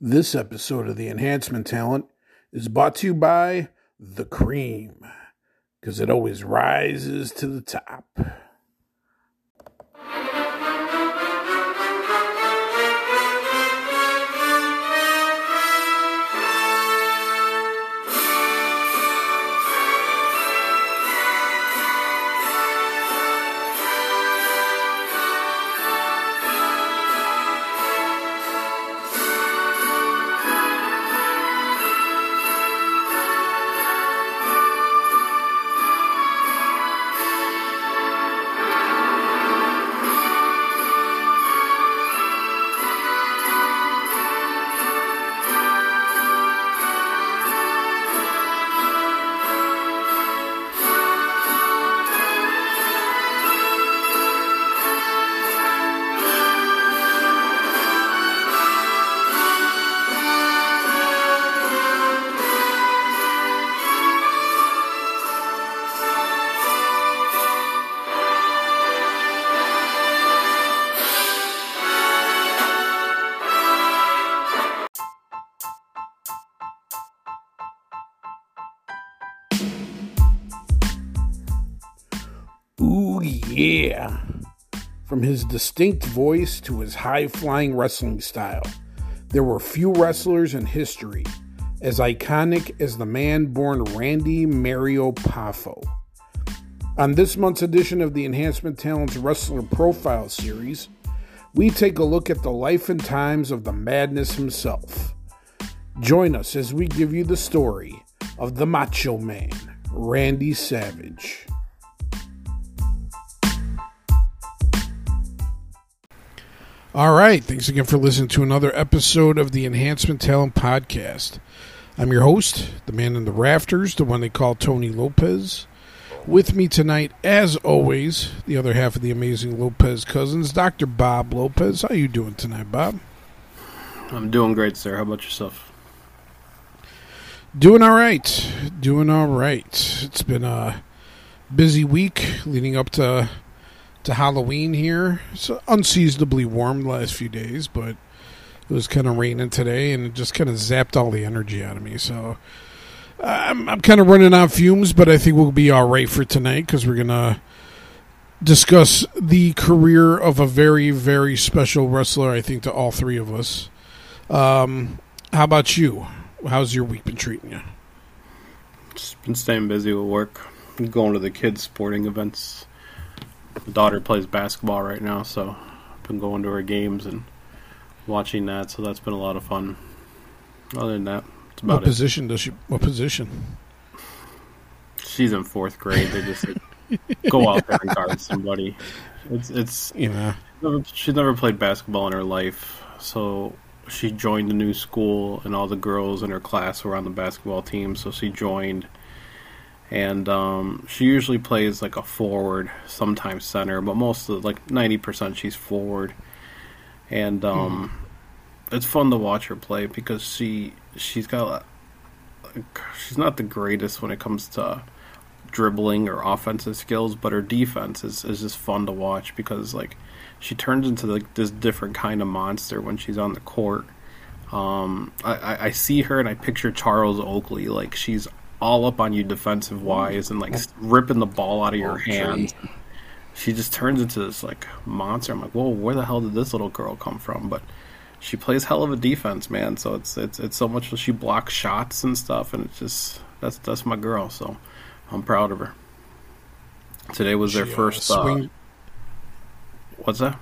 This episode of the Enhancement Talent is brought to you by The Cream, because it always rises to the top. Distinct voice to his high flying wrestling style, there were few wrestlers in history as iconic as the man born Randy Mario Poffo. On this month's edition of the Enhancement Talents Wrestler Profile Series, we take a look at the life and times of the madness himself. Join us as we give you the story of the Macho Man, Randy Savage. All right. Thanks again for listening to another episode of the Enhancement Talent Podcast. I'm your host, the man in the rafters, the one they call Tony Lopez. With me tonight, as always, the other half of the amazing Lopez cousins, Dr. Bob Lopez. How you doing tonight, Bob? I'm doing great, sir. How about yourself? Doing all right. Doing all right. It's been a busy week leading up to to Halloween here. It's unseasonably warm the last few days, but it was kind of raining today, and it just kind of zapped all the energy out of me. So I'm, I'm kind of running on fumes, but I think we'll be all right for tonight because we're gonna discuss the career of a very, very special wrestler. I think to all three of us. Um, how about you? How's your week been treating you? Just been staying busy with work, going to the kids' sporting events. My daughter plays basketball right now, so I've been going to her games and watching that. So that's been a lot of fun. Other than that, it's about What it. position does she? What position? She's in fourth grade. They just like, go out there and guard somebody. It's it's You know. she's never played basketball in her life, so she joined a new school, and all the girls in her class were on the basketball team. So she joined, and um, she usually plays like a forward, sometimes center, but most of like ninety percent she's forward, and um, it's fun to watch her play because she she's got like, she's not the greatest when it comes to dribbling or offensive skills, but her defense is, is just fun to watch because like she turns into like this different kind of monster when she's on the court. Um, I, I see her and I picture Charles Oakley like she's all up on you defensive wise and like ripping the ball out of your hands. She just turns into this like monster. I'm like, whoa, where the hell did this little girl come from? But she plays hell of a defense, man. So it's it's it's so much she blocks shots and stuff, and it's just that's that's my girl. So I'm proud of her. Today was their She, uh, first. Uh, swing. what's that?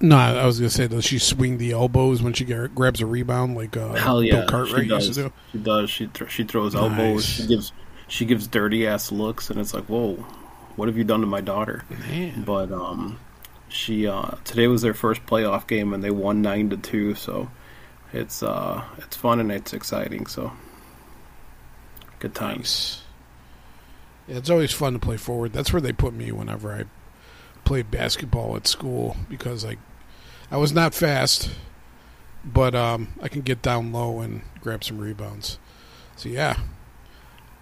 No, I was gonna say, does she swing the elbows when she grabs a rebound like uh, Hell yeah, Bill Cartwright she does. used to do? She does. She th- she throws elbows. Nice. She gives she gives dirty ass looks, and it's like, whoa, what have you done to my daughter? Man. But um, she uh today was their first playoff game, and they won nine to two. So it's uh it's fun and it's exciting. So good times. Nice. Yeah, it's always fun to play forward. That's where they put me whenever I played basketball at school because I, I was not fast, but um, I can get down low and grab some rebounds. So yeah,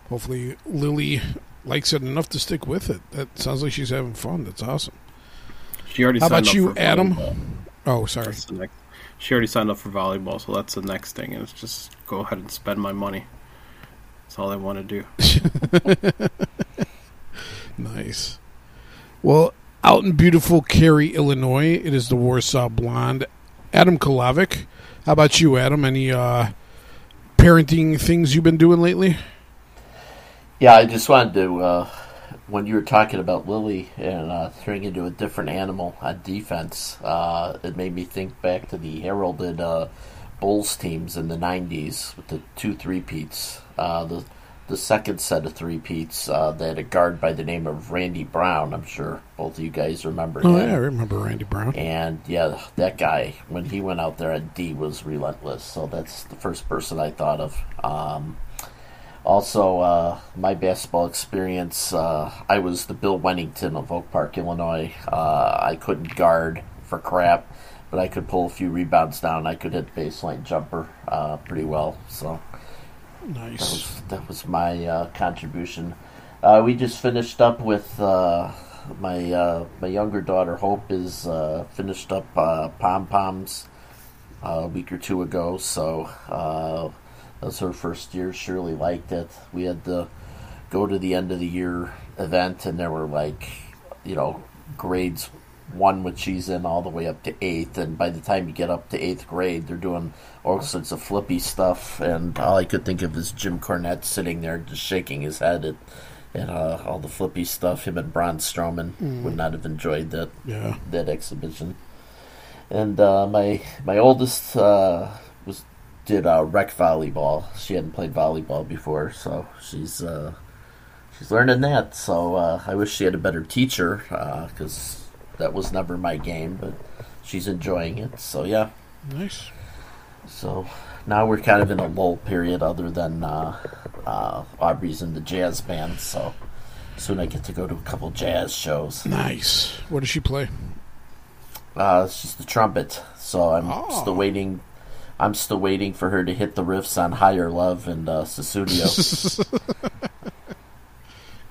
hopefully Lily likes it enough to stick with it. That sounds like she's having fun. That's awesome. She already. How about up you, for Adam? volleyball. Oh, sorry. Next. she already signed up for volleyball, so that's the next thing. And it's just go ahead and spend my money. That's all I want to do. nice. Well, out in beautiful Cary, Illinois, it is the Warsaw Blonde, Adam Kolavic. How about you, Adam? Any uh, parenting things you've been doing lately? Yeah, I just wanted to. Uh, when you were talking about Lily and uh, turning into a different animal on defense, uh, it made me think back to the heralded uh, Bulls teams in the '90s with the two three-peats. Uh, the the second set of three-peats uh, they had a guard by the name of Randy Brown. I'm sure both of you guys remember him. Oh him. yeah, I remember Randy Brown. And yeah, that guy when he went out there at D was relentless. So that's the first person I thought of. Um, also, uh, my basketball experience, uh, I was the Bill Wennington of Oak Park, Illinois. Uh, I couldn't guard for crap, but I could pull a few rebounds down. I could hit baseline jumper uh, pretty well. So that Nice. was that was my uh, contribution. Uh, we just finished up with uh, my uh, my younger daughter Hope is uh, finished up uh, pom poms a week or two ago. So uh, that was her first year. She really liked it. We had to go to the end of the year event, and there were like you know grades one which she's in all the way up to eighth and by the time you get up to eighth grade they're doing all sorts of flippy stuff and all i could think of is jim cornette sitting there just shaking his head at, at uh, all the flippy stuff him and Braun Strowman would not have enjoyed that Yeah. that exhibition and uh, my my oldest uh, was did uh, rec volleyball she hadn't played volleyball before so she's uh, she's learning that. So uh, I wish she had a better teacher because that was never my game, but she's enjoying it. So yeah. Nice. So now we're kind of in a lull period, other than uh, uh, Aubrey's in the jazz band. So soon I get to go to a couple jazz shows. Nice. What does she play? Uh, it's just the trumpet. So I'm Oh. still waiting. I'm still waiting for her to hit the riffs on Higher Love and uh, Sussudio.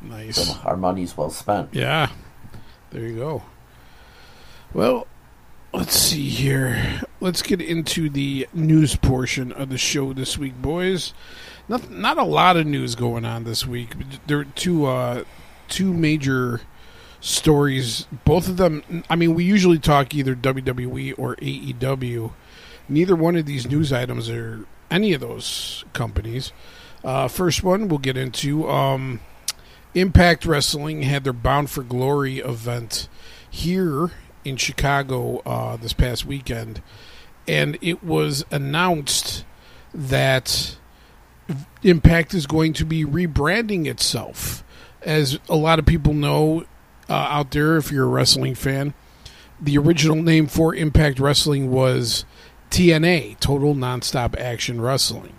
Nice. so our money's well spent. Yeah. There you go. Well, let's see here. Let's get into the news portion of the show this week, boys. Not not a lot of news going on this week. There are two uh, two major stories. Both of them. I mean, we usually talk either WWE or AEW. Neither one of these news items are any of those companies. Uh, first one we'll get into. Um, Impact Wrestling had their Bound for Glory event here in Chicago uh, this past weekend, and it was announced that Impact is going to be rebranding itself. As a lot of people know uh, out there, if you're a wrestling fan, the original name for Impact Wrestling was TNA, Total Nonstop Action Wrestling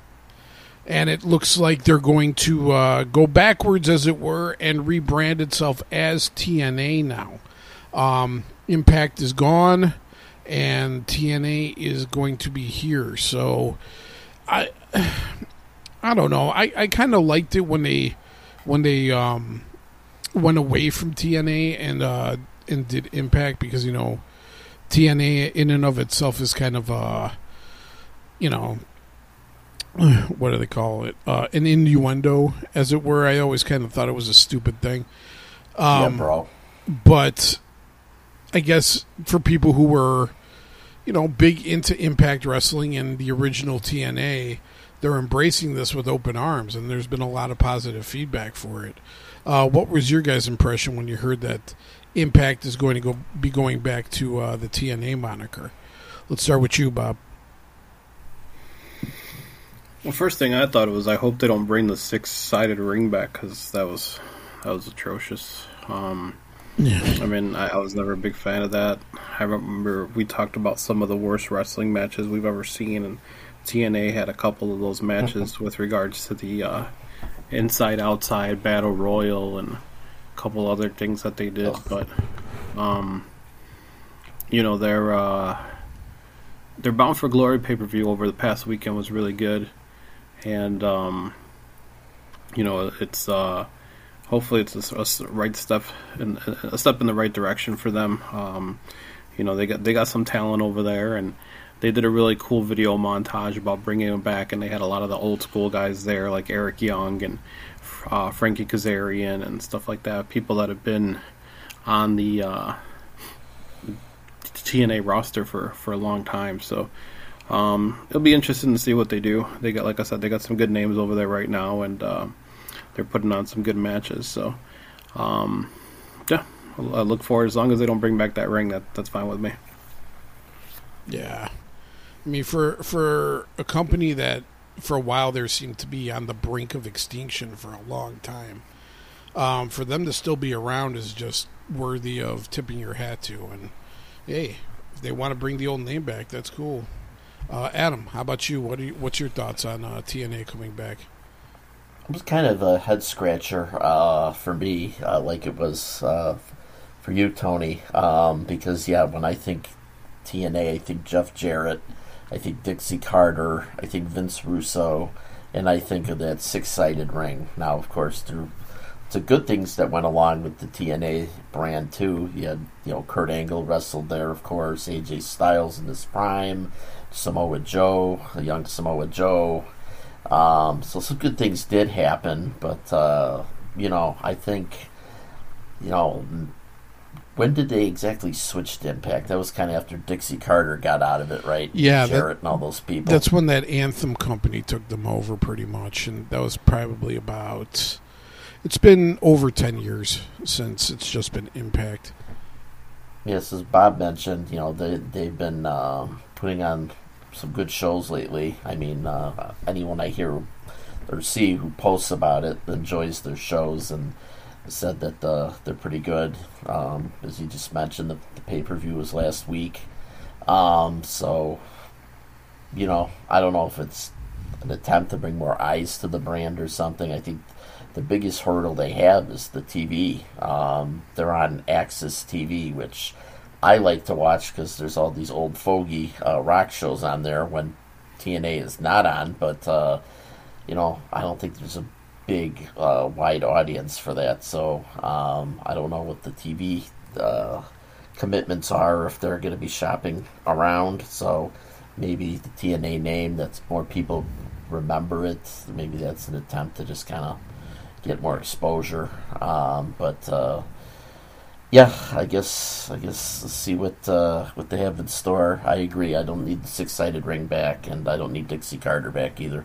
and it looks like they're going to uh, go backwards, as it were, and rebrand itself as TNA now. Um, Impact is gone, and TNA is going to be here. So, I, I don't know. I, I kind of liked it when they when they um, went away from TNA and uh, and did Impact because you know TNA in and of itself is kind of uh, you know what do they call it? Uh, an innuendo, as it were. I always kind of thought it was a stupid thing. yeah, Um, bro. but I guess for people who were, you know, big into Impact Wrestling and the original TNA, they're embracing this with open arms, and there's been a lot of positive feedback for it. Uh, what was your guys' impression when you heard that Impact is going to go be going back to uh, the TNA moniker? Let's start with you, Bob. Well, first thing I thought was I hope they don't bring the six-sided ring back because that was that was atrocious. Um, Yeah. I mean, I, I was never a big fan of that. I remember we talked about some of the worst wrestling matches we've ever seen, and TNA had a couple of those matches with regards to the uh, inside-outside battle royal and a couple other things that they did. But, um, you know, their uh, their Bound for Glory pay-per-view over the past weekend was really good, and um, you know, it's. Uh, hopefully it's a, a right step in a step in the right direction for them. Um, you know, they got they got some talent over there, and they did a really cool video montage about bringing them back, and they had a lot of the old school guys there, like Eric Young and uh, Frankie Kazarian and stuff like that. People that have been on the uh, TNA roster for for a long time. So um, it'll be interesting to see what they do. They got, like I said, they got some good names over there right now, and uh, they're putting on some good matches. So um, yeah, I look forward. As long as they don't bring back that ring, that that's fine with me. Yeah, I mean for for a company that for a while there seemed to be on the brink of extinction for a long time. Um, for them to still be around is just worthy of tipping your hat to. And hey, if they want to bring the old name back, that's cool. Uh, Adam, how about you? What you, what's your thoughts on uh, TNA coming back? It was kind of a head scratcher uh, for me, uh, like it was uh, for you, Tony. Um, because yeah, when I think TNA, I think Jeff Jarrett, I think Dixie Carter, I think Vince Russo, and I think of that six-sided ring. Now, of course, there the good things that went along with the TNA brand too. You had you know Kurt Angle wrestled there, of course. AJ Styles in his prime, Samoa Joe, a young Samoa Joe. Um, so some good things did happen, but uh, you know I think you know when did they exactly switch to Impact? That was kind of after Dixie Carter got out of it, right? Yeah, Jarrett that, and all those people. That's when that Anthem company took them over, pretty much, and that was probably about it's been over 10 years since it's just been Impact. Yes, as Bob mentioned, you know, they, they've been uh, putting on some good shows lately. I mean, uh, anyone I hear or see who posts about it enjoys their shows and said that uh, they're pretty good. Um, as you just mentioned, the, the pay per view was last week. Um, so, you know, I don't know if it's an attempt to bring more eyes to the brand or something. I think the biggest hurdle they have is the TV. Um, they're on AXS TV, which I like to watch because there's all these old fogey uh, rock shows on there when TNA is not on. But uh, you know, I don't think there's a big uh, wide audience for that. So um, I don't know what the TV uh, commitments are if they're going to be shopping around. So maybe the TNA name that's more people remember it. Maybe that's an attempt to just kind of get more exposure. Um, but uh, yeah, I guess I guess let's see what uh, what they have in store. I agree. I don't need the six sided ring back, and I don't need Dixie Carter back either.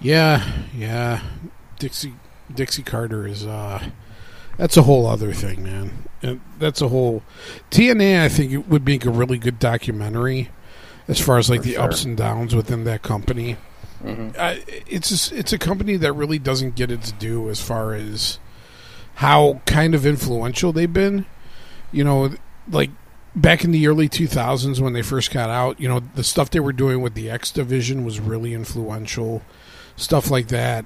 Yeah, yeah, Dixie Dixie Carter is uh, that's a whole other thing, man. And that's a whole TNA. I think it would make a really good documentary as far as like For the sure. ups and downs within that company. Mm-hmm. Uh, it's a, it's a company that really doesn't get its due as far as how kind of influential they've been. You know, like back in the early 2000s when they first got out, you know, the stuff they were doing with the X division was really influential, stuff like that.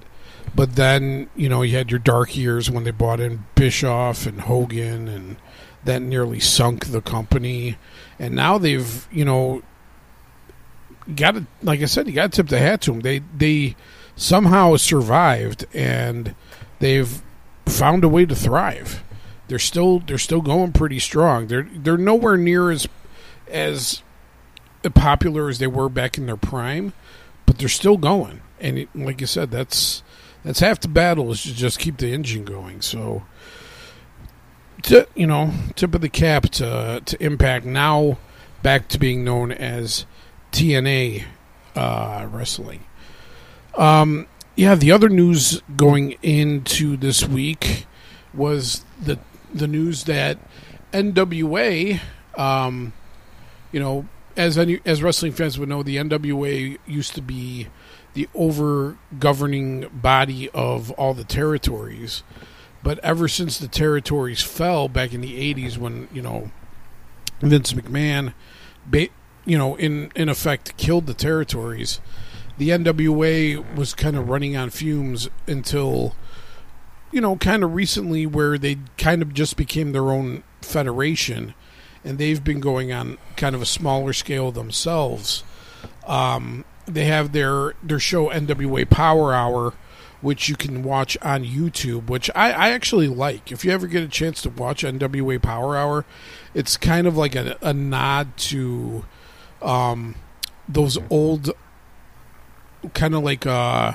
But then, you know, you had your dark years when they brought in Bischoff and Hogan, and that nearly sunk the company. And now they've, you know, got to, like I said, you got to tip the hat to them. They they somehow survived and they've found a way to thrive. They're still they're still going pretty strong. They're they're nowhere near as as popular as they were back in their prime, but they're still going. And it, like you said, that's that's half the battle is to just keep the engine going. So, to, you know, tip of the cap to to Impact now back to being known as TNA uh, wrestling. Um, yeah, the other news going into this week was the the news that NWA, um, you know, as any as wrestling fans would know, the NWA used to be the over governing body of all the territories. But ever since the territories fell back in the '80s, when you know Vince McMahon you know, in in effect, killed the territories. The NWA was kind of running on fumes until, you know, kind of recently, where they kind of just became their own federation, and they've been going on kind of a smaller scale themselves. Um, they have their their show NWA Power Hour, which you can watch on YouTube, which I, I actually like. If you ever get a chance to watch NWA Power Hour, it's kind of like a, a nod to um, those old kind of like uh,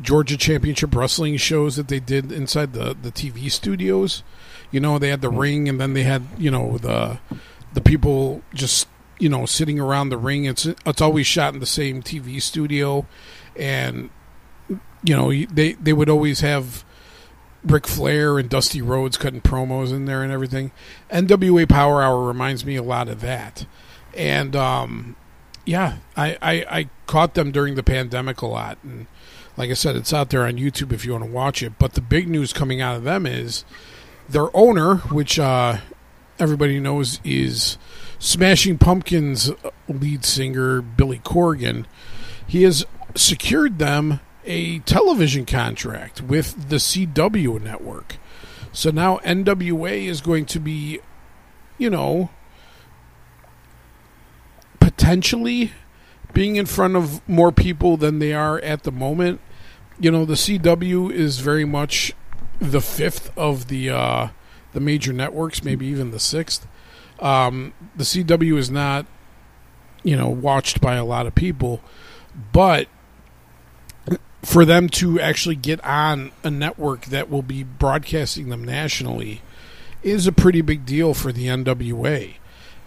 Georgia Championship Wrestling shows that they did inside the the TV studios. You know, they had the ring, and then they had you know the the people just you know sitting around the ring. It's it's always shot in the same TV studio, and you know they they would always have Ric Flair and Dusty Rhodes cutting promos in there and everything. NWA Power Hour reminds me a lot of that, and um, yeah, I, I I caught them during the pandemic a lot, and like I said, it's out there on YouTube if you want to watch it. But the big news coming out of them is their owner, which uh, everybody knows is Smashing Pumpkins lead singer Billy Corgan. He has secured them a television contract with the CW network. So now NWA is going to be, you know, potentially being in front of more people than they are at the moment. You know, the CW is very much the fifth of the uh, the major networks, maybe even the sixth. Um, the CW is not, you know, watched by a lot of people, but for them to actually get on a network that will be broadcasting them nationally is a pretty big deal for the NWA.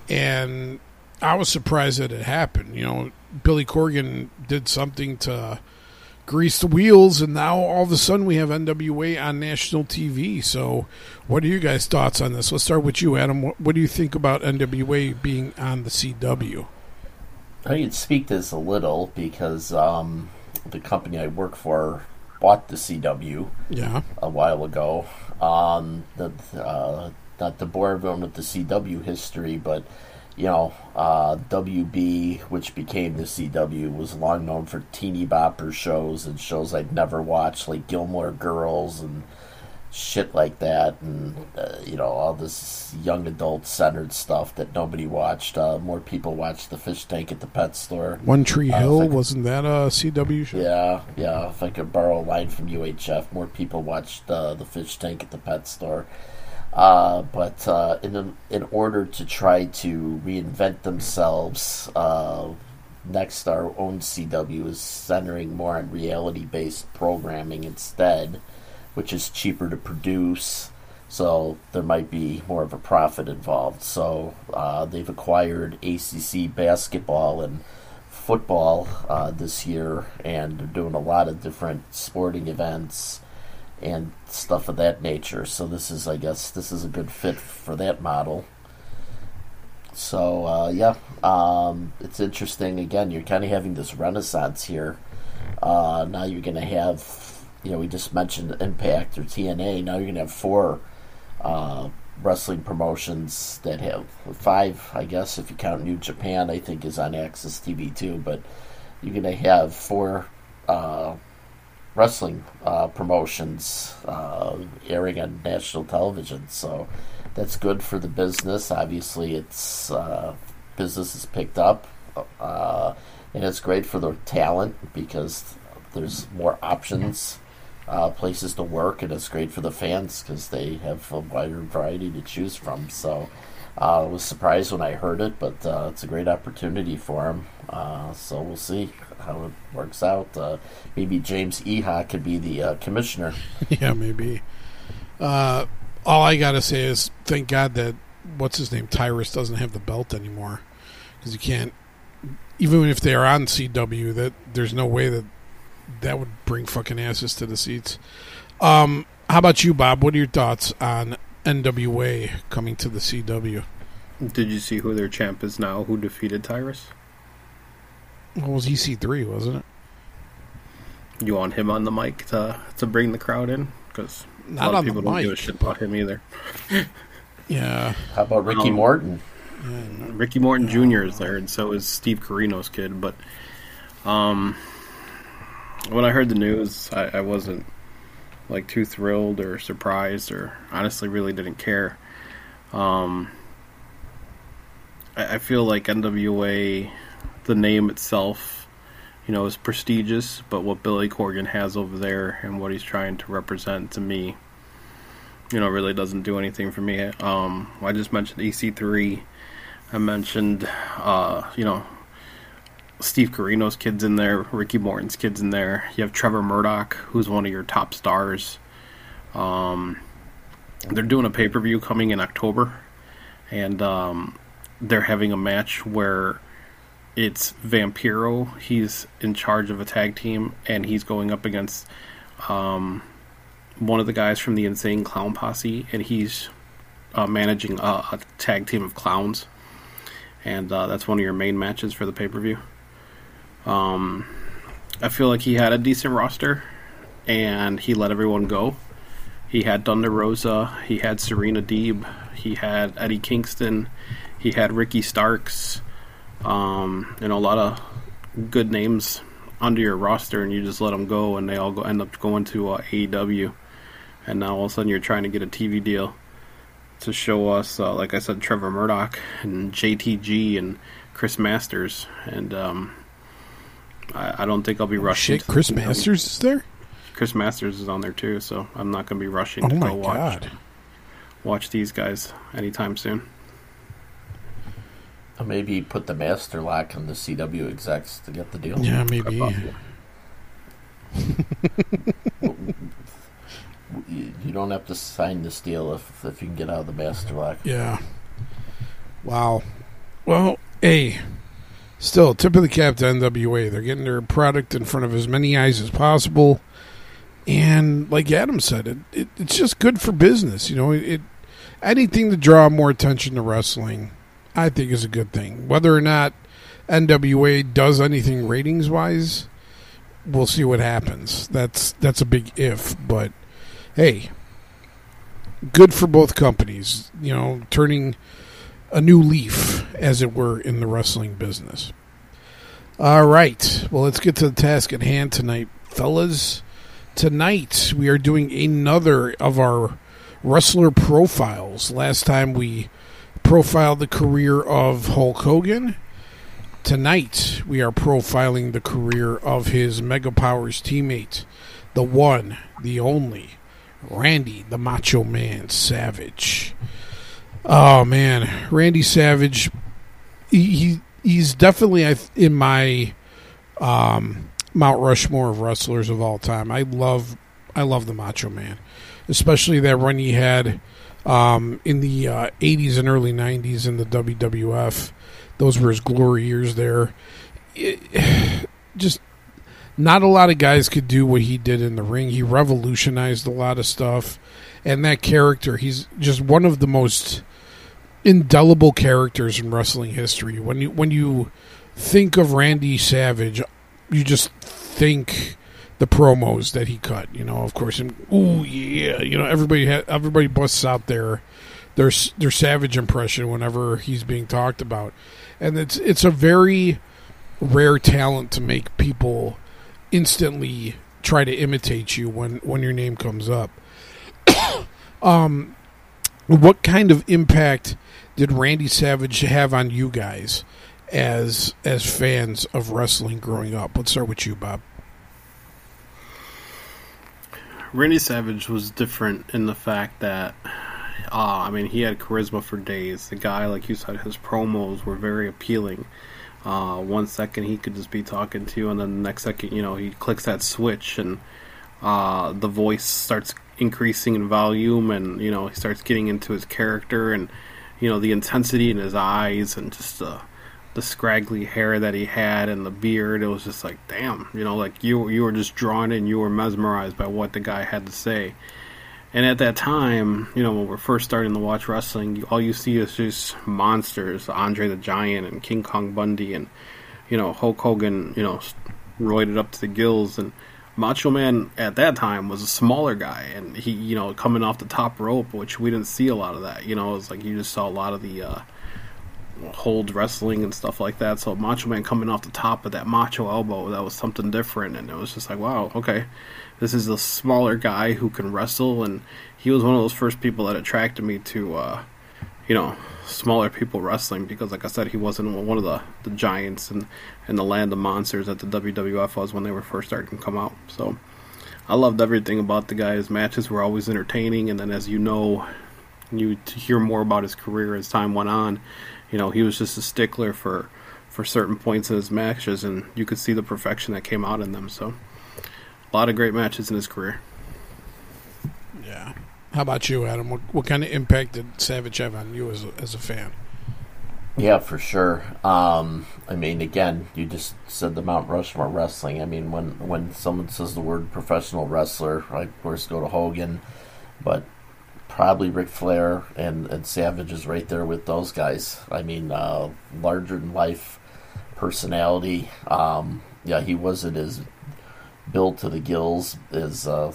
And I was surprised that it happened. You know, Billy Corgan did something to grease the wheels, and now all of a sudden we have NWA on national TV. So, what are you guys' thoughts on this? Let's start with you, Adam. What, what do you think about NWA being on the CW? I can speak this a little because um, the company I work for bought the CW Yeah. a while ago. Um, the uh, not to bore everyone with the CW history, but you know, uh, WB, which became the CW, was long known for teeny bopper shows and shows I'd never watched, like Gilmore Girls and shit like that, and uh, you know all this young adult centered stuff that nobody watched. Uh, more people watched the Fish Tank at the pet store. One Tree Uh, Hill I wasn't that a CW show? Yeah, yeah. If I could borrow a line from UHF, more people watched uh, the fish tank at the pet store. Uh, but uh, in in order to try to reinvent themselves, uh, Nexstar-owned CW is centering more on reality based programming instead, which is cheaper to produce. So there might be more of a profit involved. So uh, they've acquired ACC basketball and football uh, this year, and they're doing a lot of different sporting events and stuff of that nature. So this is, I guess, this is a good fit for that model. So uh, yeah, um, it's interesting. Again, you're kind of having this renaissance here. Uh, now you're going to have, you know, we just mentioned Impact or TNA. Now you're going to have four uh, wrestling promotions that have five, I guess, if you count New Japan. I think is on AXS TV too. But you're going to have four uh, wrestling uh, promotions uh, airing on national television. So that's good for the business. Obviously, it's uh, business has picked up, uh, and it's great for the talent because there's more options, uh, places to work, and it's great for the fans because they have a wider variety to choose from. So. Uh, I was surprised when I heard it, but it's a great opportunity for. Uh, so we'll see how it works out. Uh, maybe James Eha could be the uh, commissioner. yeah, maybe. Uh, all I gotta say is thank God that what's his name Tyrus doesn't have the belt anymore because you can't. Even if they are on CW, that there's no way that that would bring fucking asses to the seats. Um, how about you, Bob? What are your thoughts on NWA coming to the CW? Did you see who their champ is now? Who defeated Tyrus? Well, it was EC3, wasn't it? You want him on the mic to to bring the crowd in? Because a Not lot on of people don't give a shit about him either. Yeah. How about Ricky Um, Morton? Ricky Morton Jr. is there, and so is Steve Corino's kid. But um, when I heard the news, I, I wasn't like too thrilled or surprised, or honestly, really didn't care. Um, I, I feel like NWA, the name itself, you know, is prestigious, but what Billy Corgan has over there and what he's trying to represent to me, you know, really doesn't do anything for me. Um, I just mentioned EC3. I mentioned, uh, you know, Steve Corino's kids in there, Ricky Morton's kids in there. You have Trevor Murdoch, who's one of your top stars. Um, they're doing a pay per view coming in October, and um, they're having a match where it's Vampiro. He's in charge of a tag team, and he's going up against um, one of the guys from the Insane Clown Posse, and he's uh, managing a, a, tag team of clowns. And uh, that's one of your main matches for the pay per view. Um, I feel like he had a decent roster, and he let everyone go. He had Thunder Rosa, he had Serena Deeb, he had Eddie Kingston, he had Ricky Starks, um, and a lot of good names under your roster, and you just let them go, and they all go, end up going to uh, AEW, and now all of a sudden you're trying to get a TV deal to show us, uh, like I said, Trevor Murdoch and JTG and Chris Masters, and um, I, I, don't think I'll be rushing. Shit, Chris Masters is there. Chris Masters is on there too, so I'm not going to be rushing oh to go watch God. watch these guys anytime soon. Maybe put the master lock on the CW execs to get the deal. Yeah, maybe. you don't have to sign this deal if if you can get out of the master lock. Yeah. Wow. Well, hey, still tip of the cap to NWA. They're getting their product in front of as many eyes as possible. And like Adam said, it, it it's just good for business. You know, it, it anything to draw more attention to wrestling, I think is a good thing. Whether or not NWA does anything ratings wise, we'll see what happens. That's that's a big if, but hey, good for both companies. You know, turning a new leaf, as it were, in the wrestling business. All right, well, let's get to the task at hand tonight, fellas. Tonight, we are doing another of our wrestler profiles. Last time we profiled the career of Hulk Hogan. Tonight, we are profiling the career of his Mega Powers teammate, the one, the only, Randy the Macho Man Savage. Oh man, Randy Savage. He, he he's definitely in my um, Mount Rushmore of wrestlers of all time. I love I love the Macho Man, especially that run he had um, in the uh, 80s and early 90s in the WWF. Those were his glory years there. It, just not a lot of guys could do what he did in the ring. He revolutionized a lot of stuff, and that character, he's just one of the most indelible characters in wrestling history. When you when you think of Randy Savage, you just think the promos that he cut. You know, of course, and ooh yeah, you know everybody ha- everybody busts out their their their savage impression whenever he's being talked about, and it's it's a very rare talent to make people instantly try to imitate you when when your name comes up. um, what kind of impact did Randy Savage have on you guys? as as fans of wrestling growing up? Let's start with you, Bob. Randy Savage was different in the fact that, uh, I mean, he had charisma for days. The guy, like you said, his promos were very appealing. Uh, one second he could just be talking to you, and then the next second, you know, he clicks that switch, and uh, the voice starts increasing in volume, and you know, he starts getting into his character, and you know, the intensity in his eyes, and just uh, the scraggly hair that he had and the beard. It was just like, damn, you know, like you you were just drawn in, you were mesmerized by what the guy had to say. And at that time, you know, when we're first starting to watch wrestling, all you see is just monsters, Andre the Giant and King Kong Bundy and you know Hulk Hogan, you know, roided up to the gills and Macho Man at that time was a smaller guy, and he, you know, coming off the top rope, which we didn't see a lot of that. You know, it was like you just saw a lot of the uh, hold wrestling and stuff like that. So Macho Man coming off the top of that macho elbow, that was something different, and it was just like, wow, okay, this is a smaller guy who can wrestle, and he was one of those first people that attracted me to, uh, you know, smaller people wrestling because, like I said, he wasn't one of the, the giants and in the land of monsters that the WWF was when they were first starting to come out. So I loved everything about the guy. His matches were always entertaining, and then as you know, you hear more about his career as time went on you know, he was just a stickler for for certain points in his matches, and you could see the perfection that came out in them. So, a lot of great matches in his career. Yeah. How about you, Adam? What, what kind of impact did Savage have on you as a, as a fan? Yeah, for sure. Um, I mean, again, you just said the Mount Rushmore wrestling. I mean, when when someone says the word professional wrestler, I of course go to Hogan, but probably Ric Flair and, and Savage is right there with those guys. I mean, uh, larger than life personality. Um, yeah, he wasn't as built to the gills as uh,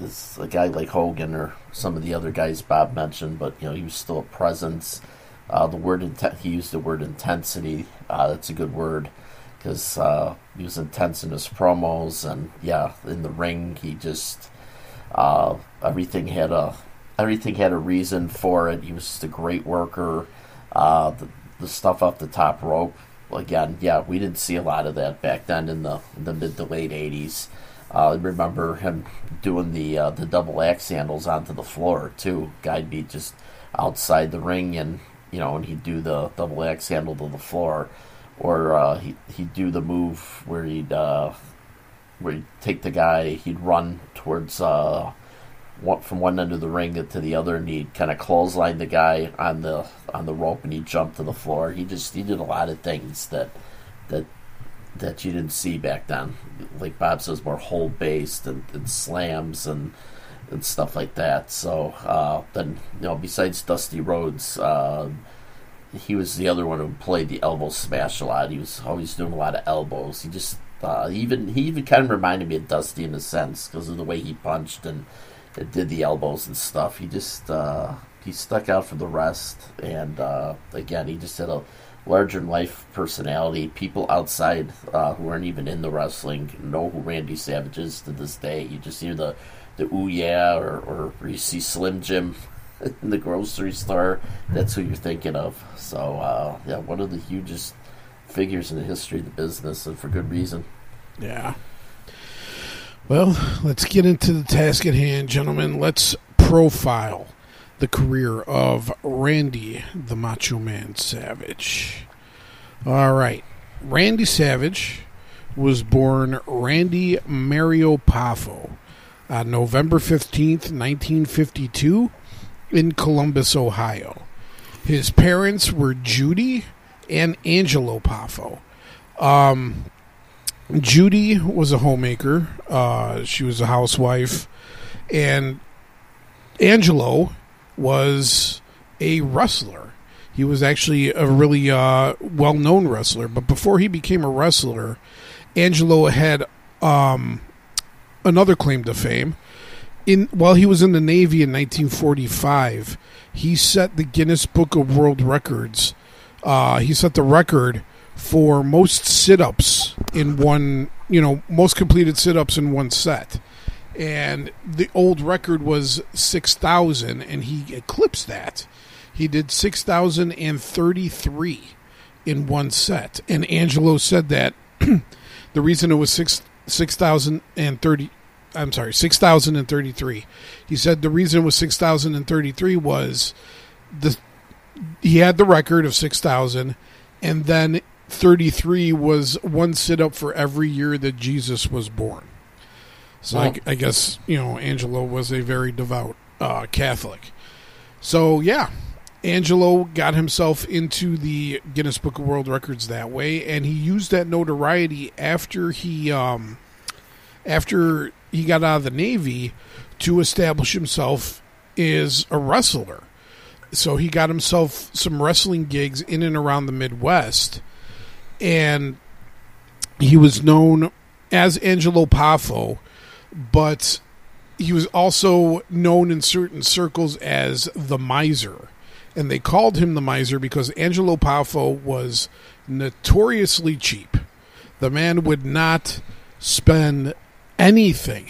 as a guy like Hogan or some of the other guys Bob mentioned, but you know he was still a presence. Uh, the word he used the word intensity. Uh, that's a good word because uh, he was intense in his promos and yeah, in the ring he just uh, everything had a everything had a reason for it. He was just a great worker. Uh, the, the stuff off the top rope again, yeah, we didn't see a lot of that back then in the in the mid to late '80s. Uh, I remember him doing the uh, the double axe handles onto the floor too. Guy'd be just outside the ring and you know, and he'd do the double axe handle to the floor, or uh, he he'd do the move where he'd uh, where he'd take the guy, he'd run towards uh, from one end of the ring to the other, and he'd kind of clothesline the guy on the on the rope, and he jumped to the floor. He just he did a lot of things that that that you didn't see back then. Like Bob says, more hold based and, and slams and and stuff like that. So uh, then, you know, besides Dusty Rhodes, uh, he was the other one who played the elbow smash a lot. He was always doing a lot of elbows. He just uh, even he even kind of reminded me of Dusty in a sense because of the way he punched and, did the elbows and stuff. He just uh, he stuck out for the rest, and uh, again, he just had a larger than life personality. People outside uh, who aren't even in the wrestling know who Randy Savage is to this day. You just hear the the ooh yeah, or, or you see Slim Jim in the grocery store. That's who you're thinking of. So uh, yeah, one of the hugest figures in the history of the business, and for good reason. Yeah. Well, let's get into the task at hand, gentlemen. Let's profile the career of Randy the Macho Man Savage. All right. Randy Savage was born Randy Mario Poffo on November 15th, 1952, in Columbus, Ohio. His parents were Judy and Angelo Poffo. Um, Judy was a homemaker, uh, she was a housewife, and Angelo was a wrestler. He was actually a really uh, well known wrestler, but before he became a wrestler, Angelo had um, another claim to fame. In while he was in the Navy in 1945, he set the Guinness Book of World Records. Uh, he set the record for most sit-ups in one, you know, most completed sit-ups in one set. And the old record was 6,000 and he eclipsed that. He did 6,033 in one set. And Angelo said that the reason it was 6 6,030 I'm sorry, 6,033. He said the reason it was 6,033 was the he had the record of 6,000 and then 33 was one sit up for every year that Jesus was born. So I, I, guess, you know, Angelo was a very devout uh, Catholic. So, yeah, Angelo got himself into the Guinness Book of World Records that way, and he used that notoriety after he um, after he got out of the Navy to establish himself as a wrestler. So he got himself some wrestling gigs in and around the Midwest, and he was known as Angelo Poffo, but he was also known in certain circles as the Miser. And they called him the Miser because Angelo Poffo was notoriously cheap. The man would not spend anything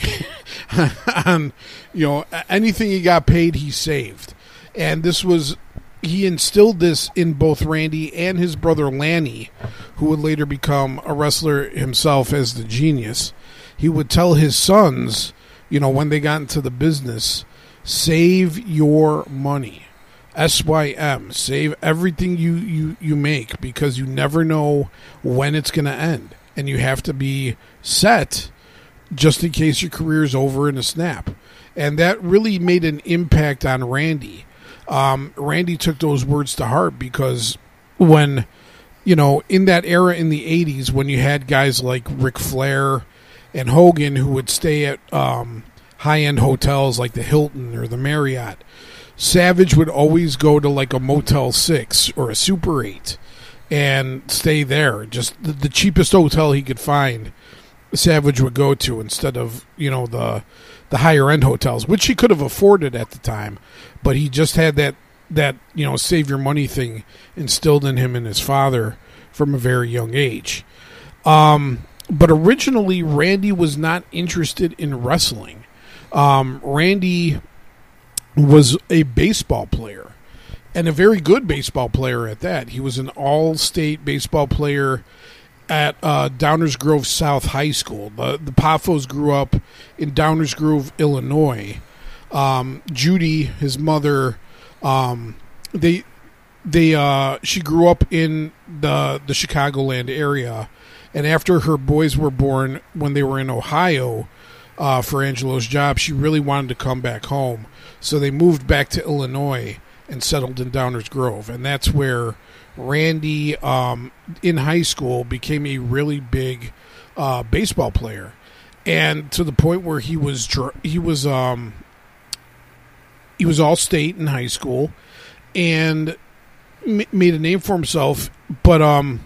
on you know anything he got paid he saved and this was he instilled this in both Randy and his brother Lanny who would later become a wrestler himself as the genius he would tell his sons you know when they got into the business save your money SYM. Save everything you, you, you make because you never know when it's going to end. And you have to be set just in case your career is over in a snap. And that really made an impact on Randy. Um, Randy took those words to heart because when, you know, in that era in the 80s, when you had guys like Ric Flair and Hogan who would stay at um, high end hotels like the Hilton or the Marriott, Savage would always go to like a Motel 6 or a Super 8 and stay there. Just the, the cheapest hotel he could find, Savage would go to instead of, you know, the the higher end hotels, which he could have afforded at the time, but he just had that that you know save your money thing instilled in him and his father from a very young age. Um, but originally, Randy was not interested in wrestling. Um, Randy was a baseball player and a very good baseball player at that. He was an all-state baseball player at uh, Downers Grove South High School. The the grew up in Downers Grove, Illinois. Um, Judy, his mother, um, they they uh, she grew up in the the Chicagoland area, and after her boys were born, when they were in Ohio uh, for Angelo's job, she really wanted to come back home. So they moved back to Illinois and settled in Downers Grove, and that's where Randy, um, in high school, became a really big uh, baseball player, and to the point where he was dr- he was um, he was all state in high school, and m- made a name for himself. But um,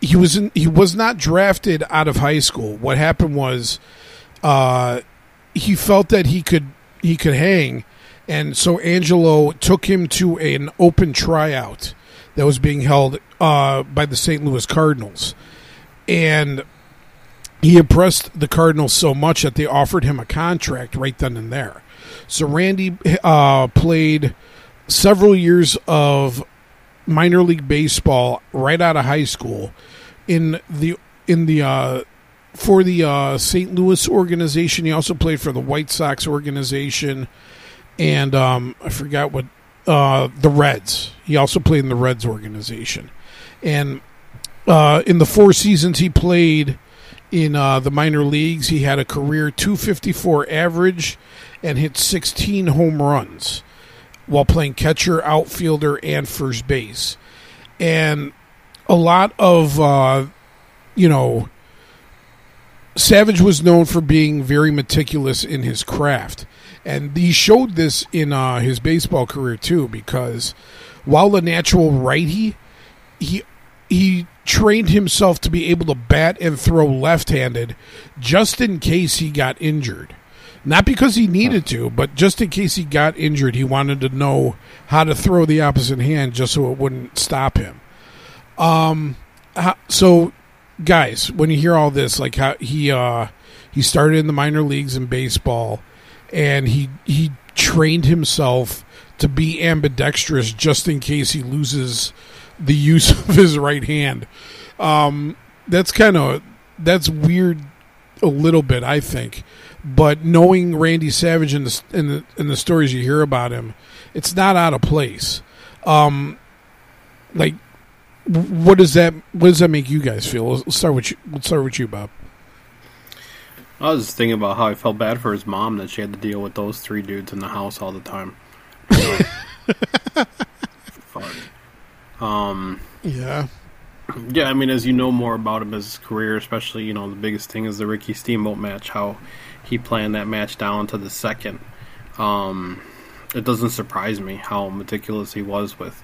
he was in, he was not drafted out of high school. What happened was, uh, he felt that he could he could hang, and so Angelo took him to an open tryout that was being held uh, by the St. Louis Cardinals, and he impressed the Cardinals so much that they offered him a contract right then and there. So Randy uh, played several years of minor league baseball right out of high school in the in the uh, for the uh, St. Louis organization. He also played for the White Sox organization, and um, I forgot what uh, the Reds. He also played in the Reds organization, and uh, in the four seasons he played in uh, the minor leagues, he had a career 254 average and hit 16 home runs while playing catcher, outfielder, and first base. And a lot of, uh, you know, Savage was known for being very meticulous in his craft. And he showed this in uh, his baseball career too, because while a natural righty, he he trained himself to be able to bat and throw left-handed, just in case he got injured. Not because he needed to, but just in case he got injured, he wanted to know how to throw the opposite hand just so it wouldn't stop him. Um, so guys, when you hear all this, like how he uh, he started in the minor leagues in baseball, and he he trained himself to be ambidextrous just in case he loses the use of his right hand. Um, that's kind of that's weird a little bit, I think. But knowing Randy Savage and the, and the and the stories you hear about him, it's not out of place. Um, like what does that what does that make you guys feel? Let's start with you. Let's start with you, Bob. I was thinking about how I felt bad for his mom that she had to deal with those three dudes in the house all the time. Fuck. Um. Yeah. Yeah, I mean, as you know more about him, as his career, especially, you know, the biggest thing is the Ricky Steamboat match. How he planned that match down to the second. Um, it doesn't surprise me how meticulous he was with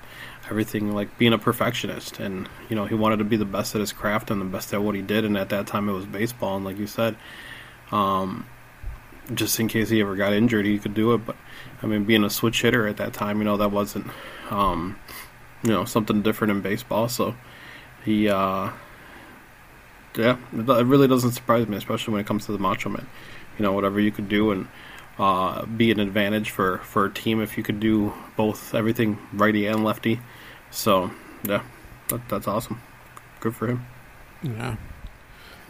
everything like being a perfectionist and you know he wanted to be the best at his craft and the best at what he did and at that time it was baseball and like you said um, just in case he ever got injured he could do it but i mean being a switch hitter at that time you know that wasn't um, you know something different in baseball so he uh, yeah it really doesn't surprise me especially when it comes to the macho man you know whatever you could do and uh, be an advantage for, for a team if you could do both everything righty and lefty. So yeah, that, that's awesome. Good for him. Yeah.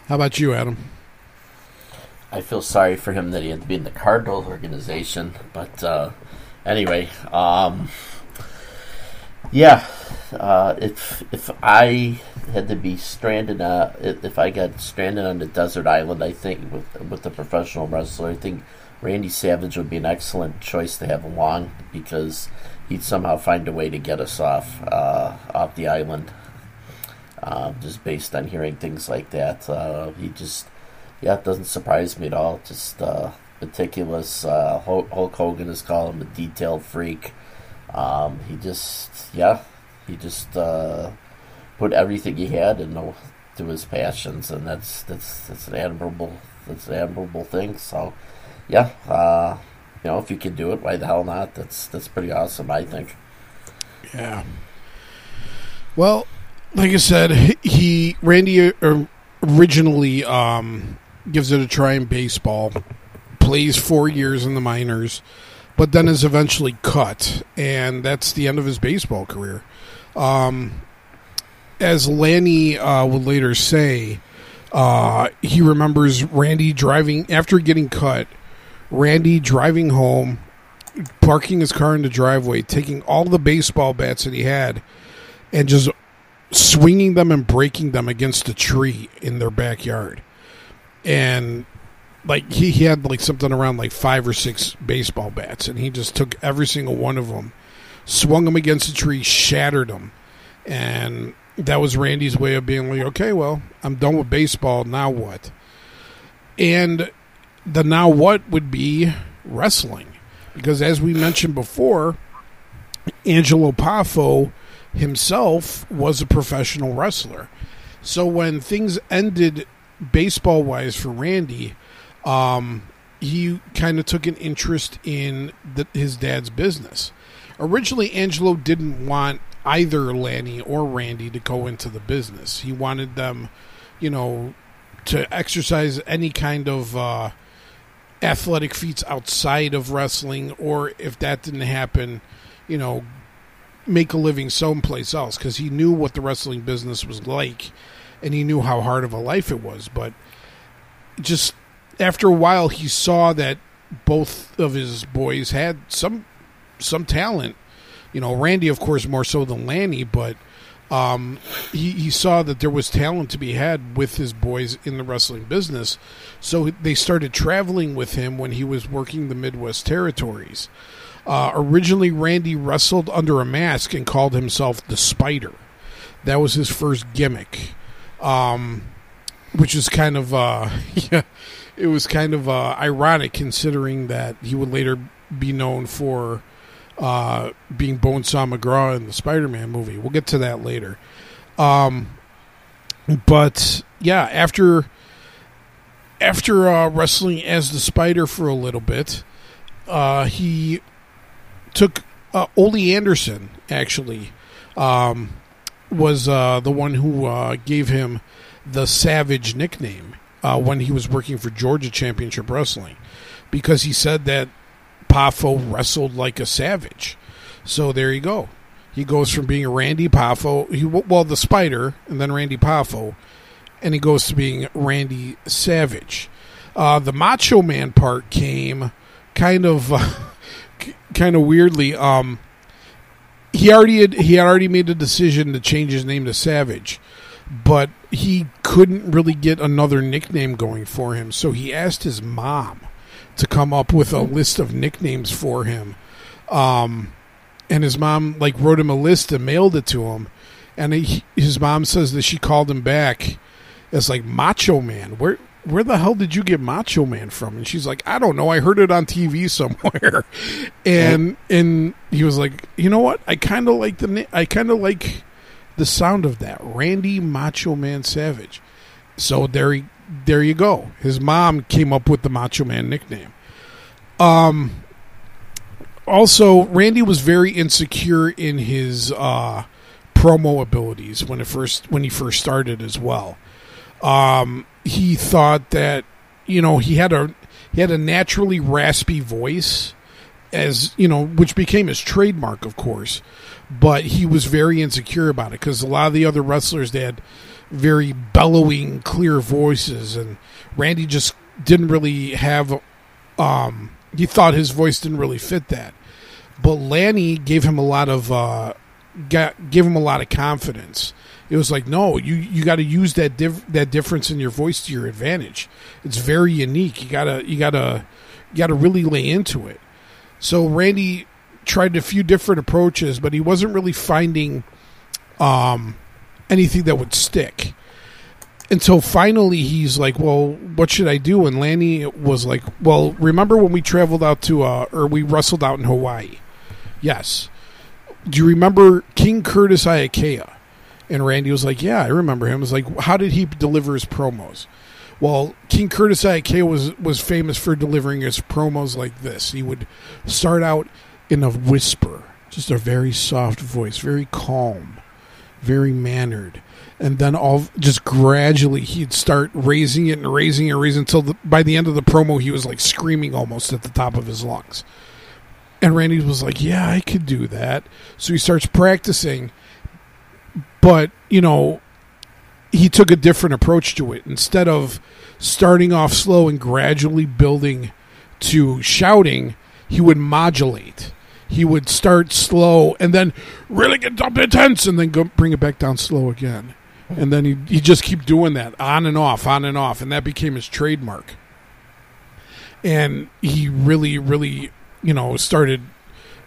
How about you, Adam? I feel sorry for him that he had to be in the Cardinals organization, but uh, anyway, um, yeah, uh, if if I had to be stranded, uh, if I got stranded on a desert island, I think with with a professional wrestler, I think Randy Savage would be an excellent choice to have along because he'd somehow find a way to get us off uh, off the island. Uh, just based on hearing things like that, uh, he just yeah, it doesn't surprise me at all. Just uh, meticulous. Uh, Hulk Hogan is called him a detailed freak. Um, he just yeah, he just uh, put everything he had into to his passions, and that's that's that's an admirable that's an admirable thing. So yeah, uh, you know, if you can do it, why the hell not? That's that's pretty awesome, I think. Yeah. Well, like I said, he Randy uh, originally um, gives it a try in baseball, plays four years in the minors, but then is eventually cut, and that's the end of his baseball career. Um, as Lanny uh, would later say, uh, he remembers Randy driving after getting cut Randy driving home, parking his car in the driveway, taking all the baseball bats that he had, and just swinging them and breaking them against a tree in their backyard. And like he, he had like something around like five or six baseball bats, and he just took every single one of them, swung them against a tree, shattered them, and that was Randy's way of being like, okay, well, I'm done with baseball. Now what? And the now what would be wrestling. Because as we mentioned before, Angelo Poffo himself was a professional wrestler. So when things ended baseball wise for Randy, um, he kind of took an interest in the, his dad's business. Originally, Angelo didn't want either Lanny or Randy to go into the business. He wanted them, you know, to exercise any kind of uh, athletic feats outside of wrestling, or if that didn't happen, you know, make a living someplace else because he knew what the wrestling business was like and he knew how hard of a life it was. But just after a while, he saw that both of his boys had some some talent. You know, Randy, of course, more so than Lanny, but um, he, he saw that there was talent to be had with his boys in the wrestling business. So they started traveling with him when he was working the Midwest territories. Uh, originally, Randy wrestled under a mask and called himself the Spider. That was his first gimmick, um, which is kind of uh, yeah, it was kind of uh, ironic considering that he would later be known for uh, being Bonesaw McGraw in the Spider-Man movie. We'll get to that later. Um, but yeah, after after uh, wrestling as the Spider for a little bit, uh, he took uh, Ole Anderson. Actually, um, was uh, the one who uh, gave him the Savage nickname uh, when he was working for Georgia Championship Wrestling, because he said that Poffo wrestled like a savage. So there you go. He goes from being Randy Poffo, he, well, the Spider, and then Randy Poffo, and he goes to being Randy Savage. Uh, the Macho Man part came kind of, uh, kind of weirdly. Um, he already had, he had already made a decision to change his name to Savage, but he couldn't really get another nickname going for him. So he asked his mom to come up with a list of nicknames for him. Um, and his mom like wrote him a list and mailed it to him. And he, his mom says that she called him back as like Macho Man. Where where the hell did you get Macho Man from? And she's like, I don't know. I heard it on TV somewhere. and and he was like, you know what? I kind of like the I kind of like the sound of that, Randy Macho Man Savage. So there he there you go. His mom came up with the Macho Man nickname. Um. Also, Randy was very insecure in his uh, promo abilities when it first when he first started as well. Um, he thought that you know he had a he had a naturally raspy voice, as you know, which became his trademark, of course. But he was very insecure about it because a lot of the other wrestlers they had very bellowing, clear voices, and Randy just didn't really have. Um, he thought his voice didn't really fit that. but Lanny gave him a lot of uh, got, gave him a lot of confidence. It was like, no, you you got to use that that difference in your voice to your advantage. It's very unique. You gotta you gotta you gotta really lay into it. So Randy tried a few different approaches, but he wasn't really finding um, anything that would stick. Until finally, he's like, "Well, what should I do?" And Lanny was like, "Well, remember when we traveled out to, uh, or we wrestled out in Hawaii? Yes. Do you remember King Curtis Iaukea? And Randy was like, "Yeah, I remember him." Was like, "How did he deliver his promos?" Well, King Curtis Iaukea was was famous for delivering his promos like this. He would start out in a whisper, just a very soft voice, very calm, very mannered, and then all just gradually he'd start raising it and raising it and raising until the, by the end of the promo he was like screaming almost at the top of his lungs. And Randy was like, "Yeah, I could do that." So he starts practicing, but you know, he took a different approach to it. Instead of starting off slow and gradually building to shouting, he would modulate. He would start slow and then really get up intense and then go bring it back down slow again. And then he he just keep doing that on and off, on and off, and that became his trademark. And he really, really, you know, started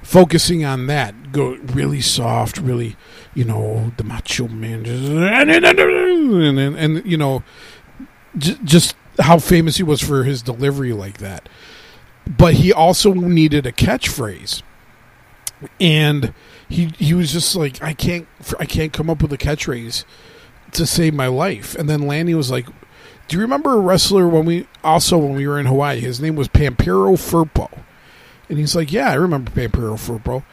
focusing on that. Go really soft, really, you know, the macho man, just, and, and, and, and you know, j- just how famous he was for his delivery like that. But he also needed a catchphrase, and he he was just like, I can't I can't come up with a catchphrase to save my life. And then Lanny was like, Do you remember a wrestler when we also when we were in Hawaii? His name was Pampero Firpo. And he's like, Yeah, I remember Pampero Firpo.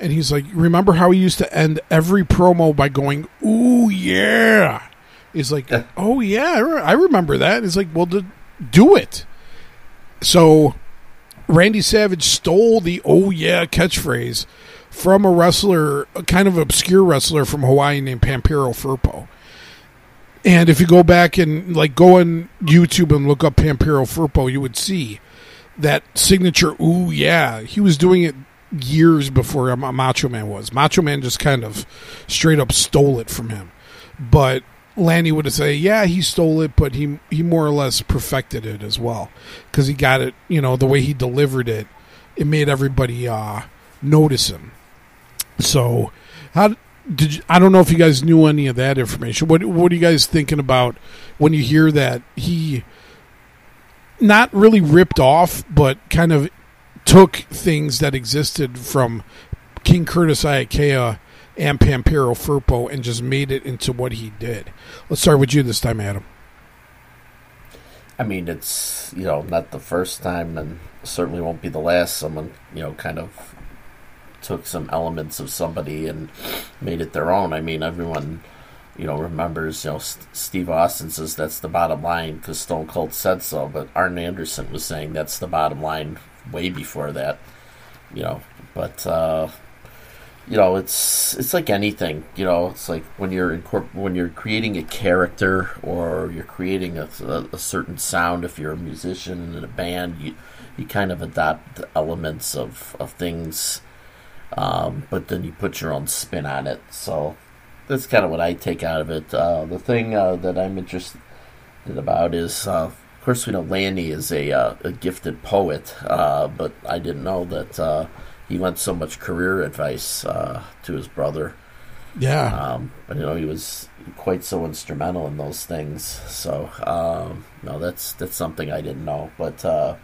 And he's like, Remember how he used to end every promo by going, Ooh, yeah. He's like, Oh, yeah, I, remember that. He's like, Well, do it. So Randy Savage stole the "Oh yeah" catchphrase from a wrestler, a kind of obscure wrestler from Hawaii named Pampero Firpo. And if you go back and like go on YouTube and look up Pampero Firpo, you would see that signature "Ooh yeah." He was doing it years before Ma- Macho Man was. Macho Man just kind of straight up stole it from him. But Lanny would have say, "Yeah, he stole it, but he he more or less perfected it as well because he got it. You know, the way he delivered it, it made everybody uh, notice him. So, how did you, I don't know if you guys knew any of that information. What what are you guys thinking about when you hear that he not really ripped off, but kind of took things that existed from King Curtis Iaukea and Pampero Firpo and just made it into what he did. Let's start with you this time, Adam. I mean, it's you know not the first time, and certainly won't be the last. Someone you know kind of took some elements of somebody and made it their own. I mean, everyone you know remembers you know S- Steve Austin says that's the bottom line because Stone Cold said so, but Arn Anderson was saying that's the bottom line way before that. You know, but uh, you know it's it's like anything. You know, it's like when you're incorpor- when you're creating a character or you're creating a, a, a certain sound. If you're a musician in a band, you you kind of adopt the elements of of things, um, but then you put your own spin on it. So that's kind of what I take out of it. Uh, the thing uh, that I'm interested about is, uh, of course, we know Lanny is a, uh, a gifted poet, uh, but I didn't know that uh, he lent so much career advice uh, to his brother. Yeah, Um, but you know, he was quite so instrumental in those things. So um, no, that's that's something I didn't know. But uh,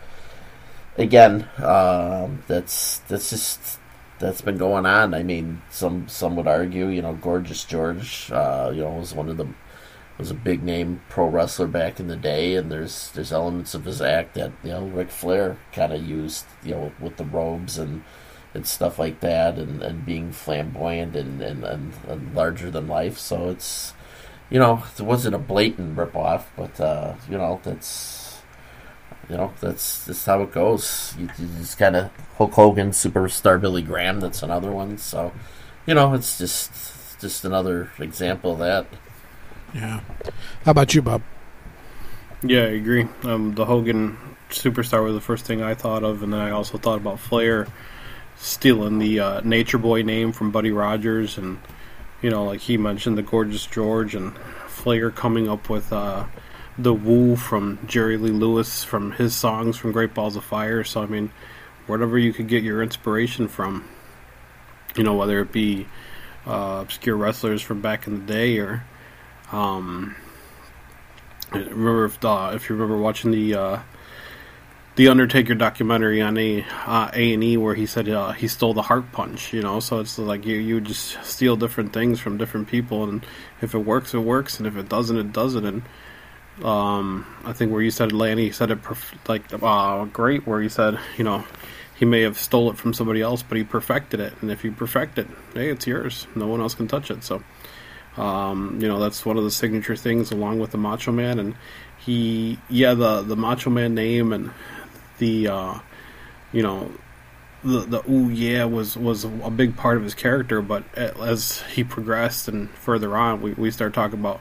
again, um, that's that's just that's been going on. I mean, some some would argue, you know, Gorgeous George, uh, you know, was one of the was a big name pro wrestler back in the day, and there's there's elements of his act that you know Ric Flair kind of used, you know, with the robes and and stuff like that, and, and being flamboyant and, and, and, and larger than life. So it's you know it wasn't a blatant rip off, but uh, you know that's you know that's that's how it goes. You, you just kind of Hulk Hogan, superstar Billy Graham. That's another one. So you know it's just just another example of that. yeah. How about you, Bob? Yeah, I agree. Um, the Hogan superstar was the first thing I thought of, and then I also thought about Flair stealing the uh, Nature Boy name from Buddy Rogers, and you know, like he mentioned, the Gorgeous George, and Flair coming up with uh, the Woo from Jerry Lee Lewis from his songs from Great Balls of Fire. So I mean, whatever you could get your inspiration from, you know, whether it be uh, obscure wrestlers from back in the day or. Um, remember if uh, if you remember watching the uh, the Undertaker documentary on a uh, A and E where he said uh, he stole the heart punch, you know. So it's like you you just steal different things from different people, and if it works, it works, and if it doesn't, it doesn't. And um, I think where you said Lanny said it perf- like uh, great, where he said you know he may have stole it from somebody else, but he perfected it, and if you perfect it, hey, it's yours. No one else can touch it. So. Um, you know that's one of the signature things, along with the Macho Man, and he, yeah, the the Macho Man name and the, uh, you know, the the ooh yeah was was a big part of his character. But as he progressed and further on, we we start talking about,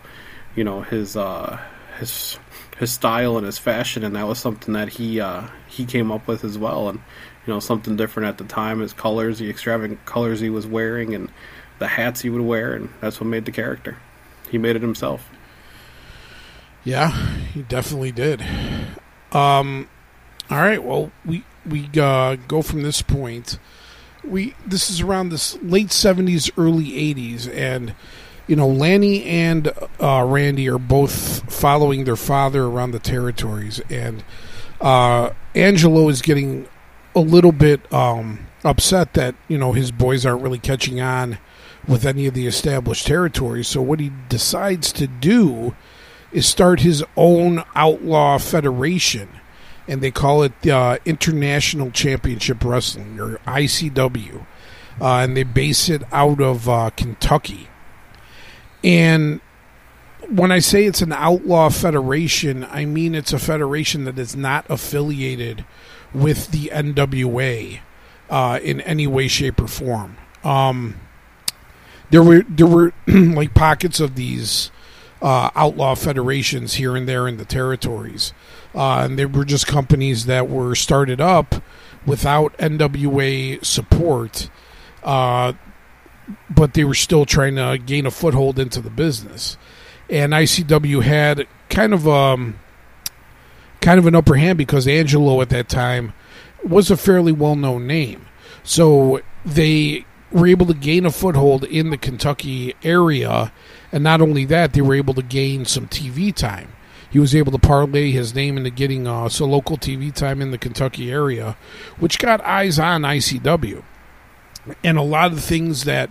you know, his uh, his his style and his fashion, and that was something that he uh, he came up with as well, and you know something different at the time. His colors, the extravagant colors he was wearing, and the hats he would wear, and that's what made the character. He made it himself. Yeah, he definitely did. Um, all right, well, we we uh, go from this point. We this is around this late seventies, early eighties, and you know Lanny and uh, Randy are both following their father around the territories, and uh, Angelo is getting a little bit um, upset that you know his boys aren't really catching on with any of the established territories. So what he decides to do is start his own outlaw federation, and they call it the uh, International Championship Wrestling or ICW, uh, and they base it out of uh, Kentucky. And when I say it's an outlaw federation, I mean it's a federation that is not affiliated with the NWA uh, in any way, shape, or form. Um, there were there were like pockets of these uh, outlaw federations here and there in the territories, uh, and they were just companies that were started up without NWA support, uh, but they were still trying to gain a foothold into the business. And ICW had kind of um kind of an upper hand because Angelo at that time was a fairly well known name, so they were able to gain a foothold in the Kentucky area, and not only that, they were able to gain some TV time. He was able to parlay his name into getting uh, some local TV time in the Kentucky area, which got eyes on ICW. And a lot of the things that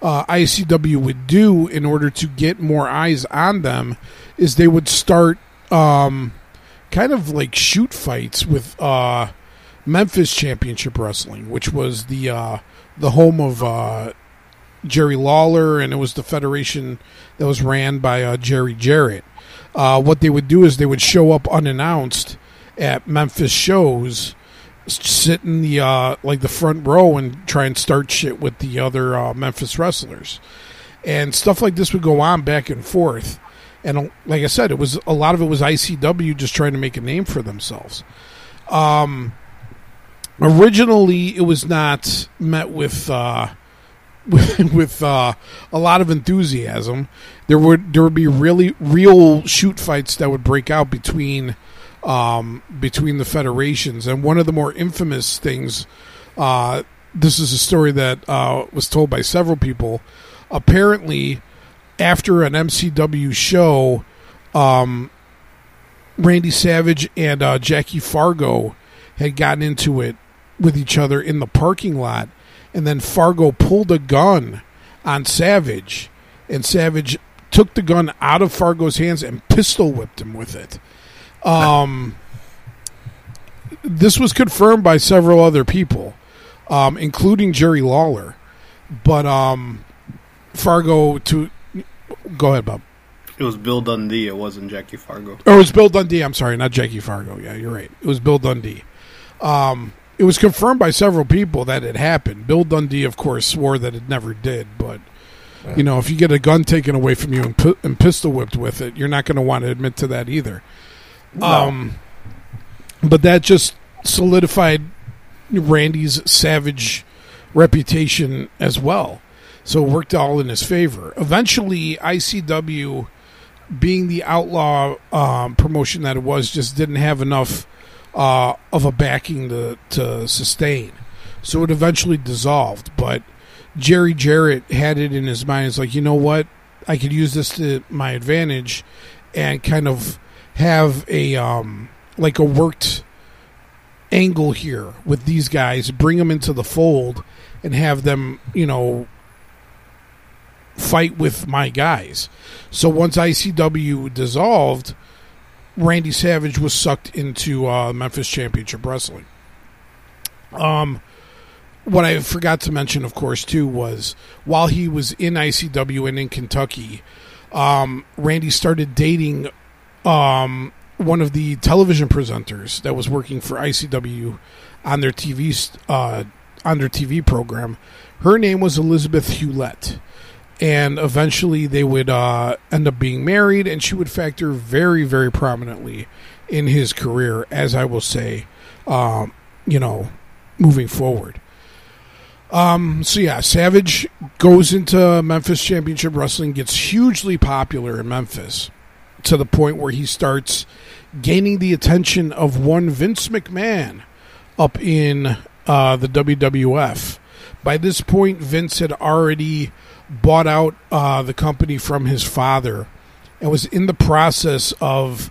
uh, ICW would do in order to get more eyes on them is they would start um, kind of like shoot fights with uh, Memphis Championship Wrestling, which was the uh, the home of uh, Jerry Lawler, and it was the federation that was ran by uh, Jerry Jarrett. Uh, what they would do is they would show up unannounced at Memphis shows, sit in the uh, like the front row and try and start shit with the other uh, Memphis wrestlers, and stuff like this would go on back and forth. And like I said, it was a lot of it was ICW just trying to make a name for themselves. Um, originally, it was not met with uh, with, with uh, a lot of enthusiasm. There would there would be really real shoot fights that would break out between um, between the federations, and one of the more infamous things. Uh, this is a story that uh, was told by several people. Apparently, after an MCW show, um, Randy Savage and uh, Jackie Fargo had gotten into it with each other in the parking lot, and then Fargo pulled a gun on Savage, and Savage took the gun out of Fargo's hands and pistol whipped him with it. Um, this was confirmed by several other people, um, including Jerry Lawler. But um, Fargo to go ahead, Bob. It was Bill Dundee. It wasn't Jackie Fargo. It was Bill Dundee. I'm sorry, not Jackie Fargo. Yeah, you're right. It was Bill Dundee. Um, it was confirmed by several people that it happened. Bill Dundee, of course, swore that it never did. But you know, if you get a gun taken away from you and, pi- and pistol whipped with it, you're not going to want to admit to that either. Um, but that just solidified Randy's savage reputation as well. So it worked all in his favor. Eventually, ICW, being the outlaw um, promotion that it was, just didn't have enough uh, of a backing to, to sustain. So it eventually dissolved. But Jerry Jarrett had it in his mind. It's like, you know what? I could use this to my advantage and kind of have a um, like a worked angle here with these guys, bring them into the fold, and have them, you know, fight with my guys. So once ICW dissolved, Randy Savage was sucked into uh, Memphis Championship Wrestling. Um, what I forgot to mention, of course, too, was while he was in ICW and in Kentucky, um, Randy started dating um, one of the television presenters that was working for ICW on their TV uh, on their TV program. Her name was Elizabeth Hulette, and eventually they would uh, end up being married, and she would factor very, very prominently in his career, as I will say, um, you know, moving forward. Um, so yeah, Savage goes into Memphis Championship Wrestling, gets hugely popular in Memphis to the point where he starts gaining the attention of one Vince McMahon up in uh, the WWF. By this point, Vince had already bought out uh, the company from his father and was in the process of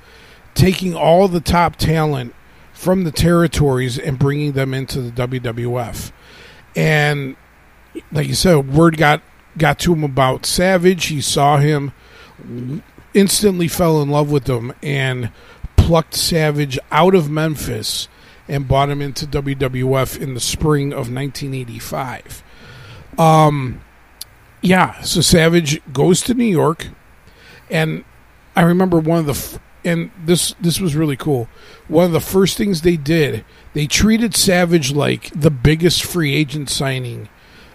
taking all the top talent from the territories and bringing them into the WWF and like you said, word got got to him about Savage. He saw him, instantly fell in love with him, and plucked Savage out of Memphis and brought him into WWF in the spring of 1985. Um, yeah, so Savage goes to New York, and I remember one of the and this this was really cool. One of the first things they did, they treated Savage like the biggest free agent signing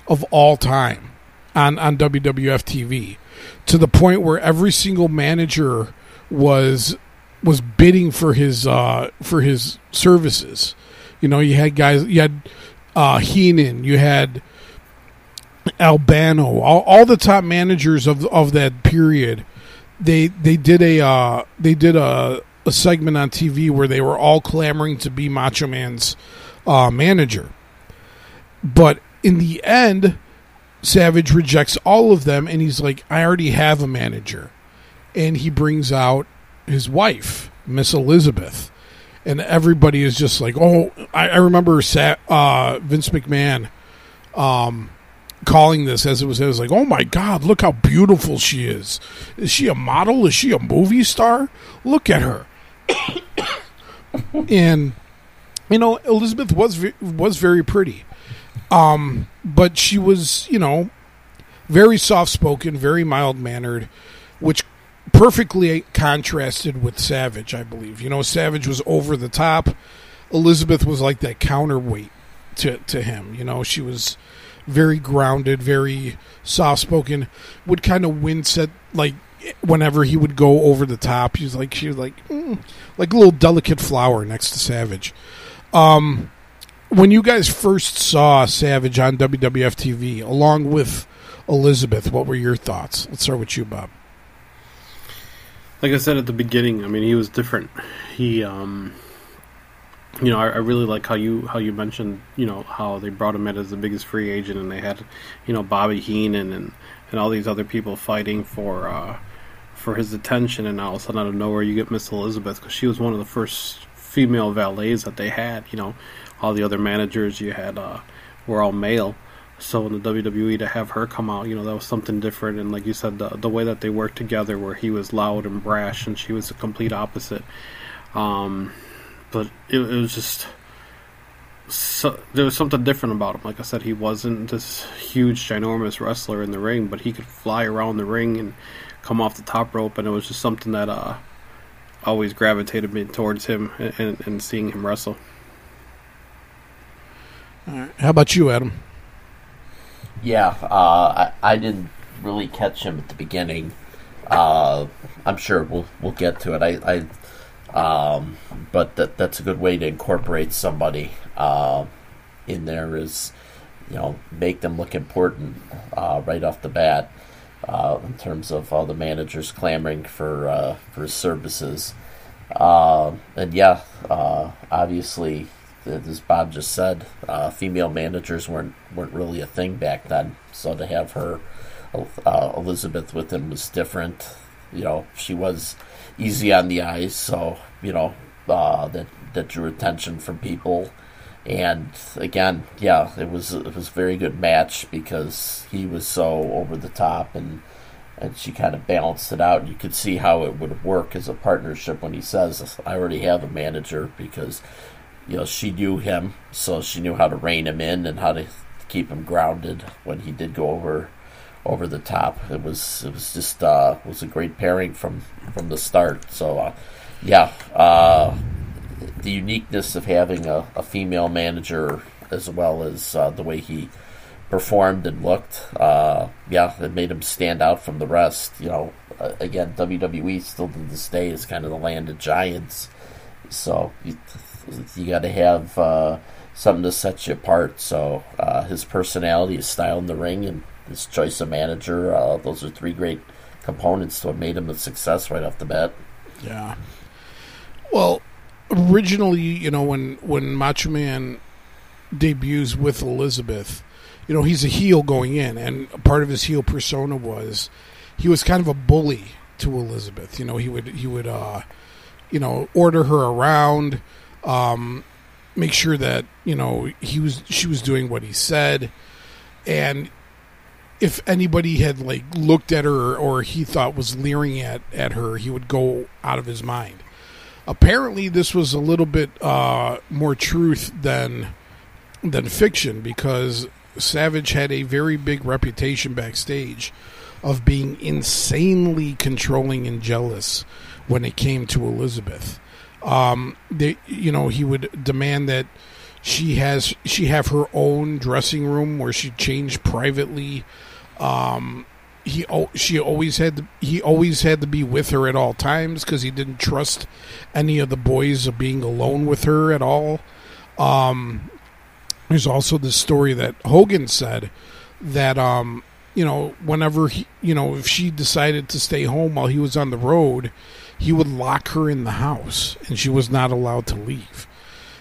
of all time on on WWF TV, to the point where every single manager was was bidding for his uh, for his services. You know, you had guys, you had uh, Heenan, you had Albano, all, all the top managers of of that period they they did a uh, they did a, a segment on TV where they were all clamoring to be Macho Man's uh, manager, but in the end, Savage rejects all of them, and he's like, "I already have a manager," and he brings out his wife, Miss Elizabeth, and everybody is just like, "Oh, I, I remember Sa- uh, Vince McMahon." Um, calling this as it was, it was like, oh my God, look how beautiful she is. Is she a model? Is she a movie star? Look at her. and you know, Elizabeth was was very pretty, um, but she was you know very soft spoken, very mild mannered, which perfectly contrasted with Savage. I believe you know Savage was over the top. Elizabeth was like that counterweight to to him. You know, she was very grounded, very soft spoken, would kind of wince at like whenever he would go over the top. She's like she was like mm, like a little delicate flower next to Savage. Um, when you guys first saw Savage on WWF TV, along with Elizabeth, what were your thoughts? Let's start with you, Bob. Like I said at the beginning, I mean, he was different. He um, you know, I, I, really like how you how you mentioned, you know, how they brought him in as the biggest free agent, and they had, you know, Bobby Heenan and and all these other people fighting for uh, for his attention, and all of a sudden out of nowhere you get Miss Elizabeth because she was one of the first female valets that they had. You know, all the other managers you had uh, were all male. So in the WWE to have her come out, you know, that was something different. And like you said, the the way that they worked together, where he was loud and brash, and she was the complete opposite. Um, but it, it was just so, there was something different about him. Like I said, he wasn't this huge, ginormous wrestler in the ring, but he could fly around the ring and come off the top rope, and it was just something that uh, always gravitated me towards him and, and, and seeing him wrestle. How about you, Adam? Yeah, uh, I, I didn't really catch him at the beginning. Uh, I'm sure we'll we'll get to it. I, I um, but that that's a good way to incorporate somebody uh, in there. Is you know make them look important uh, right off the bat uh, in terms of all the managers clamoring for uh, for services. Uh, and yeah, uh, obviously, as Bob just said, uh, female managers weren't weren't really a thing back then. So to have her Elizabeth with him was different. You know, she was easy on the eyes, so you know uh, that that drew attention from people. And again, yeah, it was it was a very good match because he was so over the top and and she kind of balanced it out. You could see how it would work as a partnership when he says, "I already have a manager," because you know she knew him, so she knew how to rein him in and how to keep him grounded when he did go over over the top. It was it was just uh, was a great pairing from from the start. So uh, yeah, uh, the uniqueness of having a, a female manager as well as uh, the way he performed and looked, uh, yeah, it made him stand out from the rest. You know, again, WWE still to this day is kind of the land of giants, so you, you got to have uh, something to set you apart. So his personality, his style in the ring, and his choice of manager, uh, those are three great components to what made him a success right off the bat. Yeah. Well, originally, you know, when when Macho Man debuts with Elizabeth, you know, he's a heel going in, and part of his heel persona was he was kind of a bully to Elizabeth. You know, he would he would uh, you know order her around, um, make sure that you know he was she was doing what he said, and if anybody had like looked at her or he thought was leering at at her, he would go out of his mind apparently this was a little bit uh, more truth than than fiction because Savage had a very big reputation backstage of being insanely controlling and jealous when it came to Elizabeth. Um, they, you know, he would demand that she has she have her own dressing room where she changed privately. Um, he she always had to, he always had to be with her at all times because he didn't trust any of the boys of being alone with her at all. Um, there's also the story that Hogan said that um, you know whenever he you know if she decided to stay home while he was on the road, he would lock her in the house and she was not allowed to leave.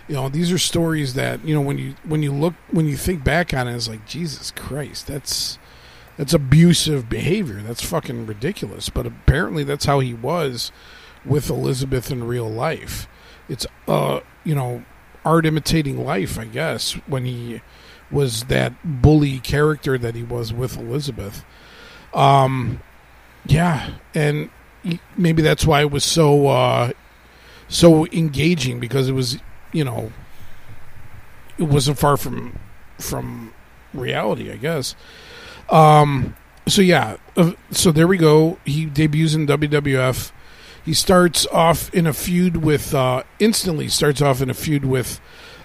You know, these are stories that you know when you when you look when you think back on it, it's like Jesus Christ, that's that's abusive behavior. That's fucking ridiculous. But apparently, that's how he was with Elizabeth in real life. It's uh, you know, art imitating life, I guess, when he was that bully character that he was with Elizabeth. Um, yeah, and maybe that's why it was so uh, so engaging because it was, you know, it wasn't far from from reality, I guess. Um, so yeah, uh, so there we go. He debuts in WWF. He starts off in a feud with uh, instantly starts off in a feud with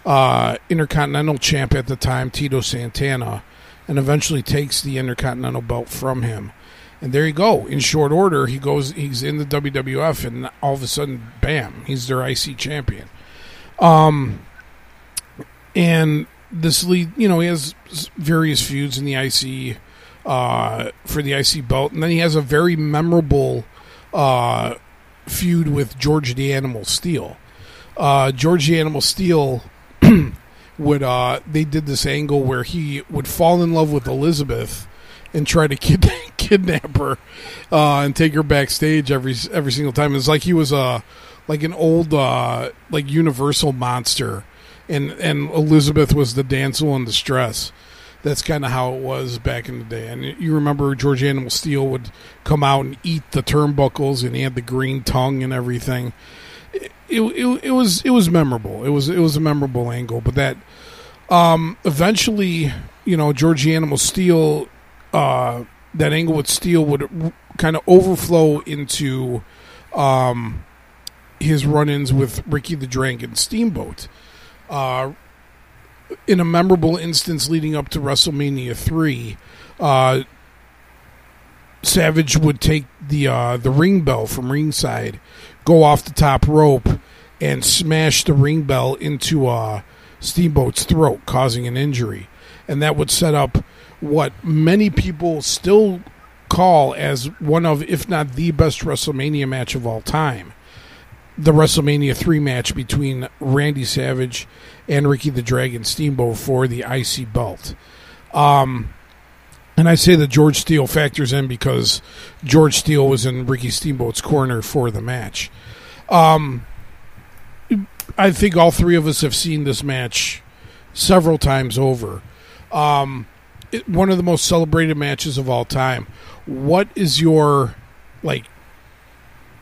uh, Intercontinental Champ at the time, Tito Santana, and eventually takes the Intercontinental belt from him. And there you go. In short order, he goes. He's in the WWF, and all of a sudden, bam, he's their IC champion. Um, and this lead, you know, he has various feuds in the IC uh, for the IC belt, and then he has a very memorable uh, feud with George the Animal Steele. Uh, George the Animal Steele would uh, they did this angle where he would fall in love with Elizabeth and try to kid- kidnap her uh, and take her backstage every every single time. It's like he was a like an old uh, like Universal monster, and and Elizabeth was the damsel in distress that's kind of how it was back in the day. And you remember George Animal Steele would come out and eat the turnbuckles, and he had the green tongue and everything. It, it, it, was it was memorable. It was it was a memorable angle, but that um, eventually, you know, George Animal Steele, uh, that angle with Steele would kind of overflow into um, his run-ins with Ricky the Dragon Steamboat. Uh, in a memorable instance leading up to WrestleMania three, uh, Savage would take the uh, the ring bell from ringside, go off the top rope, and smash the ring bell into uh, Steamboat's throat, causing an injury. and that would set up what many people still call as one of, if not the best WrestleMania match of all time. The WrestleMania 3 match between Randy Savage and Ricky the Dragon Steamboat for the IC belt. Um, and I say that George Steele factors in because George Steele was in Ricky Steamboat's corner for the match. Um, I think all three of us have seen this match several times over. Um, it, one of the most celebrated matches of all time. What is your like?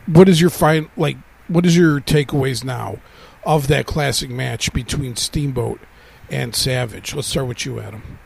What is your fine like? What is your takeaways now of that classic match between Steamboat and Savage? Let's start with you, Adam.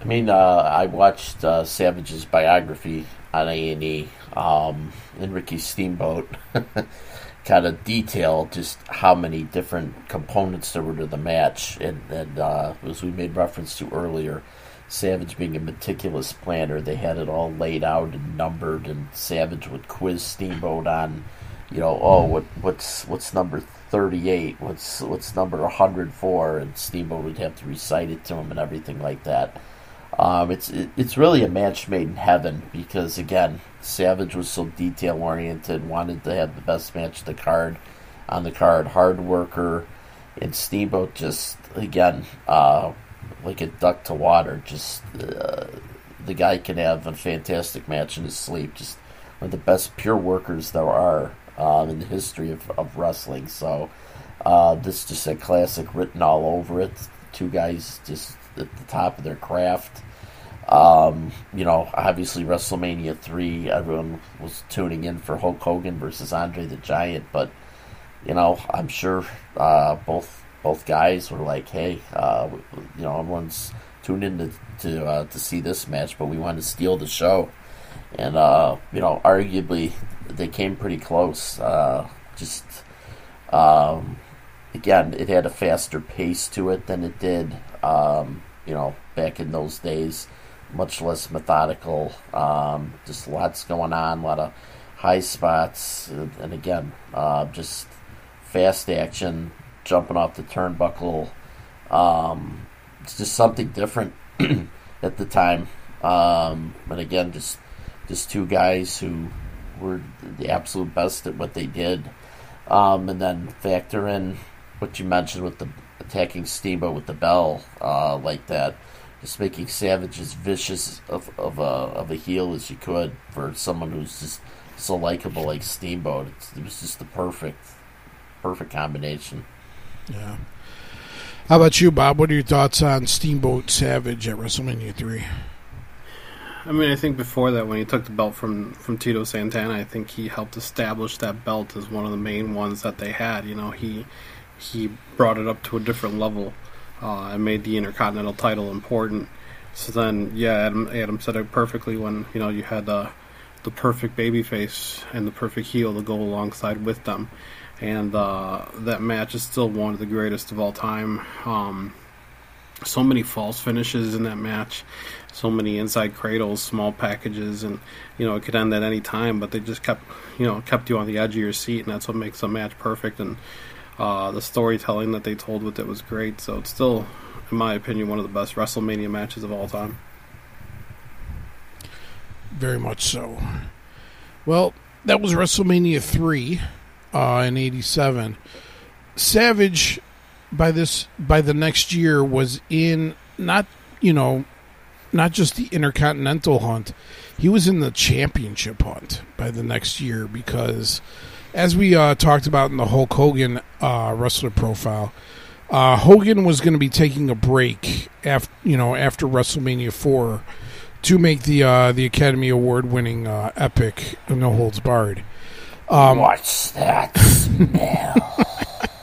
I mean, uh, I watched uh, Savage's biography on A and E, um, and Ricky Steamboat kind of detail just how many different components there were to the match, and, and uh, as we made reference to earlier, Savage being a meticulous planner, they had it all laid out and numbered, and Savage would quiz Steamboat on, you know, oh, what what's what's number thirty eight, what's what's number hundred four, and Steamboat would have to recite it to him and everything like that. Um, it's it, it's really a match made in heaven because again, Savage was so detail oriented, wanted to have the best match of the card on the card, hard worker, and Steamboat just again uh, like a duck to water. Just uh, the guy can have a fantastic match in his sleep. Just one of the best pure workers there are um, in the history of, of wrestling. So uh, this is just a classic written all over it. Two guys just at the top of their craft. Um, you know, obviously WrestleMania three, everyone was tuning in for Hulk Hogan versus Andre the Giant, but you know, I'm sure uh, both both guys were like, "Hey, uh, you know, everyone's tuned in to to, uh, to see this match, but we want to steal the show." And uh, you know, arguably, they came pretty close. Uh, just um, again, it had a faster pace to it than it did, um, you know, back in those days much less methodical. Um, just lots going on, a lot of high spots, and again, uh, just fast action, jumping off the turnbuckle. Um, it's just something different at the time. Um, and again, just just two guys who were the absolute best at what they did. Um, and then factor in what you mentioned with the attacking Steamboat with the bell uh, like that just making Savage as vicious of, of a of a heel as you could for someone who's just so likable like Steamboat. It's, it was just the perfect perfect combination. Yeah. How about you, Bob? What are your thoughts on Steamboat Savage at WrestleMania three? I mean, I think before that, when he took the belt from from Tito Santana, I think he helped establish that belt as one of the main ones that they had. You know, he he brought it up to a different level uh, and made the Intercontinental title important. So then, yeah, Adam, Adam said it perfectly when you know you had the the perfect babyface and the perfect heel to go alongside with them, and uh, that match is still one of the greatest of all time. Um, so many false finishes in that match, so many inside cradles, small packages, and you know it could end at any time, but they just kept you know kept you on the edge of your seat, and that's what makes a match perfect. And uh, the storytelling that they told with it was great. So it's still, in my opinion, one of the best WrestleMania matches of all time. Very much so. Well, that was WrestleMania three uh, in '87. Savage, by this by the next year, was in not you know, not just the Intercontinental hunt. He was in the championship hunt by the next year because as we uh, talked about in the Hulk Hogan uh, wrestler profile, uh, Hogan was going to be taking a break after you know after WrestleMania four to make the uh, the Academy Award winning uh, epic No Holds Barred. Um, What's that smell?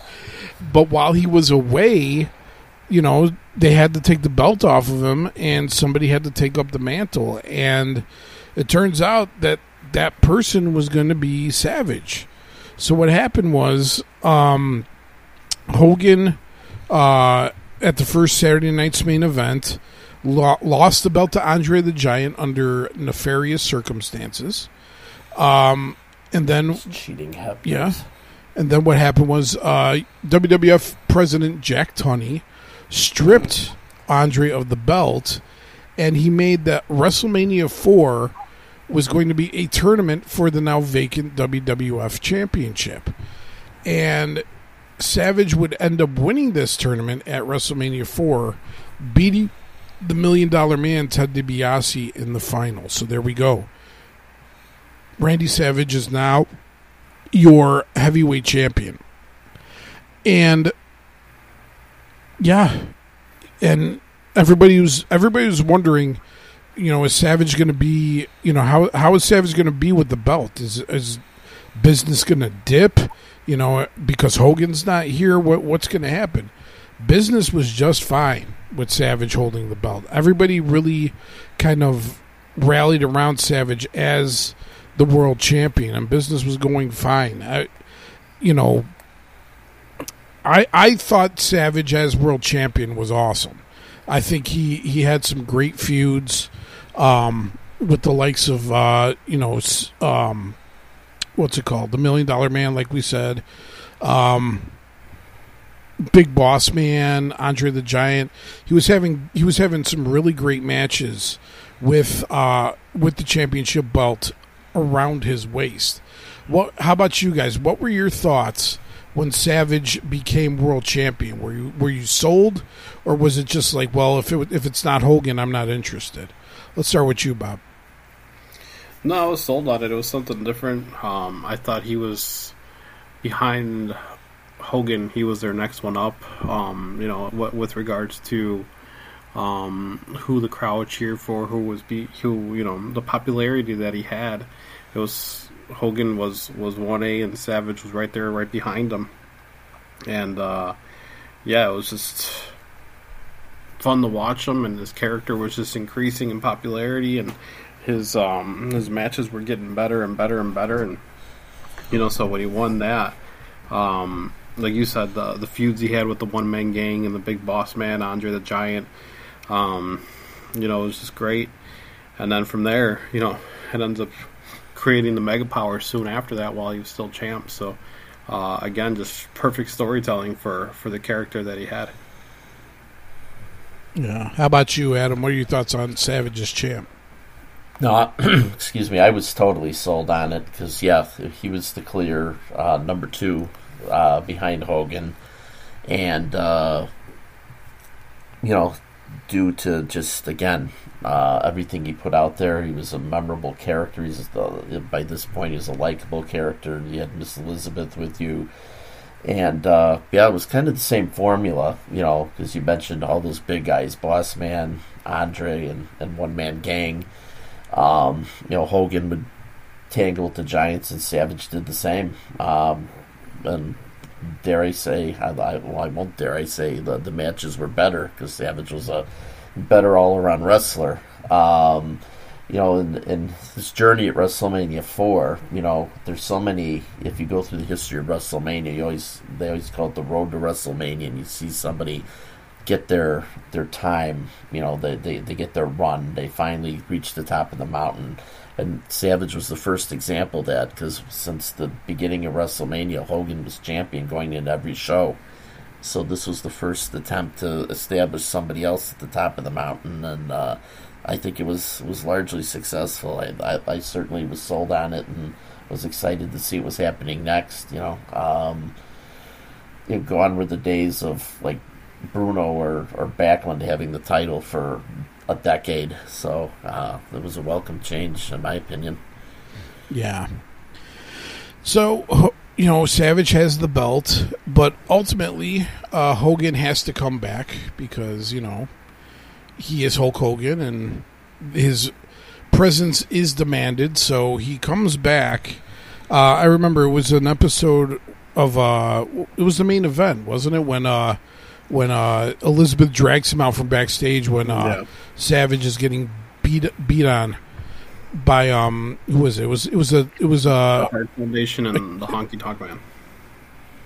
but while he was away, you know they had to take the belt off of him, and somebody had to take up the mantle, and it turns out that that person was going to be Savage. So what happened was um, Hogan uh, at the first Saturday night's main event lo- lost the belt to Andre the Giant under nefarious circumstances. Um, and then cheating happens. Yeah. And then what happened was uh, WWF President Jack Tunney stripped Andre of the belt, and he made that WrestleMania 4 was going to be a tournament for the now vacant WWF Championship. And Savage would end up winning this tournament at WrestleMania 4, beating the Million Dollar Man, Ted DiBiase, in the final. So there we go. Randy Savage is now your heavyweight champion. And yeah, and everybody was everybody was wondering, you know, is Savage going to be, you know, how how is Savage going to be with the belt? Is is business going to dip? You know, because Hogan's not here. What what's going to happen? Business was just fine with Savage holding the belt. Everybody really kind of rallied around Savage as the world champion, and business was going fine. I, you know, I I thought Savage as world champion was awesome. I think he he had some great feuds um, with the likes of uh, you know um, what's it called, the Million Dollar Man, like we said, um, Big Boss Man, Andre the Giant. He was having he was having some really great matches with uh, with the championship belt around his waist. What? How about you guys? What were your thoughts when Savage became world champion? Were you were you sold, or was it just like, well, if it if it's not Hogan, I'm not interested? Let's start with you, Bob. No, I was sold on it. It was something different. Um, I thought he was behind Hogan. He was their next one up. Um, you know, with regards to um, who the crowd cheered for, who was be who you know the popularity that he had. It was Hogan was was one A and Savage was right there, right behind him, and uh, yeah, it was just fun to watch him, and his character was just increasing in popularity, and his um, his matches were getting better and better and better, and you know, so when he won that, um, like you said, the the feuds he had with the One Man Gang and the Big Boss Man, Andre the Giant, um, you know, it was just great. And then from there, you know, it ends up creating the Mega Power soon after that while he was still champ. So uh, again, just perfect storytelling for for the character that he had. Yeah. How about you, Adam? What are your thoughts on Savage's champ? No, excuse me. I was totally sold on it because yeah, he was the clear uh, number two uh, behind Hogan, and uh, you know, due to just again uh, everything he put out there, he was a memorable character. He's the, by this point he's a likable character. You had Miss Elizabeth with you, and uh, yeah, it was kind of the same formula, you know, because you mentioned all those big guys, Boss Man, Andre, and and One Man Gang um, you know, Hogan would tangle with the Giants, and Savage did the same. Um, and dare I say, I, well, I won't dare I say the the matches were better because Savage was a better all around wrestler. Um, you know, in, in this journey at WrestleMania four, you know, there's so many. If you go through the history of WrestleMania, you always they always call it the road to WrestleMania, and you see somebody get their their time. You know, they, they, they get their run. They finally reach the top of the mountain. And Savage was the first example of that because since the beginning of WrestleMania, Hogan was champion going into every show. So this was the first attempt to establish somebody else at the top of the mountain, and uh, I think it was was largely successful. I, I, I, certainly was sold on it and was excited to see what was happening next. You know, um, you know, gone were the days of like Bruno or, or Backlund having the title for a decade. So uh, it was a welcome change, in my opinion. Yeah. So, you know, Savage has the belt, but ultimately, uh, Hogan has to come back because, you know, he is Hulk Hogan and his presence is demanded. So he comes back. Uh, I remember it was an episode of, uh, it was the main event, wasn't it? When, uh, when uh, Elizabeth drags him out from backstage when uh, yeah. Savage is getting beat beat on by um who was it? it was it was a it was a the Hart Foundation and the Honky Tonk Man.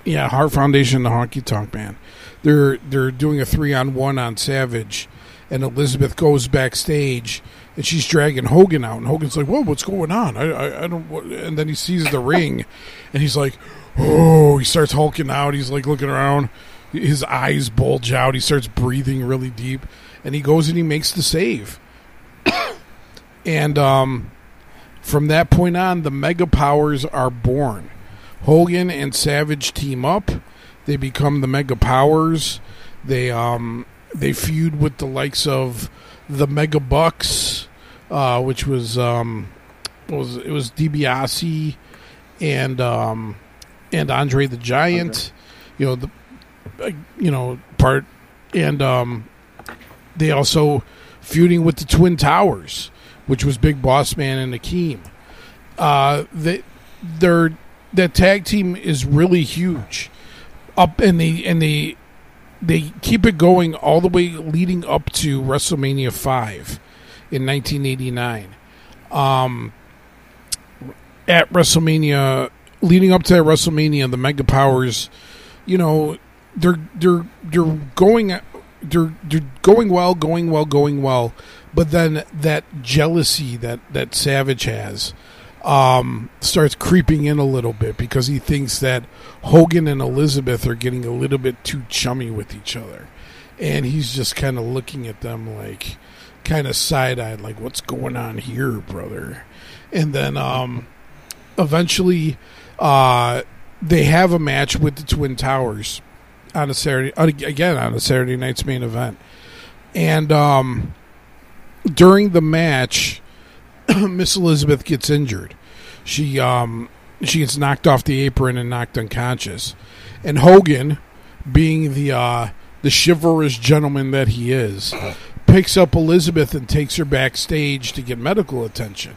Yeah, Hart Foundation, and the Honky Tonk Man. They're they're doing a three on one on Savage, and Elizabeth goes backstage and she's dragging Hogan out, and Hogan's like, "Whoa, what's going on? I I, I don't." And then he sees the ring, and he's like, "Oh!" He starts hulking out. He's like looking around his eyes bulge out. He starts breathing really deep, and he goes and he makes the save. and um, from that point on, the Mega Powers are born. Hogan and Savage team up. They become the Mega Powers. They um they feud with the likes of the Mega Bucks, uh, which was um was it was DiBiase and um and Andre the Giant. You know the you know part and um they also feuding with the Twin Towers, which was Big Boss Man and Akeem. Uh, they they're that tag team is really huge. Up in the and they they keep it going all the way leading up to WrestleMania five in 1989. Um, at WrestleMania, leading up to that WrestleMania, the Mega Powers, you know, they're they're they're going they're they're going well, going well, going well, but then that jealousy that that Savage has um, starts creeping in a little bit because he thinks that Hogan and Elizabeth are getting a little bit too chummy with each other. And he's just kind of looking at them like, kind of side eyed, like, what's going on here, brother? And then um, eventually uh, they have a match with the Twin Towers on a Saturday, again, on a Saturday night's main event. And um, during the match, Miss Elizabeth gets injured. She um she gets knocked off the apron and knocked unconscious. And Hogan, being the uh, the chivalrous gentleman that he is, picks up Elizabeth and takes her backstage to get medical attention.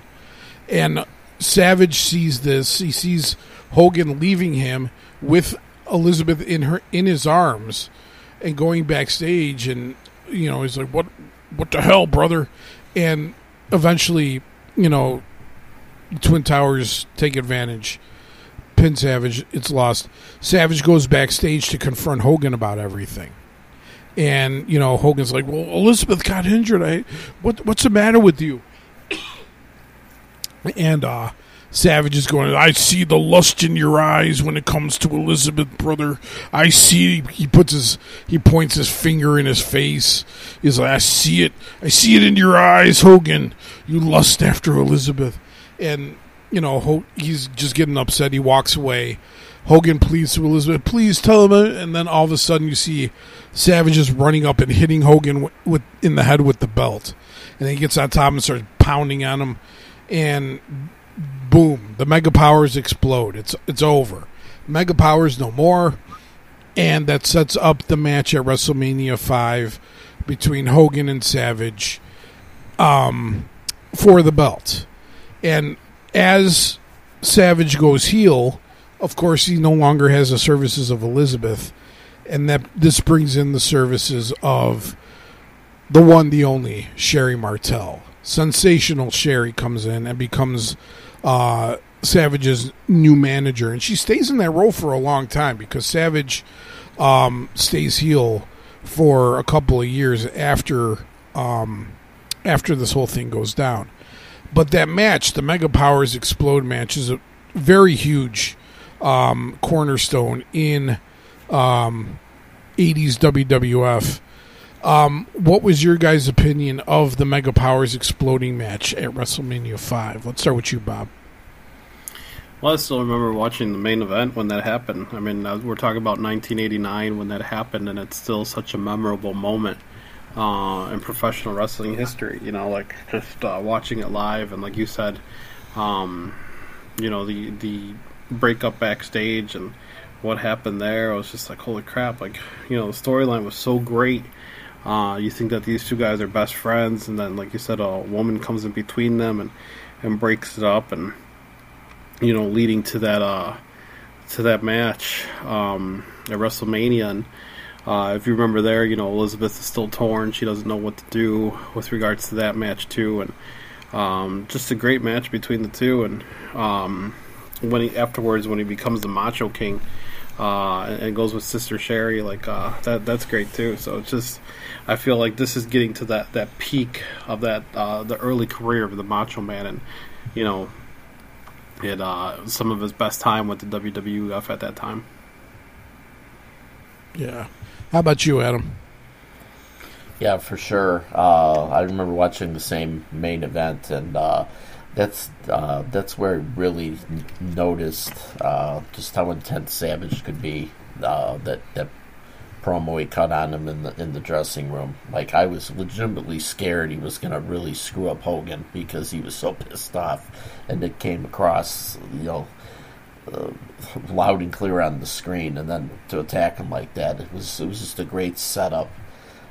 And Savage sees this. He sees Hogan leaving him with Elizabeth in her in his arms and going backstage and you know he's like what what the hell brother and eventually you know, Twin Towers take advantage. Pin Savage, it's lost. Savage goes backstage to confront Hogan about everything. And, you know, Hogan's like, Well, Elizabeth got injured. I what what's the matter with you? And uh Savage is going, I see the lust in your eyes when it comes to Elizabeth, brother. I see he puts his he points his finger in his face. He's like, I see it. I see it in your eyes, Hogan. You lust after Elizabeth. And, you know, he's just getting upset. He walks away. Hogan pleads to Elizabeth, please tell him. And then all of a sudden you see Savage is running up and hitting Hogan with, in the head with the belt. And he gets on top and starts pounding on him. And boom, the mega powers explode. It's it's over. Mega powers no more, and that sets up the match at WrestleMania five between Hogan and Savage, um, for the belt. And as Savage goes heel, of course he no longer has the services of Elizabeth, and that this brings in the services of the one, the only Sherri Martel. Sensational Sherri comes in and becomes uh, Savage's new manager, and she stays in that role for a long time because Savage um, stays heel for a couple of years after um, after this whole thing goes down. But that match, the Mega Powers Explode match, is a very huge um, cornerstone in 80s um, WWF. Um, what was your guys' opinion of the Mega Powers exploding match at WrestleMania 5? Let's start with you, Bob. Well, I still remember watching the main event when that happened. I mean, uh, we're talking about 1989 when that happened, and it's still such a memorable moment uh, in professional wrestling history. You know, like just uh, watching it live, and like you said, um, you know, the the breakup backstage and what happened there. I was just like, holy crap! Like, you know, the storyline was so great uh, you think that these two guys are best friends, and then, like you said, a woman comes in between them and, and breaks it up, and you know, leading to that uh, to that match um, at WrestleMania. And uh, if you remember there, you know, Elizabeth is still torn; she doesn't know what to do with regards to that match too, and um, just a great match between the two. And um, when he afterwards, when he becomes the Macho King. Uh, and goes with Sister Sherri, like uh, that. That's great too. So it's just I feel like this is getting to that, that peak of that uh, the early career of the Macho Man, and you know, it uh, some of his best time with the WWF at that time. Yeah. How about you, Adam? Yeah, for sure. Uh, I remember watching the same main event, and uh, that's uh, that's where I really n- noticed uh, just how intense Savage could be. Uh, that that promo he cut on him in the in the dressing room. Like I was legitimately scared he was to really screw up Hogan because he was so pissed off, and it came across, you know. Uh, loud and clear on the screen, and then to attack him like that, it was it was just a great setup.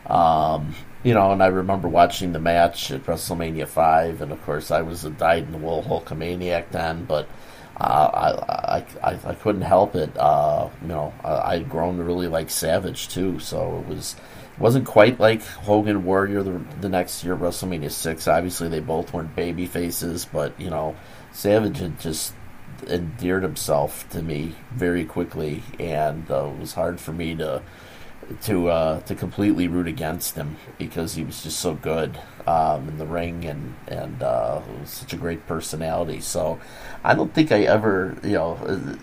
Um, you know, and I remember watching the match at WrestleMania five, and of course I was a dyed in the wool Hulkamaniac then, but I, I, I couldn't help it. Uh, you know, I, I'd grown to really like Savage too, so it was it wasn't quite like Hogan Warrior the, the next year WrestleMania six. Obviously, they both weren't baby faces, but you know, Savage had just endeared himself to me very quickly, and uh, it was hard for me to to uh, to completely root against him because he was just so good um, in the ring and and uh, such a great personality. So I don't think I ever you know uh,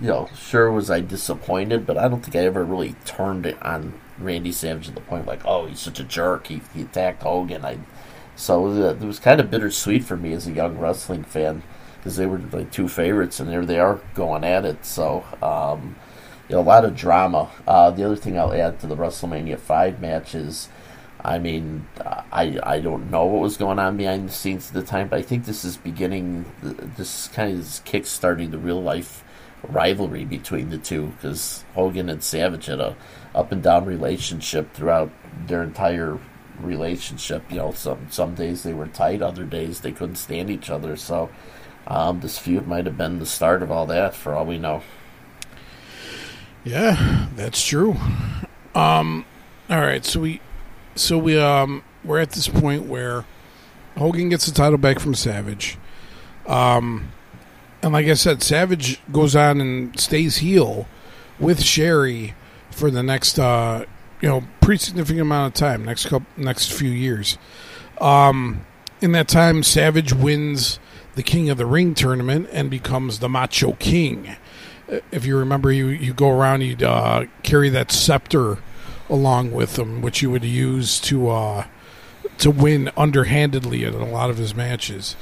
you know sure was I disappointed, but I don't think I ever really turned it on Randy Savage to the point like oh he's such a jerk he, he attacked Hogan. I so it was, uh, it was kind of bittersweet for me as a young wrestling fan because they were like two favorites and there they are going at it. So. Um, you know, a lot of drama. Uh, the other thing I'll add to the WrestleMania five match is, I mean, I I don't know what was going on behind the scenes at the time, but I think this is beginning. This kind of is kick starting the real life rivalry between the two because Hogan and Savage had a up and down relationship throughout their entire relationship. You know, some some days they were tight, other days they couldn't stand each other. So um, this feud might have been the start of all that, for all we know. Yeah, that's true. Um, all right, so we, so we, um, we're at this point where Hogan gets the title back from Savage. Um, and like I said, Savage goes on and stays heel with Sherri for the next, uh, you know, pretty significant amount of time, next couple, next few years. Um, in that time, Savage wins the King of the Ring tournament and becomes the Macho King if you remember, you you go around, you'd uh, carry that scepter along with him, which you would use to uh, to win underhandedly in a lot of his matches.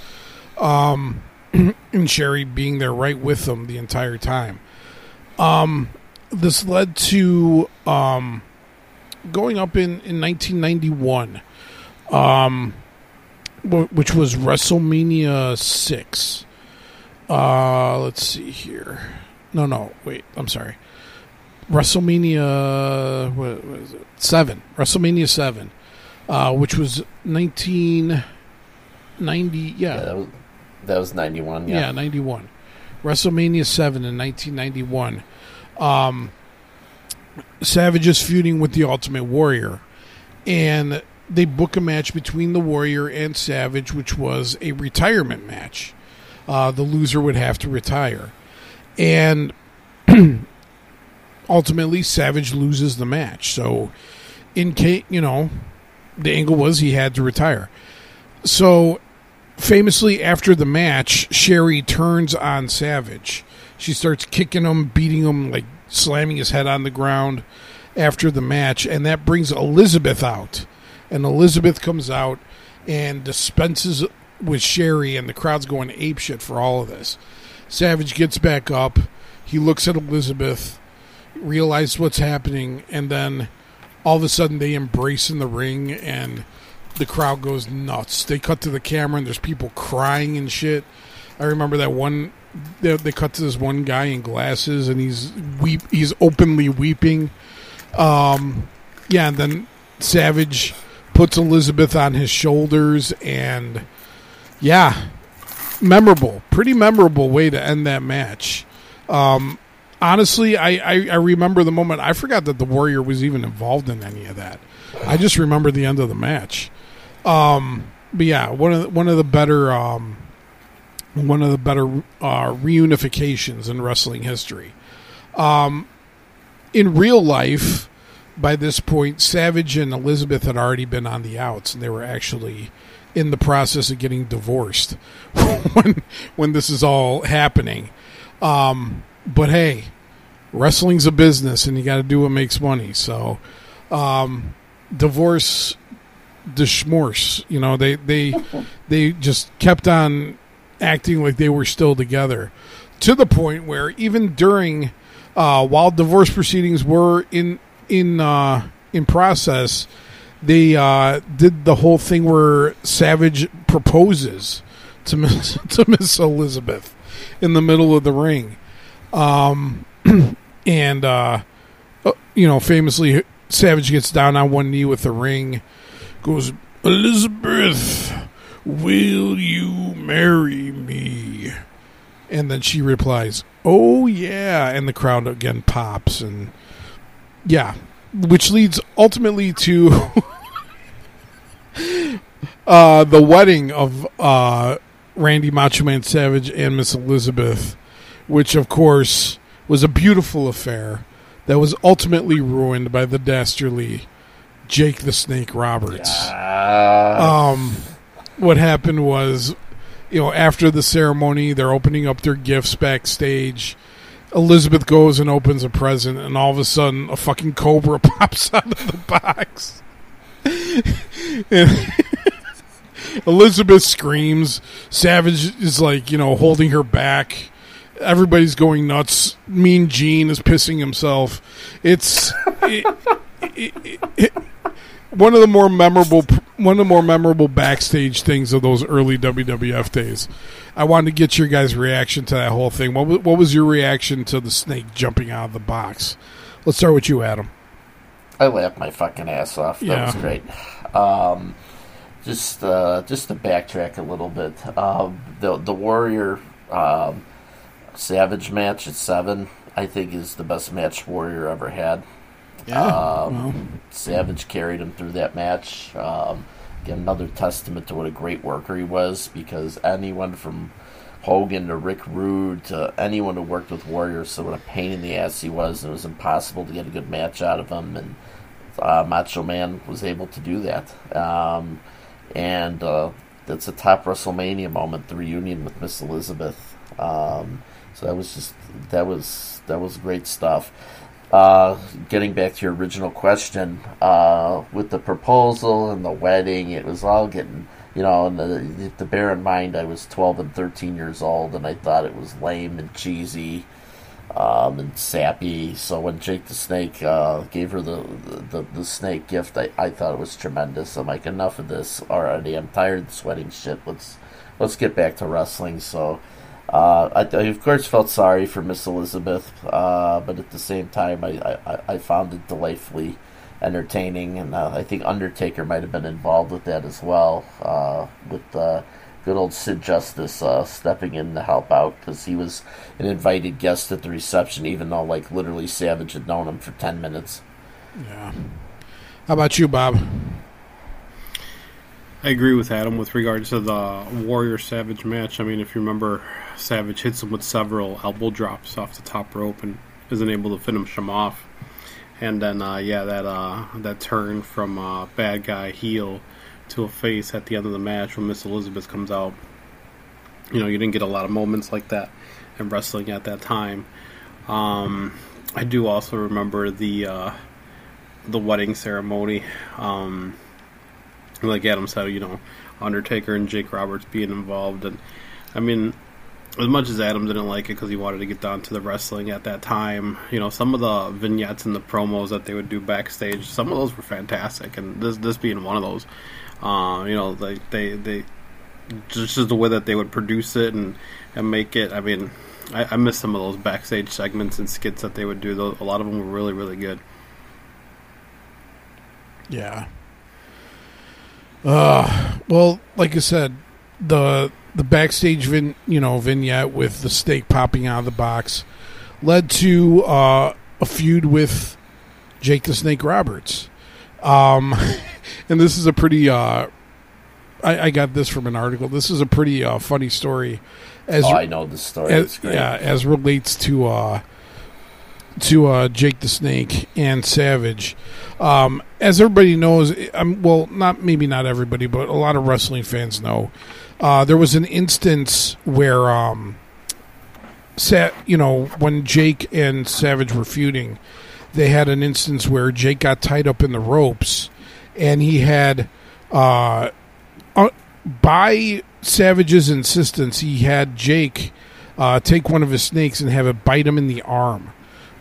Um, and Sherri being there right with him the entire time. Um, this led to um, going up in, in 1991, um, which was WrestleMania 6. Uh, let's see here. No, no, wait. I'm sorry. WrestleMania what, what is it? seven. WrestleMania seven, uh, which was 1990. Yeah, yeah that, was, that was 91. Yeah. yeah, 91. WrestleMania seven in 1991. Um, Savage is feuding with the Ultimate Warrior, and they book a match between the Warrior and Savage, which was a retirement match. Uh, the loser would have to retire and ultimately Savage loses the match. So, in case you know, the angle was he had to retire. So, famously after the match, Sherri turns on Savage. She starts kicking him, beating him, like slamming his head on the ground after the match, and that brings Elizabeth out. And Elizabeth comes out and dispenses with Sherri, and the crowd's going apeshit for all of this. Savage gets back up. He looks at Elizabeth, realizes what's happening, and then all of a sudden they embrace in the ring and the crowd goes nuts. They cut to the camera and there's people crying and shit. I remember that one. They, they cut to this one guy in glasses and he's weep. He's openly weeping. Um, yeah, and then Savage puts Elizabeth on his shoulders and yeah, memorable, pretty memorable way to end that match. Um, honestly, I, I, I, remember the moment. I forgot that the Warrior was even involved in any of that. I just remember the end of the match. Um, but yeah, one of the, one of the better um, one of the better uh, reunifications in wrestling history. Um, in real life, by this point, Savage and Elizabeth had already been on the outs, and they were actually in the process of getting divorced when when this is all happening. Um, but hey, wrestling's a business, and you got to do what makes money. So, um, divorce, the schmorse. You know, they they they just kept on acting like they were still together, to the point where even during uh, while divorce proceedings were in in uh, in process, they uh, did the whole thing where Savage proposes to Miss to Miss Elizabeth in the middle of the ring, um, and uh, uh, you know, famously, Savage gets down on one knee with the ring, goes, Elizabeth, will you marry me? And then she replies, "Oh yeah," and the crowd again pops, and yeah, which leads ultimately to uh, the wedding of uh, Randy Macho Man Savage and Miss Elizabeth, which of course was a beautiful affair that was ultimately ruined by the dastardly Jake the Snake Roberts. Uh, Um, what happened was, you know, after the ceremony, they're opening up their gifts backstage. Elizabeth goes and opens a present, and all of a sudden, a fucking cobra pops out of the box. Elizabeth screams. Savage is like, you know, holding her back. Everybody's going nuts. Mean Gene is pissing himself. It's it, it, it, one of the more memorable one of the more memorable backstage things of those early WWF days. I wanted to get your guys' reaction to that whole thing. What was, what was your reaction to the snake jumping out of the box? Let's start with you, Adam. I laughed my fucking ass off. That Yeah. was great. Um, just uh, just to backtrack a little bit, um, the the Warrior um, Savage match at seven, I think, is the best match Warrior ever had. Yeah. Um, well, Savage carried him through that match. Um, again, another testament to what a great worker he was because anyone from Hogan to Rick Rude to anyone who worked with Warrior, so what a pain in the ass he was, and it was impossible to get a good match out of him. And uh, Macho Man was able to do that. Um, and uh, that's a top WrestleMania moment, the reunion with Miss Elizabeth. Um, so that was just that was that was great stuff. Uh, getting back to your original question, uh, with the proposal and the wedding, it was all getting, you know, and the, to bear in mind, I was 12 and 13 years old, and I thought it was lame and cheesy um, and sappy. So when Jake the Snake uh, gave her the, the the snake gift, I, I thought it was tremendous. I'm like, enough of this already. I'm tired of this wedding shit. Let's let's get back to wrestling. So. Uh, I, I of course felt sorry for Miss Elizabeth, uh, but at the same time, I, I, I found it delightfully entertaining, and uh, I think Undertaker might have been involved with that as well, uh, with uh, good old Sid Justice uh, stepping in to help out because he was an invited guest at the reception, even though like literally Savage had known him for ten minutes. yeah. How about you, Bob? I agree with Adam with regards to the Warrior Savage match. I mean, if you remember, Savage hits him with several elbow drops off the top rope and isn't able to finish him off. And then, uh, yeah, that uh, that turn from uh, bad guy heel to a face at the end of the match when Miss Elizabeth comes out. You know, you didn't get a lot of moments like that in wrestling at that time. Um, I do also remember the uh, the wedding ceremony. Um, like Adam said, you know, Undertaker and Jake Roberts being involved, and I mean, as much as Adam didn't like it because he wanted to get down to the wrestling at that time, you know, some of the vignettes and the promos that they would do backstage, some of those were fantastic, and this this being one of those, uh, you know, they they they just the way that they would produce it and and make it. I mean, I, I miss some of those backstage segments and skits that they would do. Those, a lot of them were really really good. Yeah. Uh, well, like I said, the the backstage vin, you know vignette with the steak popping out of the box led to uh, a feud with Jake the Snake Roberts. Um, and this is a pretty. Uh, I, I got this from an article. This is a pretty uh, funny story. As oh, I know the story. As, yeah, as relates to uh, to uh, Jake the Snake and Savage. Um, as everybody knows, um, well, not maybe not everybody, but a lot of wrestling fans know. Uh, there was an instance where um, Sa- you know, when Jake and Savage were feuding, they had an instance where Jake got tied up in the ropes, and he had, uh, uh, by Savage's insistence, he had Jake uh, take one of his snakes and have it bite him in the arm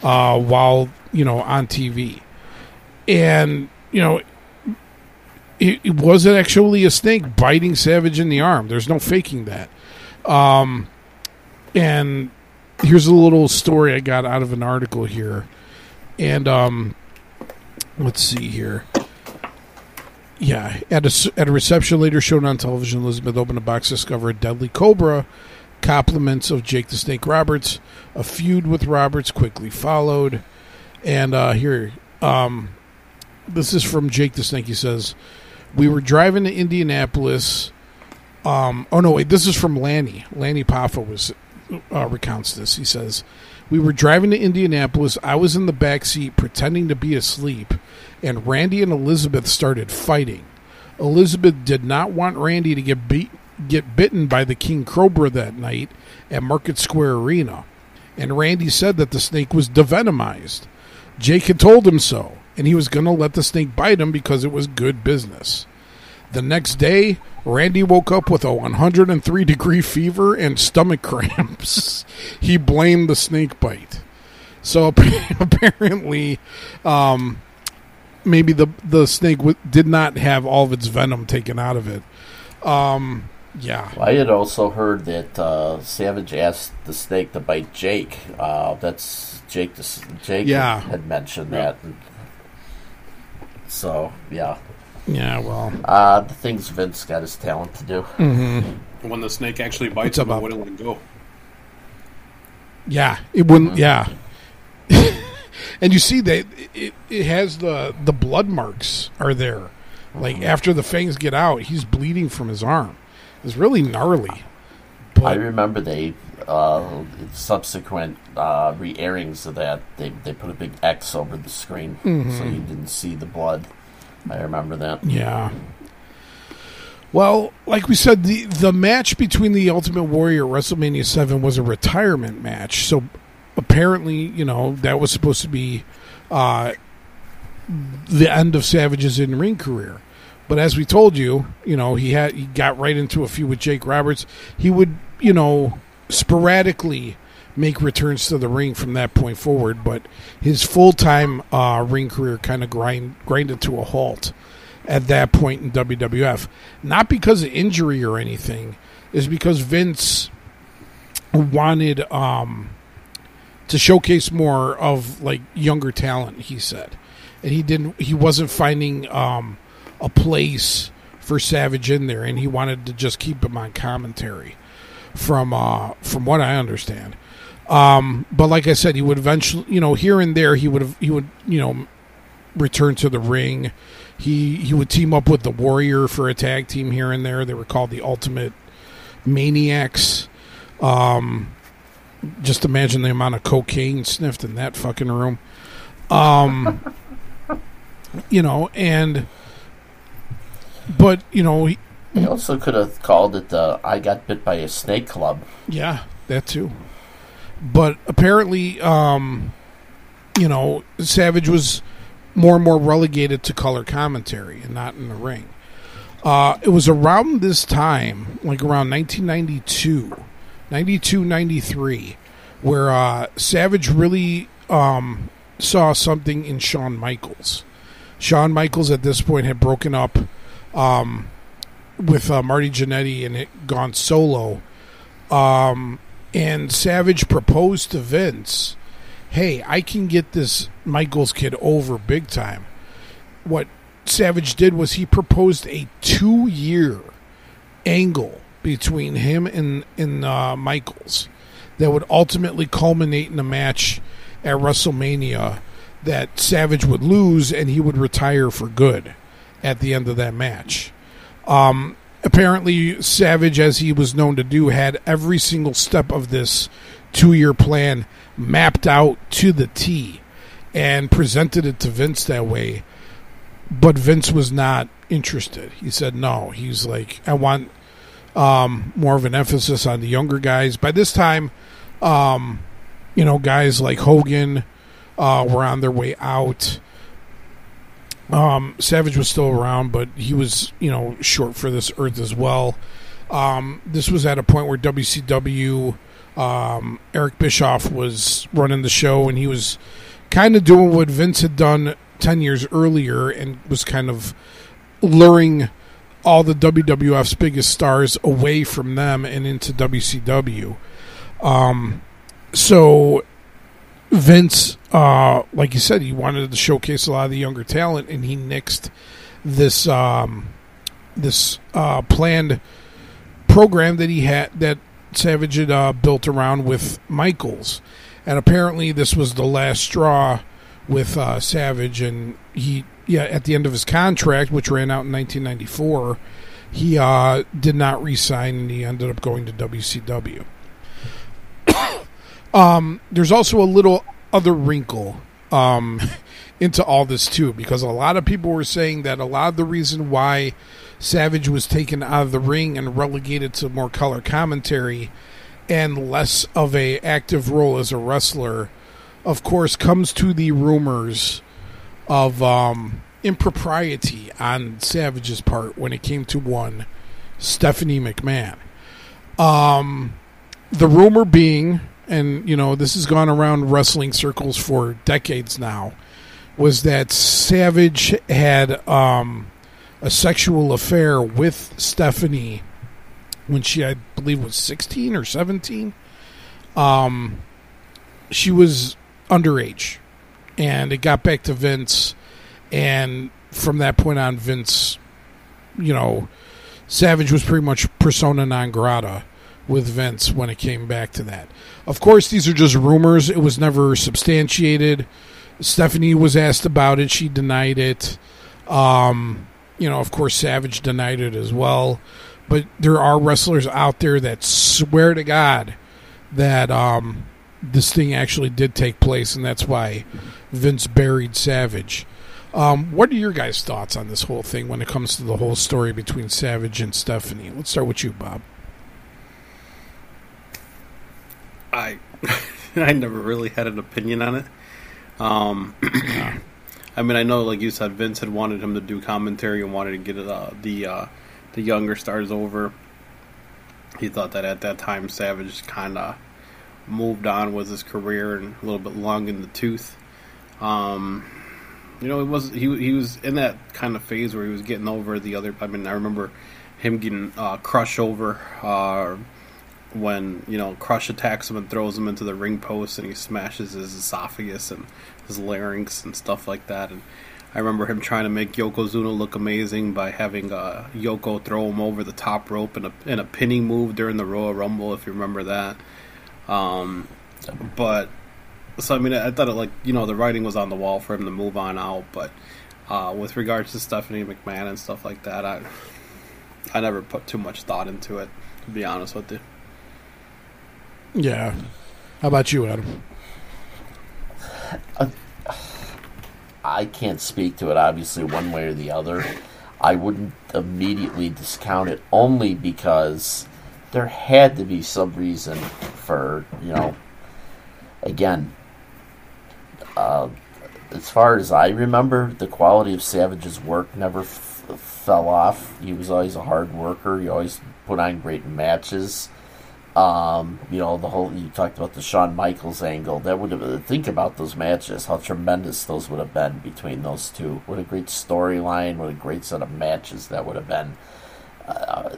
uh, while you know on TV, and you know. It, it wasn't actually a snake biting Savage in the arm. There's no faking that. Um, and here's a little story I got out of an article here. And um, let's see here. Yeah, at a at a reception later shown on television, Elizabeth opened a box, discovered a deadly cobra. Compliments of Jake the Snake Roberts. A feud with Roberts quickly followed. And uh, here, um, this is from Jake the Snake. He says, "We were driving to Indianapolis." Um, oh no, wait, this is from Lanny. Lanny Poffo was uh, recounts this. He says, "We were driving to Indianapolis. I was in the back seat pretending to be asleep, and Randy and Elizabeth started fighting. Elizabeth did not want Randy to get beat, get bitten by the king cobra that night at Market Square Arena, and Randy said that the snake was devenomized. Jake had told him so, and he was going to let the snake bite him because it was good business." The next day, Randy woke up with a 103 degree fever and stomach cramps. he blamed the snake bite. So apparently, um, maybe the the snake w- did not have all of its venom taken out of it. Um, yeah, I had also heard that uh, Savage asked the snake to bite Jake. Uh, that's Jake. The, Jake Yeah. had mentioned that. So yeah, yeah. Well, uh, the things Vince got his talent to do. When the snake actually bites him, up, I wouldn't let go. yeah. It wouldn't. Yeah. and you see that it, it has the the blood marks are there. Like after the fangs get out, he's bleeding from his arm. It's really gnarly. I remember they uh, subsequent uh, re-airings of that. They they put a big X over the screen so you didn't see the blood. I remember that. Yeah. Well, like we said, the the match between the Ultimate Warrior WrestleMania Seven was a retirement match. So apparently, you know, that was supposed to be uh, the end of Savage's in ring career. But as we told you, you know, he had he got right into a feud with Jake Roberts. He would, you know, sporadically make returns to the ring from that point forward, but his full time uh, ring career kind of grind grinded to a halt at that point in WWF. Not because of injury or anything, is because Vince wanted um, to showcase more of like younger talent. He said, and he didn't. He wasn't finding um, a place for Savage in there, and he wanted to just keep him on commentary. From uh, from what I understand, um, but like I said, he would eventually, you know, here and there, he would have, he would, you know, return to the ring. He he would team up with the Warrior for a tag team here and there. They were called the Ultimate Maniacs. Um, just imagine the amount of cocaine sniffed in that fucking room. Um, you know, and but you know, he, They also could have called it the "I got bit by a snake club." Yeah, that too. But apparently, um, you know, Savage was more and more relegated to color commentary and not in the ring. Uh, it was around this time, like around 1992, 92, 93, where uh, Savage really um, saw something in Shawn Michaels. Shawn Michaels at this point had broken up um, with uh, Marty Jannetty and it gone solo. Um, and Savage proposed to Vince, "Hey, I can get this Michaels kid over big time." What Savage did was he proposed a two-year angle between him and and uh, Michaels that would ultimately culminate in a match at WrestleMania that Savage would lose and he would retire for good at the end of that match. Um, apparently, Savage, as he was known to do, had every single step of this two year plan mapped out to the T and presented it to Vince that way. But Vince was not interested. He said no. He's like, I want um, more of an emphasis on the younger guys. By this time, Um, you know, guys like Hogan uh, were on their way out. Um, Savage was still around, but he was, you know, short for this earth as well. Um, this was at a point where WCW, um, Eric Bischoff was running the show, and he was kind of doing what Vince had done 10 years earlier and was kind of luring all the WWF's biggest stars away from them and into WCW. Um, so Vince, uh, like you said, he wanted to showcase a lot of the younger talent, and he nixed this um, this uh, planned program that he had that Savage had uh, built around with Michaels, and apparently this was the last straw with uh, Savage, and he yeah at the end of his contract, which ran out in 1994, he uh, did not resign, and he ended up going to WCW. Um, there's also a little other wrinkle um, into all this too, because a lot of people were saying that a lot of the reason why Savage was taken out of the ring and relegated to more color commentary and less of a active role as a wrestler, of course, comes to the rumors of um, impropriety on Savage's part when it came to one Stephanie McMahon. Um, the rumor being, and you know this has gone around wrestling circles for decades now, was that Savage had um, a sexual affair with Stephanie when she, I believe, was 16 or 17. Um, she was underage, and it got back to Vince, and from that point on, Vince, you know, Savage was pretty much persona non grata with Vince when it came back to that. Of course, these are just rumors. It was never substantiated. Stephanie was asked about it. She denied it. Um, you know, of course, Savage denied it as well. But there are wrestlers out there that swear to God that um, this thing actually did take place, and that's why Vince buried Savage. Um, what are your guys' thoughts on this whole thing when it comes to the whole story between Savage and Stephanie? Let's start with you, Bob. I I never really had an opinion on it. Um, I mean, I know, like you said, Vince had wanted him to do commentary and wanted to get uh, the uh, the younger stars over. He thought that at that time Savage kind of moved on with his career and a little bit long in the tooth. Um, you know, it was he he was in that kind of phase where he was getting over the other. I mean, I remember him getting uh, crushed over uh, when you know Crush attacks him and throws him into the ring post and he smashes his esophagus and his larynx and stuff like that. And I remember him trying to make Yokozuna look amazing by having uh, Yoko throw him over the top rope in a in a pinning move during the Royal Rumble, if you remember that. Um, but so I mean, I thought it like you know the writing was on the wall for him to move on out, but uh, with regards to Stephanie McMahon and stuff like that, I I never put too much thought into it, to be honest with you. Yeah. How about you, Adam? I can't speak to it obviously one way or the other. I wouldn't immediately discount it only because there had to be some reason for, you know, again, uh, as far as I remember, the quality of Savage's work never f- fell off. He was always a hard worker. He always put on great matches. Um, you know, the whole you talked about the Shawn Michaels angle. That would have think about those matches, how tremendous those would have been between those two. What a great storyline! What a great set of matches that would have been. Uh,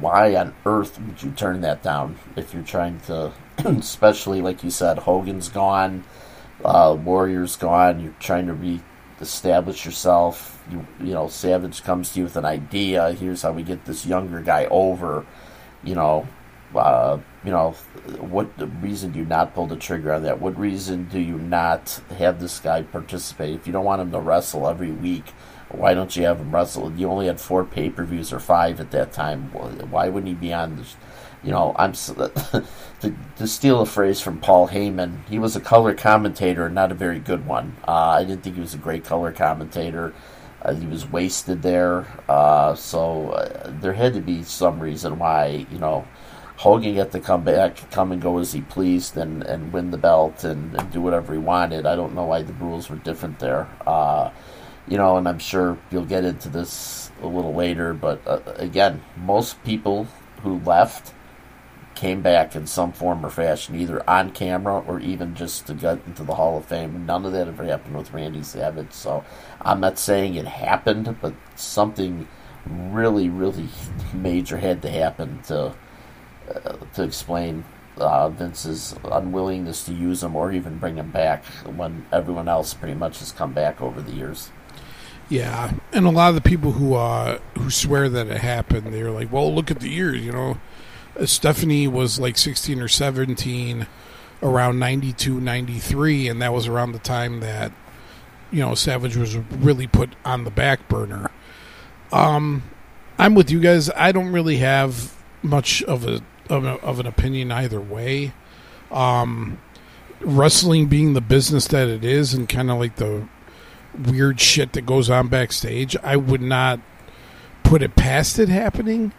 why on earth would you turn that down if you're trying to, especially like you said, Hogan's gone, uh, Warrior's gone. You're trying to re-establish yourself. You, you know, Savage comes to you with an idea. Here's how we get this younger guy over. You know, uh, you know, what reason do you not pull the trigger on that? What reason do you not have this guy participate? If you don't want him to wrestle every week, why don't you have him wrestle? You only had four pay per views or five at that time. Why wouldn't he be on this? You know, I'm to, to steal a phrase from Paul Heyman. He was a color commentator, not a very good one. Uh, I didn't think he was a great color commentator. Uh, he was wasted there, uh, so uh, there had to be some reason why you know Hogan got to come back, come and go as he pleased, and, and win the belt and, and do whatever he wanted. I don't know why the rules were different there. Uh, you know, and I'm sure you'll get into this a little later, but uh, again, most people who left came back in some form or fashion, either on camera or even just to get into the Hall of Fame. None of that ever happened with Randy Savage. So I'm not saying it happened, but something really, really major had to happen to to explain uh, Vince's unwillingness to use him or even bring him back when everyone else pretty much has come back over the years. Yeah, and a lot of the people who uh, who swear that it happened, they're like, "Well, look at the years," you know. Stephanie was like 16 or 17 around 92, 93, and that was around the time that, you know, Savage was really put on the back burner. Um, I'm with you guys. I don't really have much of a of, a, of an opinion either way. Um, wrestling being the business that it is, and kind of like the weird shit that goes on backstage, I would not put it past it happening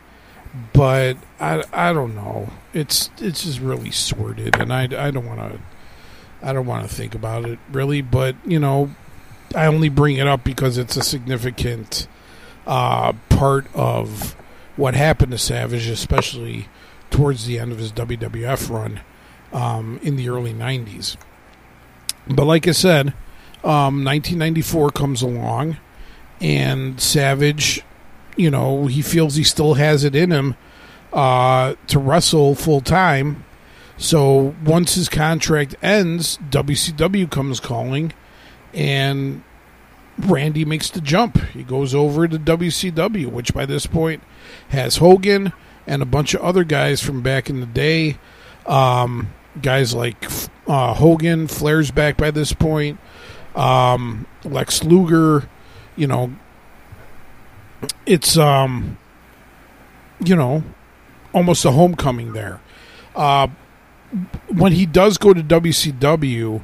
but I, I don't know. It's it's just really sordid, and I, I don't want to I don't want to think about it really. But you know, I only bring it up because it's a significant uh, part of what happened to Savage, especially towards the end of his WWF run um, in the early '90s. But like I said, um, 1994 comes along, and Savage you know, he feels he still has it in him uh, to wrestle full time. So once his contract ends, WCW comes calling, and Randy makes the jump. He goes over to WCW, which by this point has Hogan and a bunch of other guys from back in the day. Um, guys like uh, Hogan, Flair's back by this point. Um, Lex Luger, you know, it's um, you know, almost a homecoming there. Uh, when he does go to WCW,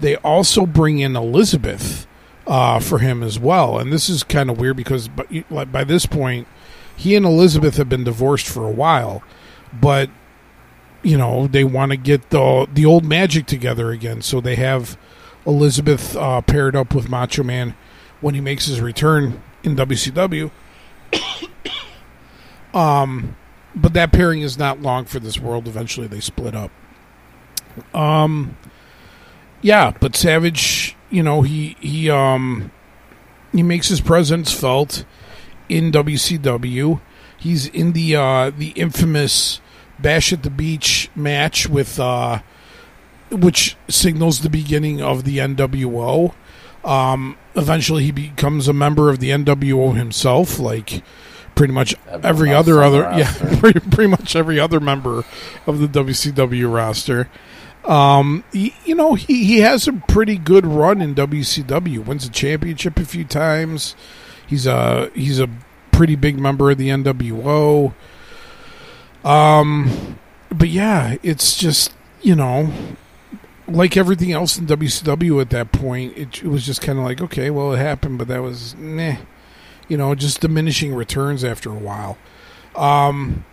they also bring in Elizabeth uh, for him as well, and this is kind of weird because by, by this point, he and Elizabeth have been divorced for a while, but you know they want to get the the old magic together again, so they have Elizabeth uh, paired up with Macho Man when he makes his return in WCW. um, but that pairing is not long for this world. Eventually, they split up. Um, yeah, but Savage, you know, he he um he makes his presence felt in WCW. He's in the uh, the infamous Bash at the Beach match with uh, which signals the beginning of the NWO. Um, eventually, he becomes a member of the NWO himself, like pretty much Everyone every other other yeah, pretty, pretty much every other member of the WCW roster. Um, he, you know, he, he has a pretty good run in WCW. Wins a championship a few times. He's a he's a pretty big member of the NWO. Um, but yeah, it's just you know like everything else in WCW at that point, it, it was just kind of like, okay, well, it happened, but that was, you know, just diminishing returns after a while. Um,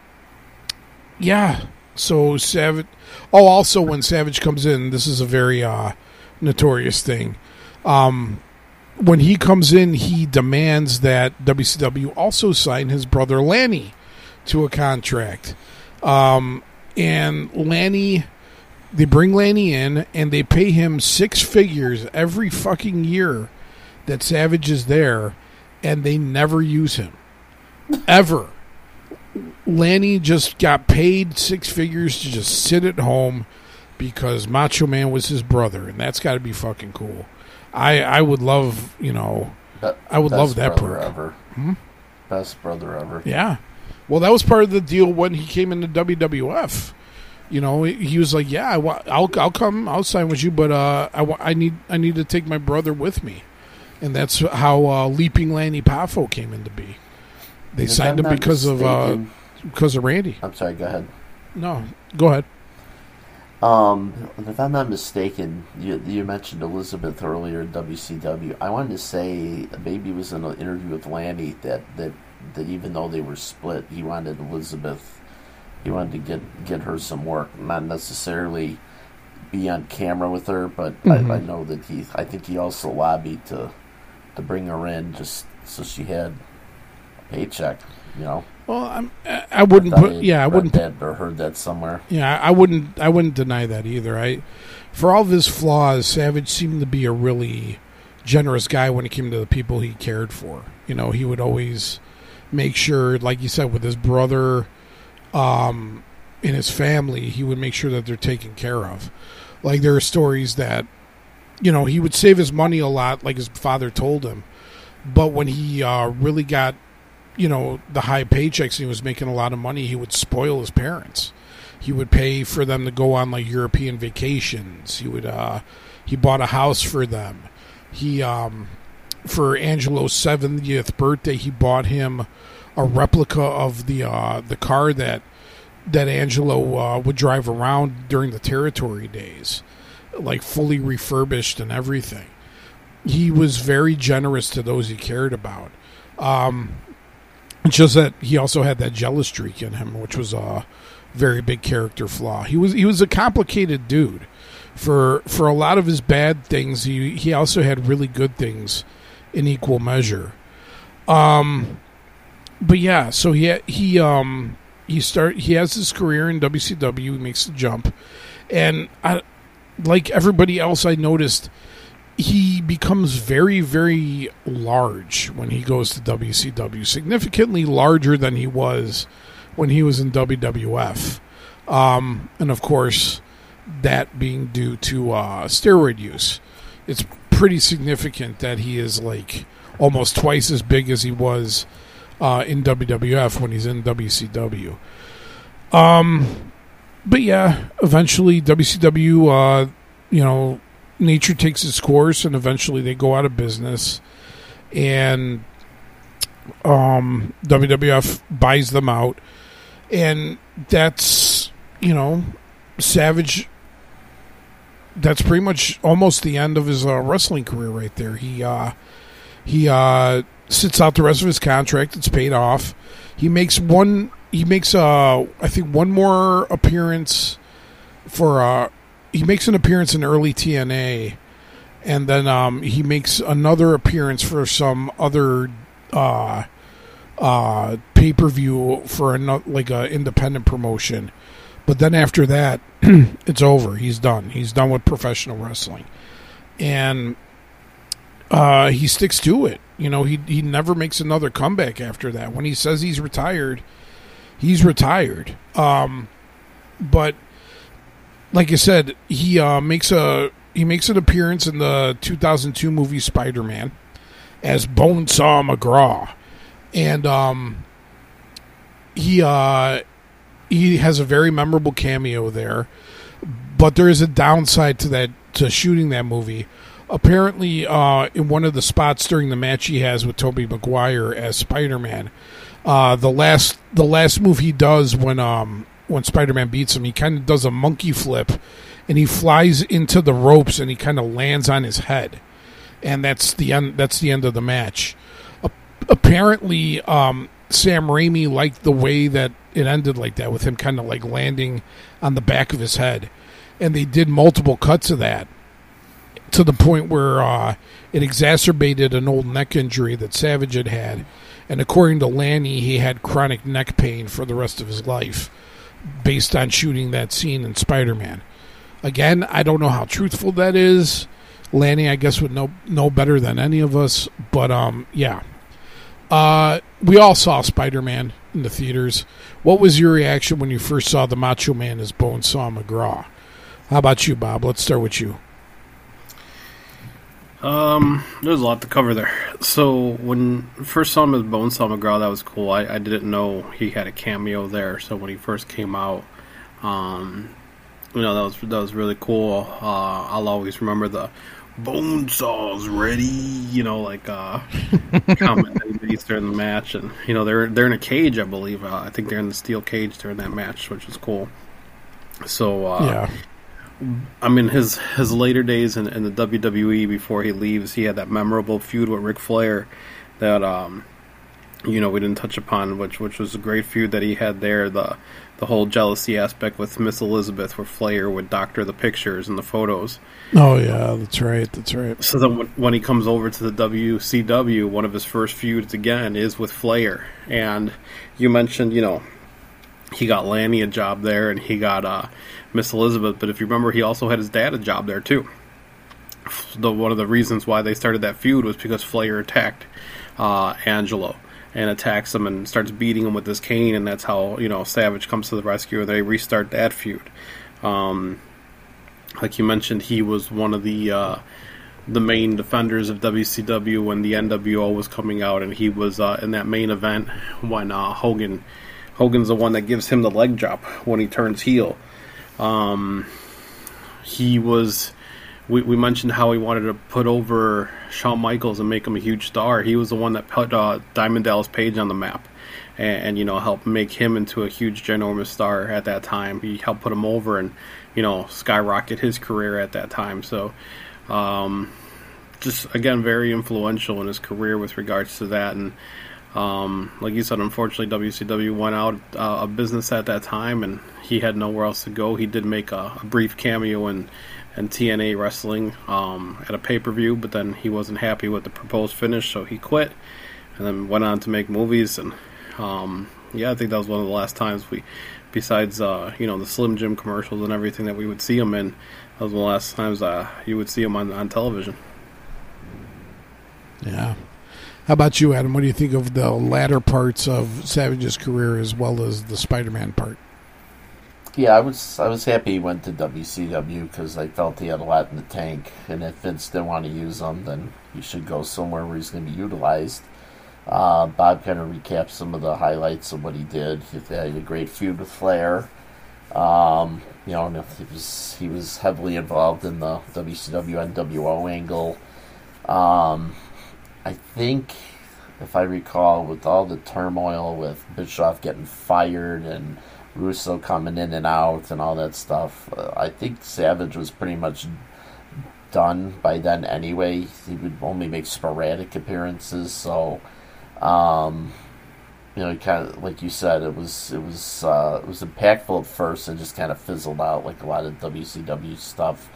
yeah. So Savage. Oh, also when Savage comes in, this is a very uh, notorious thing. Um, when he comes in, he demands that WCW also sign his brother Lanny to a contract. Um, and Lanny they bring Lanny in and they pay him six figures every fucking year that Savage is there, and they never use him. Ever. Lanny just got paid six figures to just sit at home because Macho Man was his brother, and that's got to be fucking cool. I I would love, you know, I would love that perk. Ever. Hmm? Best brother ever. Yeah. Well, that was part of the deal when he came into WWF you know, he was like, "Yeah, I will I'll come. I'll sign with you, but uh, I, I need I need to take my brother with me," and that's how uh, Leaping Lanny Poffo came into be. They if signed I'm him because of uh, because of Randy. I'm sorry. Go ahead. No, go ahead. Um, if I'm not mistaken, you, you mentioned Elizabeth earlier in WCW. I wanted to say maybe it was in an interview with Lanny that, that that even though they were split, he wanted Elizabeth he wanted to get get her some work, not necessarily be on camera with her, but Mhm. I, I know that he. I think he also lobbied to to bring her in just so she had a paycheck. You know, Well, I'm, I I wouldn't Thought put. I Yeah, I wouldn't. that or heard that somewhere. Yeah, I wouldn't. I wouldn't deny that either. I, for all of his flaws, Savage seemed to be a really generous guy when it came to the people he cared for. You know, he would always make sure, like you said, with his brother, um, and his family, he would make sure that they're taken care of. Like there are stories that, you know, he would save his money a lot, like his father told him, but when he uh, really got, you know, the high paychecks and he was making a lot of money, he would spoil his parents he would pay for them to go on like European vacations. He would uh he bought a house for them. He um for Angelo's 70th birthday he bought him a replica of the uh the car that that Angelo uh, would drive around during the territory days like fully refurbished and everything. He was very generous to those he cared about. Um it's just that he also had that jealous streak in him, which was a very big character flaw. He was he was a complicated dude. For for a lot of his bad things, he he also had really good things in equal measure. Um, but yeah, so he he um he start he has his career in WCW. He makes the jump, and I like everybody else. I noticed he becomes very very large when he goes to WCW, significantly larger than he was when he was in WWF. Um, and of course, that being due to uh, steroid use. It's pretty significant that he is like almost twice as big as he was uh, in WWF when he's in WCW. Um, but yeah, eventually WCW, uh, you know, nature takes its course, and eventually they go out of business, and um, WWF buys them out. And that's you know savage that's pretty much almost the end of his uh, wrestling career right there. He uh he uh sits out the rest of his contract. It's paid off. He makes one he makes uh i think one more appearance for uh he makes an appearance in early tna and then um he makes another appearance for some other uh uh, pay per view for like a independent promotion, but then after that, it's over. He's done. He's done with professional wrestling, and uh, he sticks to it. You know, he he never makes another comeback after that. When he says he's retired, he's retired. Um, but like I said, he uh, makes a he makes an appearance in the 2002 movie Spider Man as Bonesaw McGraw and um, he uh, he has a very memorable cameo there. But there is a downside to that to shooting that movie. Apparently, uh, in one of the spots during the match he has with Tobey Maguire as Spider Man, uh, the last the last move he does when um when Spider Man beats him, he kind of does a monkey flip, and he flies into the ropes and he kind of lands on his head, and that's the end. That's the end of the match. Apparently um, Sam Raimi liked the way that it ended like that, with him kind of like landing on the back of his head, and they did multiple cuts of that to the point where uh, it exacerbated an old neck injury that Savage had had, and according to Lanny, he had chronic neck pain for the rest of his life, based on shooting that scene in Spider-Man. Again, I don't know how truthful that is. Lanny, I guess, would know know better than any of us, but um, yeah. Uh, we all saw Spider Man in the theaters. What was your reaction when you first saw the Macho Man as Bonesaw McGraw? How about you, Bob? Let's start with you. Um, there's a lot to cover there. So when first saw him as Bonesaw McGraw, that was cool. I, I didn't know he had a cameo there. So when he first came out, um, you know that was that was really cool. Uh, I'll always remember the Bonesaw's ready. You know, like uh, comment that he during the match, and you know they're they're in a cage, I believe. Uh, I think they're in the steel cage during that match, which is cool. So uh, yeah, I mean, his his later days in, in the WWE before he leaves, he had that memorable feud with Ric Flair that um, you know we didn't touch upon, which which was a great feud that he had there. The the whole jealousy aspect with Miss Elizabeth, where Flair would doctor the pictures and the photos. Oh yeah, that's right. That's right. So then when he comes over to the WCW, one of his first feuds again is with Flair. And you mentioned, you know, he got Lanny a job there and he got uh, Miss Elizabeth. But if you remember, he also had his dad a job there too. The, one of the reasons why they started that feud was because Flair attacked uh, Angelo and attacks him and starts beating him with his cane, and that's how you know Savage comes to the rescue. They restart that feud. Um, like you mentioned, he was one of the uh, the main defenders of WCW when the NWO was coming out, and he was uh, in that main event when uh, Hogan Hogan's the one that gives him the leg drop when he turns heel. Um, he was. We, we mentioned how he wanted to put over Shawn Michaels and make him a huge star. He was the one that put uh, Diamond Dallas Page on the map, and, and you know helped make him into a huge, ginormous star at that time. He helped put him over and you know skyrocket his career at that time. So, um, just again, very influential in his career with regards to that. And um, like you said, unfortunately, WCW went out uh, of business at that time, and he had nowhere else to go. He did make a, a brief cameo in, in TNA wrestling um, at a pay per view, but then he wasn't happy with the proposed finish, so he quit, and then went on to make movies. And um, yeah, I think that was one of the last times we, besides uh, you know the Slim Jim commercials and everything that we would see him in, that was one of the last times uh, you would see him on on television. Yeah. How about you, Adam? What do you think of the latter parts of Savage's career as well as the Spider-Man part? Yeah, I was I was happy he went to WCW because I felt he had a lot in the tank, and if Vince didn't want to use him, then he should go somewhere where he's going to be utilized. Uh, Bob kind of recapped some of the highlights of what he did. He had a great feud with Flair. Um, you know, he was he was heavily involved in the WCW NWO angle. Um, I think, if I recall, with all the turmoil with Bischoff getting fired and Russo coming in and out and all that stuff, uh, I think Savage was pretty much done by then anyway. He would only make sporadic appearances, so um, you know, kind of like you said, it was it was uh, it was impactful at first and just kind of fizzled out like a lot of WCW stuff.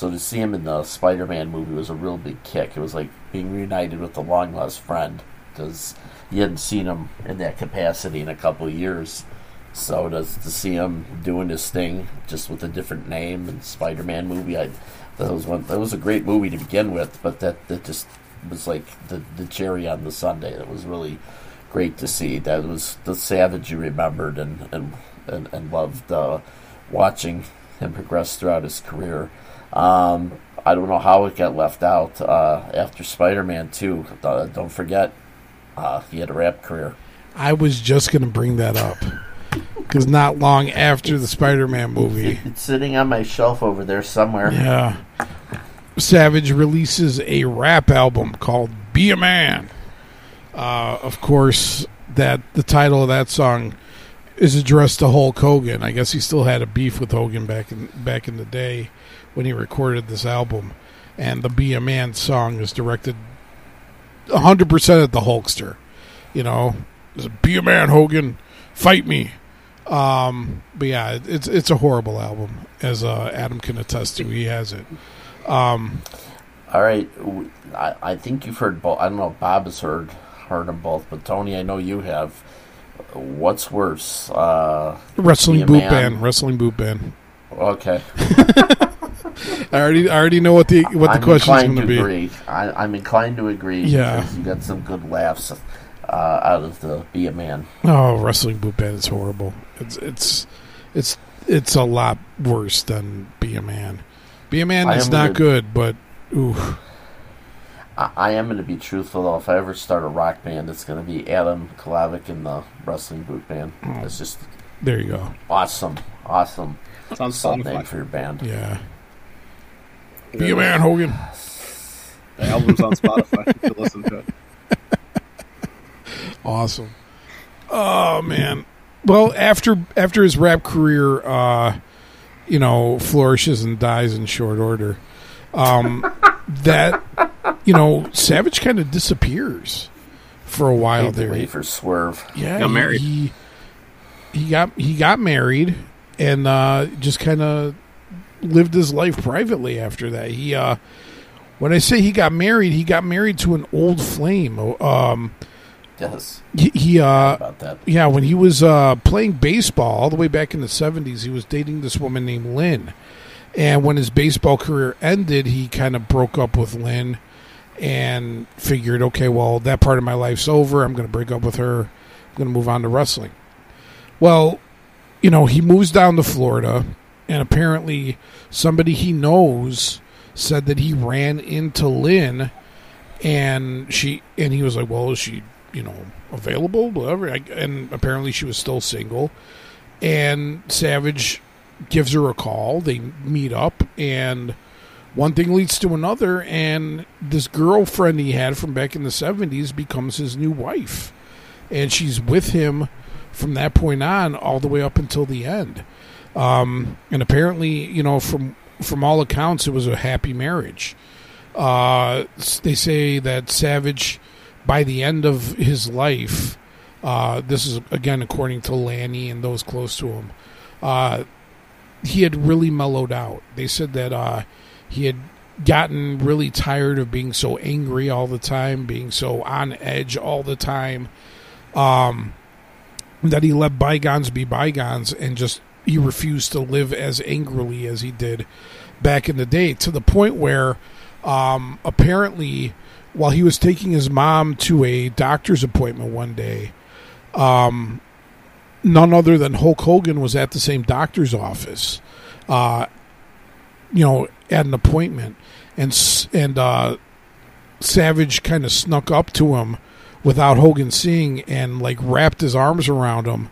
So to see him in the Spider-Man movie was a real big kick. It was like being reunited with a long lost friend because you hadn't seen him in that capacity in a couple years. So to, to see him doing his thing just with a different name and Spider-Man movie, I that was one that was a great movie to begin with, but that that just was like the the cherry on the sundae. That was really great to see. That was the Savage you remembered and and and, and loved uh, watching him progress throughout his career. Um, I don't know how it got left out uh, after Spider Man 2. Uh, don't forget, uh, he had a rap career. I was just going to bring that up because not long after the Spider Man movie, it's sitting on my shelf over there somewhere. Yeah. Savage releases a rap album called Be a Man. Uh, of course, that the title of that song is addressed to Hulk Hogan. I guess he still had a beef with Hogan back in back in the day when he recorded this album. And the Be a Man song is directed 100% at the Hulkster. You know, Be a Man, Hogan, fight me. Um, but yeah, it's it's a horrible album, as uh, Adam can attest to. He has it. Um, All right, I, I think you've heard both. I don't know if Bob has heard heard them both, but Tony, I know you have. What's worse? Uh, wrestling boot band. Wrestling boot band. Okay. I already I already know what the what the I'm question's going to to be. agree. I, I'm inclined to agree. Yeah. you got some good laughs uh, out of the Be a Man. Oh, wrestling boot band is horrible. It's it's it's it's a lot worse than Be a Man. Be a Man I is not gonna- good, but ooh, I, I am going to be truthful though. If I ever start a rock band, it's going to be Adam Kalavic and the Wrestling Boot Band. Oh. It's just there you go. awesome, awesome It's on name Spotify. for your band. Yeah. Be a man, Hogan. The album's on Spotify. you can listen to it. Awesome. Oh man. Well, after after his rap career, uh, you know, flourishes and dies in short order. Um, that you know, Savage kind of disappears for a while there. way for Swerve. Yeah, Got he- married. He, he got he got married and uh, just kind of lived his life privately after that. He uh, when I say he got married, he got married to an old flame. Um, Yes, he, he uh, about that. yeah, when he was uh, playing baseball all the way back in the 70s, he was dating this woman named Lynn. And when his baseball career ended, he kind of broke up with Lynn and figured, okay, well, that part of my life's over. I'm going to break up with her. I'm going to move on to wrestling. Well, you know, he moves down to Florida, and apparently somebody he knows said that he ran into Lynn and she and he was like, "Well, is she, you know, available?" Whatever. And apparently, she was still single. And Savage gives her a call. They meet up, and one thing leads to another. And this girlfriend he had from back in the seventies becomes his new wife, and she's with him from that point on all the way up until the end. Um, and apparently, you know, from from all accounts, it was a happy marriage. Uh, they say that Savage, by the end of his life, uh, this is again according to Lanny and those close to him, uh, he had really mellowed out. They said that uh, he had gotten really tired of being so angry all the time, being so on edge all the time. Um, that he let bygones be bygones and just he refused to live as angrily as he did back in the day to the point where um, apparently while he was taking his mom to a doctor's appointment one day um, none other than hulk hogan was at the same doctor's office uh, you know at an appointment and and uh, savage kind of snuck up to him without Hogan seeing and like wrapped his arms around him.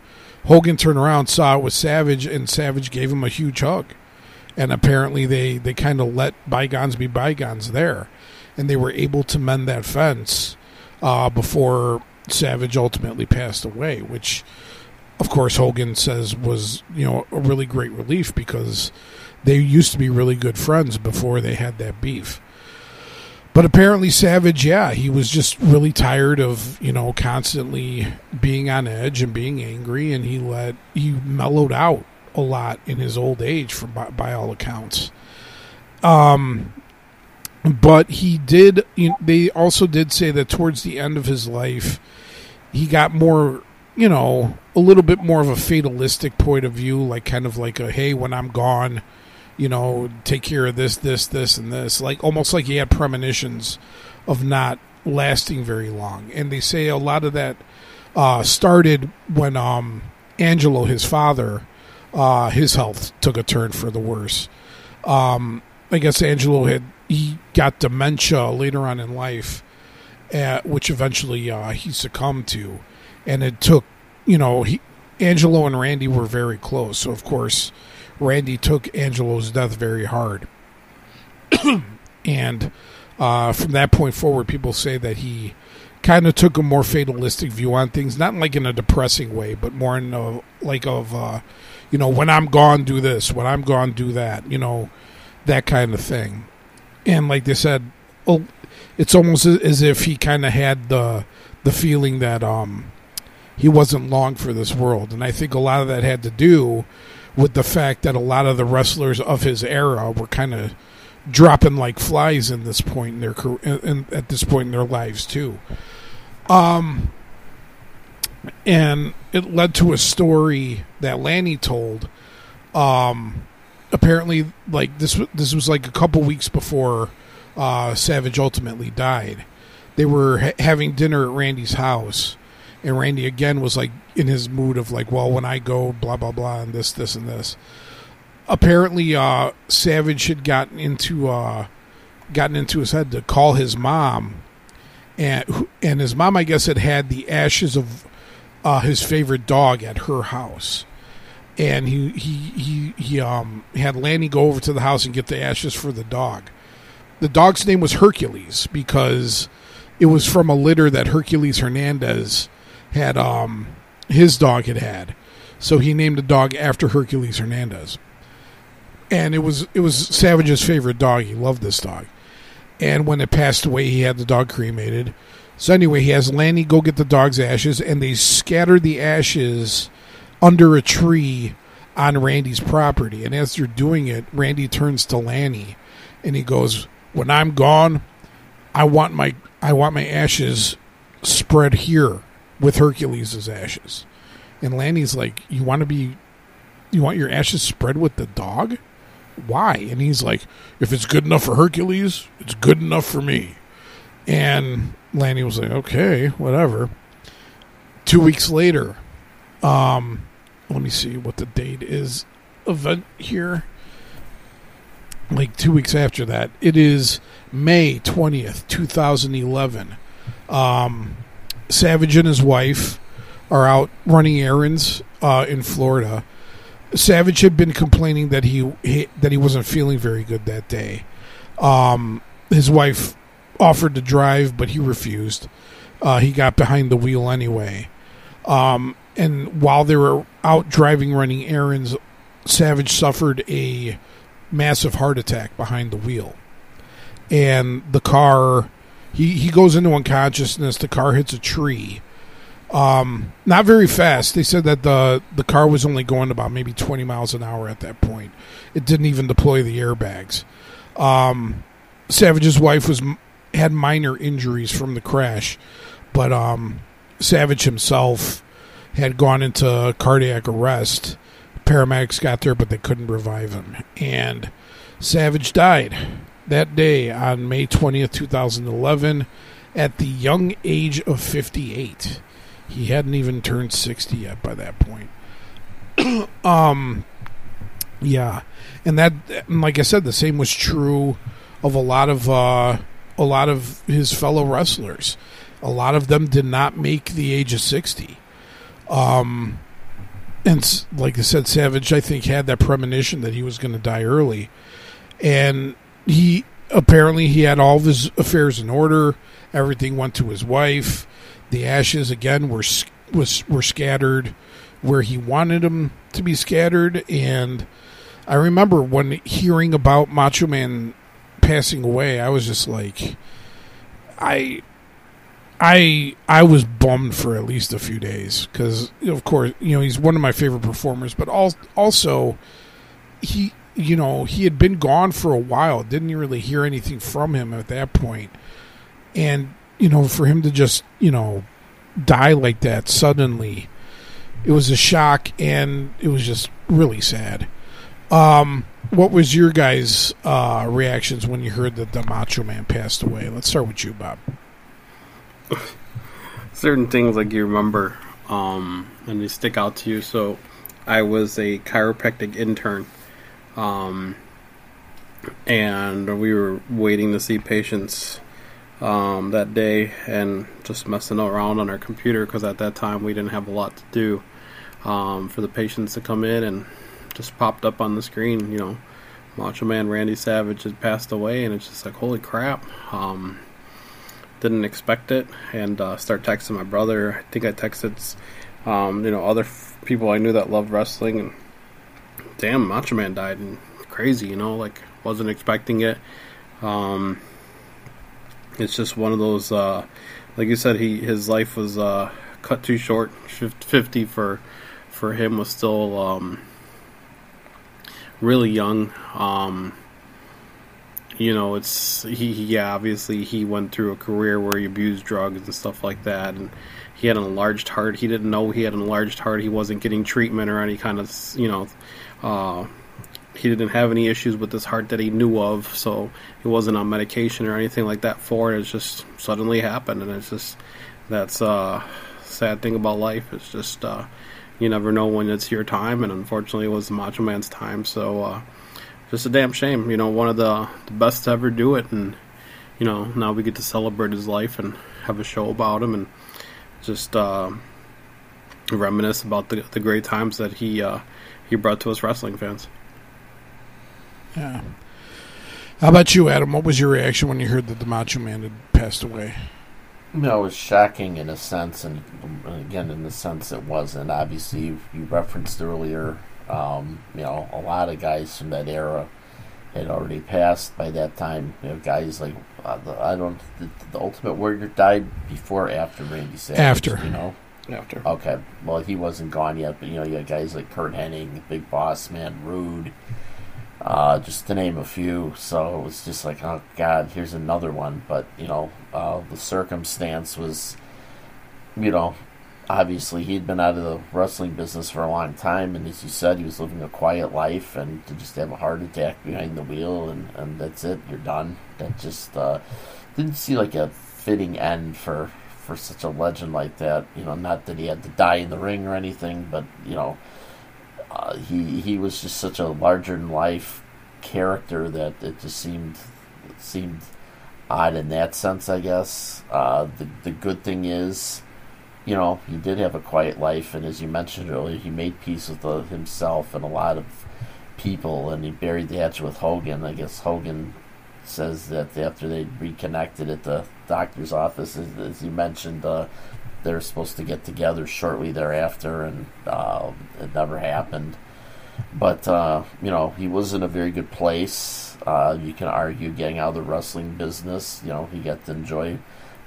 Hogan turned around, saw it was Savage, and Savage gave him a huge hug. And apparently they, they kind of let bygones be bygones there. And they were able to mend that fence uh, before Savage ultimately passed away, which, of course, Hogan says was, you know, a really great relief because they used to be really good friends before they had that beef. But apparently, Savage, yeah, he was just really tired of you know constantly being on edge and being angry, and he let he mellowed out a lot in his old age, from by, by all accounts. Um, but he did. You they also did say that towards the end of his life, he got more, you know, a little bit more of a fatalistic point of view, like kind of like a hey, when I'm gone, you know, take care of this, this, this, and this. Like almost like he had premonitions of not lasting very long. And they say a lot of that uh, started when um, Angelo, his father, uh, his health took a turn for the worse. Um, I guess Angelo had he got dementia later on in life, uh, which eventually uh, he succumbed to, and it took you know he Angelo and Randy were very close, so of course Randy took Angelo's death very hard. and uh, from that point forward, people say that he kind of took a more fatalistic view on things, not like in a depressing way, but more in a like of, uh, you know, when I'm gone, do this. When I'm gone, do that. You know, that kind of thing. And like they said, oh, it's almost as if he kind of had the the feeling that um, he wasn't long for this world, and I think a lot of that had to do with the fact that a lot of the wrestlers of his era were kind of dropping like flies in this point in their career, in, at this point in their lives too. Um, and it led to a story that Lanny told. Um, apparently, like this, this was like a couple weeks before uh, Savage ultimately died. They were ha- having dinner at Randy's house, and Randy again was like in his mood of like, well, when I go, blah blah blah, and this, this, and this. Apparently, uh, Savage had gotten into uh, gotten into his head to call his mom, and and his mom, I guess, had had the ashes of uh, his favorite dog at her house, and he he he he um had Lanny go over to the house and get the ashes for the dog. The dog's name was Hercules because it was from a litter that Hercules Hernandez had um his dog had had. So he named the dog after Hercules Hernandez. And it was it was Savage's favorite dog. He loved this dog. And when it passed away, he had the dog cremated. So anyway, he has Lanny go get the dog's ashes, and they scatter the ashes under a tree on Randy's property. And as they're doing it, Randy turns to Lanny, and he goes, "When I'm gone, I want my I want my ashes spread here with Hercules' ashes." And Lanny's like, "You want to be, you want your ashes spread with the dog? Why?" And he's like, "If it's good enough for Hercules, it's good enough for me." And Lanny was like, "Okay, whatever." Two weeks later, um, let me see what the date is. Event here, like two weeks after that, it is May twentieth, two thousand eleven. Um, Savage and his wife are out running errands uh, in Florida. Savage had been complaining that he, he that he wasn't feeling very good that day. Um, his wife offered to drive, but he refused. Uh, he got behind the wheel anyway. Um, and while they were out driving, running errands, Savage suffered a massive heart attack behind the wheel, and the car. He, he goes into unconsciousness. The car hits a tree. Um, not very fast. They said that the the car was only going about maybe 20 miles an hour at that point. It didn't even deploy the airbags. Um, Savage's wife was had minor injuries from the crash, but um, Savage himself had gone into cardiac arrest. Paramedics got there, but they couldn't revive him, and Savage died that day on May 20th, 2011, at the young age of 58. He hadn't even turned 60 yet by that point. um, yeah, and that, and like I said, the same was true of a lot of uh, a lot of his fellow wrestlers. A lot of them did not make the age of 60. Um, and like I said, Savage, I think, had that premonition that he was going to die early, and he apparently he had all of his affairs in order. Everything went to his wife. The ashes again were was were scattered where he wanted them to be scattered, and I remember when hearing about Macho Man passing away, I was just like, I I I was bummed for at least a few days because of course you know he's one of my favorite performers, but also he you know he had been gone for a while, didn't really hear anything from him at that point, and you know for him to just you know die like that suddenly, it was a shock and it was just really sad. Um, what was your guys' uh, reactions when you heard that the Macho Man passed away? Let's start with you, Bob certain things like you remember um, and they stick out to you. So, I was a chiropractic intern, um, and we were waiting to see patients um, that day and just messing around on our computer because at that time we didn't have a lot to do um, for the patients to come in and just popped up on the screen. You know, Macho Man Randy Savage had passed away, and it's just like holy crap. Um, didn't expect it and uh, start texting my brother. I think I texted, um, you know, other f- people I knew that loved wrestling, and damn, Macho Man died, and crazy, you know, like wasn't expecting it. Um, it's just one of those, uh, like you said, he his life was uh, cut too short. Fifty for for him was still um, really young. Um, you know, it's he, he, yeah, obviously he went through a career where he abused drugs and stuff like that, and he had an enlarged heart. He didn't know he had an enlarged heart. He wasn't getting treatment or any kind of, you know, uh, he didn't have any issues with his heart that he knew of, so he wasn't on medication or anything like that for it. It's just suddenly happened, and it's just that's a uh, sad thing about life. It's just uh, you never know when it's your time, and unfortunately, it was Macho Man's time. So. Uh, just a damn shame. You know, one of the, the best to ever do it, and you know now we get to celebrate his life and have a show about him, and just uh, reminisce about the the great times that he uh, he brought to us wrestling fans. Yeah. How about you, Adam? What was your reaction when you heard that the Macho Man had passed away? You know, it was shocking in a sense, and again, in the sense it wasn't. Obviously, you, you referenced earlier um, you know, a lot of guys from that era had already passed by that time. You know, guys like uh, the, I don't the, the Ultimate Warrior died before or after Randy Savage. After. you know. After. Okay, well he wasn't gone yet, but you know you had guys like Curt Hennig, Big Boss Man, Rude, uh, just to name a few. So it was just like, oh god, here's another one. But you know, uh, the circumstance was, you know, obviously he'd been out of the wrestling business for a long time, and as you said, he was living a quiet life, and to just have a heart attack behind the wheel, and and that's it, you're done. That just uh, didn't see like a fitting end for for such a legend like that. You know, not that he had to die in the ring or anything, but you know, uh, he he was just such a larger than life character that it just seemed seemed odd in that sense. I guess uh, the the good thing is. You know, he did have a quiet life, and as you mentioned earlier, he made peace with uh, himself and a lot of people, and he buried the hatchet with Hogan. I guess Hogan says that after they reconnected at the doctor's office, as, as you mentioned, uh, they're supposed to get together shortly thereafter, and uh, it never happened. But uh, you know, he was in a very good place. Uh, you can argue getting out of the wrestling business. You know, he got to enjoy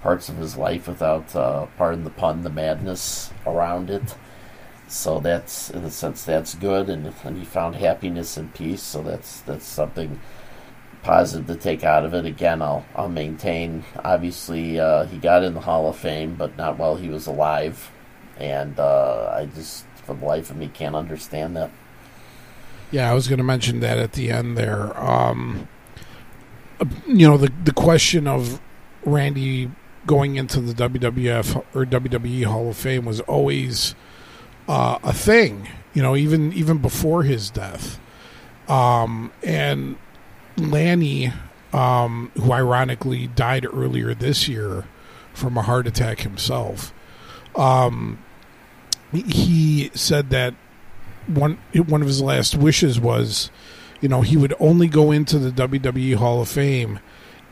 parts of his life without, uh, pardon the pun, the madness around it. So that's, in a sense, that's good, and, and he found happiness and peace. So that's that's something positive to take out of it. Again, I'll I'll maintain. Obviously, uh, he got in the Hall of Fame, but not while he was alive, and uh, I just, for the life of me, can't understand that. Yeah, I was going to mention that at the end there. Um, you know, the the question of Randy going into the WWF or WWE Hall of Fame was always uh, a thing. You know, even even before his death. Um, and Lanny, um, who ironically died earlier this year from a heart attack himself, um, he said that one one of his last wishes was, you know, he would only go into the WWE Hall of Fame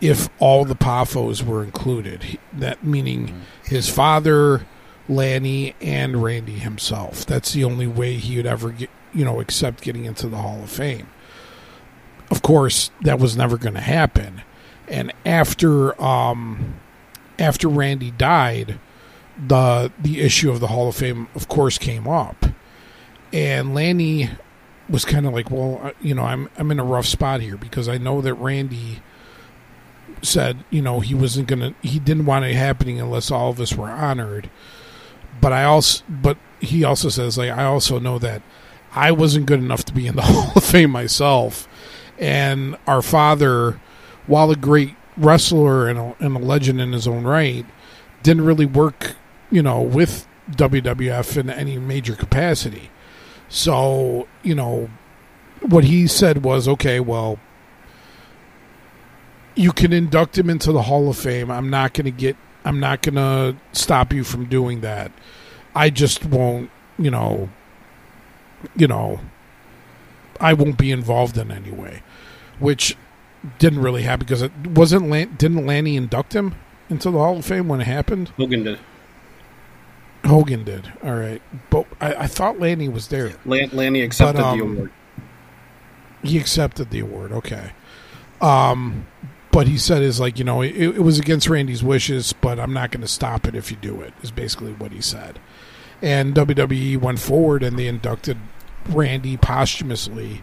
if all the Poffos were included. That meaning mm-hmm. his father, Lanny, and Randy himself. That's the only way he would ever get, you know, accept getting into the Hall of Fame. Of course, that was never going to happen. And after um, after Randy died, the the issue of the Hall of Fame, of course, came up, and Lanny was kind of like, well, uh, you know, I'm I'm in a rough spot here because I know that Randy said, you know, he wasn't gonna, he didn't want it happening unless all of us were honored. But I also, but he also says, like, I also know that I wasn't good enough to be in the Hall of Fame myself, and our father, while a great wrestler and a, and a legend in his own right, didn't really work, you know, with WWF in any major capacity. So, you know, what he said was, okay, well, you can induct him into the Hall of Fame. I'm not going to get. I'm not going to stop you from doing that. I just won't. You know. You know. I won't be involved in any way, which didn't really happen because it wasn't. Lan- didn't Lanny induct him into the Hall of Fame when it happened? Hogan did. Hogan did. All right, but I, I thought Lanny was there. Lan- Lanny accepted but, um, the award. He accepted the award. Okay. Um, but he said is like you know it, it was against Randy's wishes, but I'm not going to stop it if you do it. Is basically what he said. And WWE went forward and they inducted Randy posthumously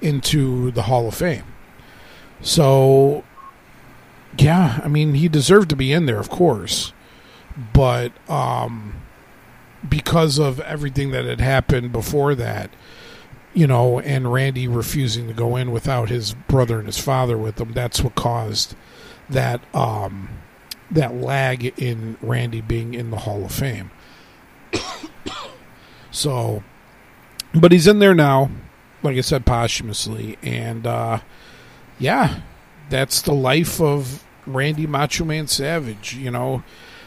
into the Hall of Fame. So, yeah, I mean he deserved to be in there, of course, but um, because of everything that had happened before that, you know, and Randy refusing to go in without his brother and his father with him. That's what caused that um, that lag in Randy being in the Hall of Fame. so, but he's in there now, like I said, posthumously, and uh, yeah, that's the life of Randy Macho Man Savage. You know,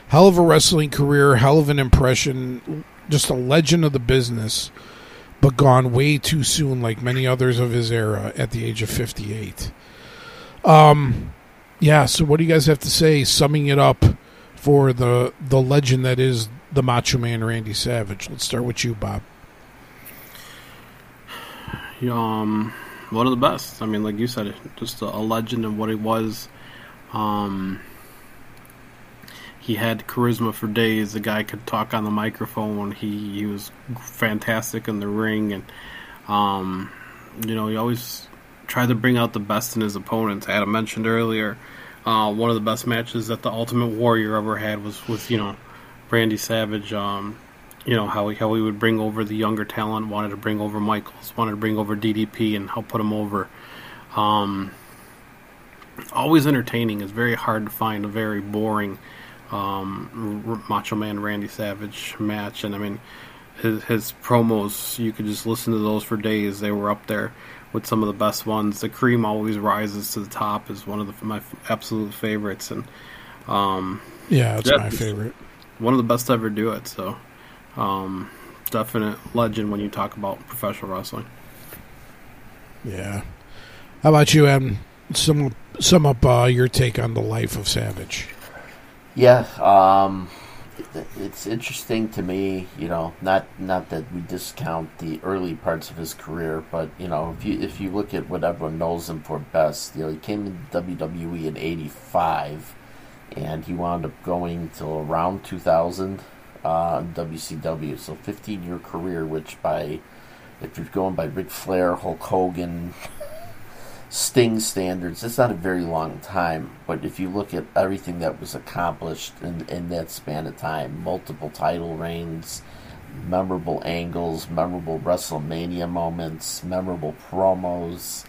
hell of a wrestling career, hell of an impression, just a legend of the business but gone way too soon, like many others of his era, at the age of 58. Um, yeah. So, what do you guys have to say, summing it up for the the legend that is the Macho Man Randy Savage? Let's start with you, Bob. Um, one of the best. I mean, like you said, just a, a legend of what he was. Um, he had charisma for days. The guy could talk on the microphone. He he was fantastic in the ring, and um, you know he always tried to bring out the best in his opponents. Adam mentioned earlier, uh, one of the best matches that the Ultimate Warrior ever had was with you know Randy Savage. Um, you know how he how he would bring over the younger talent, wanted to bring over Michaels, wanted to bring over DDP, and help put him over. Um, always entertaining. It's very hard to find a very boring um, Macho Man Randy Savage match, and I mean his his promos. You could just listen to those for days. They were up there with some of the best ones. The cream always rises to the top is one of the, my absolute favorites, and um, yeah, it's my favorite. One of the best to ever do it. So um, definite legend when you talk about professional wrestling. Yeah. How about you, Em? Sum sum up uh, your take on the life of Savage. Yeah, um, it, it's interesting to me. You know, not not that we discount the early parts of his career, but you know, if you if you look at what everyone knows him for best, you know, he came into WWE in '85, and he wound up going till around 2000 uh, WCW. So 15 year career, which by if you're going by Ric Flair, Hulk Hogan, Sting standards, it's not a very long time. But if you look at everything that was accomplished in, in that span of time, multiple title reigns, memorable angles, memorable WrestleMania moments, memorable promos.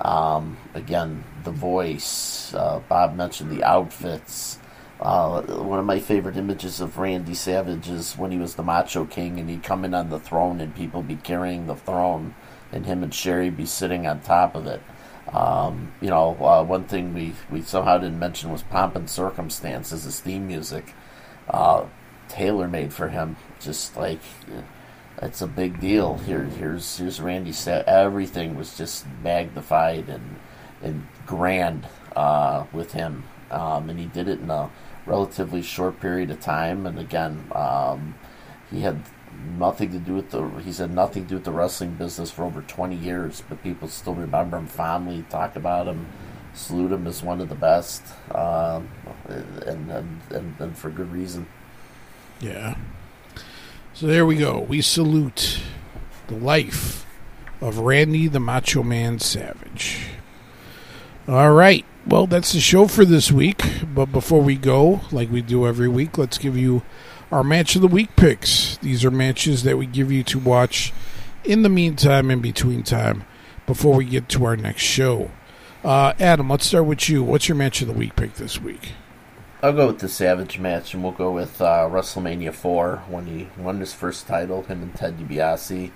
Um, again, the voice. Uh, Bob mentioned the outfits. Uh, one of my favorite images of Randy Savage is when he was the Macho King and he'd come in on the throne and people be carrying the throne and him and Sherri be sitting on top of it. Um, you know, uh, one thing we, we somehow didn't mention was Pomp and Circumstance as his theme music. Uh, tailor made for him. Just like, it's a big deal. Here, here's here's Randy. Sa- everything was just magnified and and grand uh, with him, um, and he did it in a relatively short period of time. And again, um, he had nothing to do with the. He's had nothing to do with the wrestling business for over 20 years, but people still remember him fondly, talk about him, salute him as one of the best, um, and, and, and and for good reason. Yeah. So there we go. We salute the life of Randy the Macho Man Savage. All right. Well, that's the show for this week. But before we go, like we do every week, let's give you our match of the week picks. These are matches that we give you to watch in the meantime, in between time, before we get to our next show. Uh, Adam, let's start with you. What's your match of the week pick this week? I'll go with the Savage match, and we'll go with uh, WrestleMania 4 when he won his first title, him and Ted DiBiase.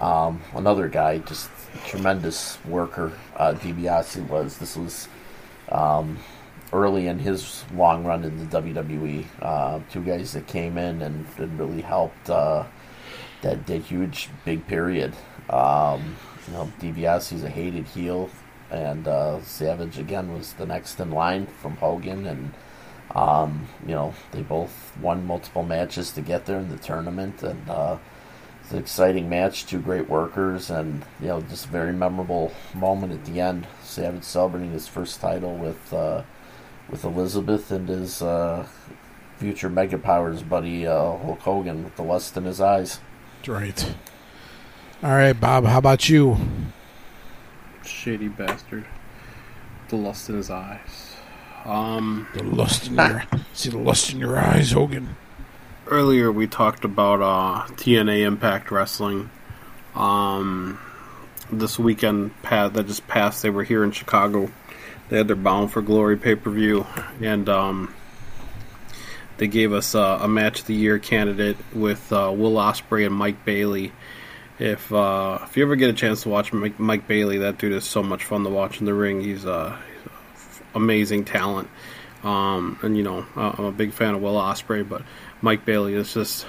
Um, another guy, just tremendous worker, uh, DiBiase was. This was um, early in his long run in the WWE. Uh, two guys that came in and, and really helped uh, that, that huge, big period. Um, you know, DiBiase's a hated heel, and uh, Savage, again, was the next in line from Hogan, and um, you know, they both won multiple matches to get there in the tournament, and uh, it's an exciting match. Two great workers, and you know, just a very memorable moment at the end. Savage celebrating his first title with uh, with Elizabeth and his uh, future Mega Powers buddy uh, Hulk Hogan with the lust in his eyes. That's right. All right, Bob. How about you? Shady bastard. The lust in his eyes. Um, the lust in your see the lust in your eyes, Hogan. Earlier we talked about uh, TNA Impact Wrestling. Um, this weekend that just passed, they were here in Chicago. They had their Bound for Glory pay per view, and um, they gave us uh, a match of the year candidate with uh, Will Ospreay and Mike Bailey. If uh, if you ever get a chance to watch Mike, Mike, Bailey, that dude is so much fun to watch in the ring. He's, uh, he's amazing talent, um, and you know I'm a big fan of Will Ospreay, but Mike Bailey is just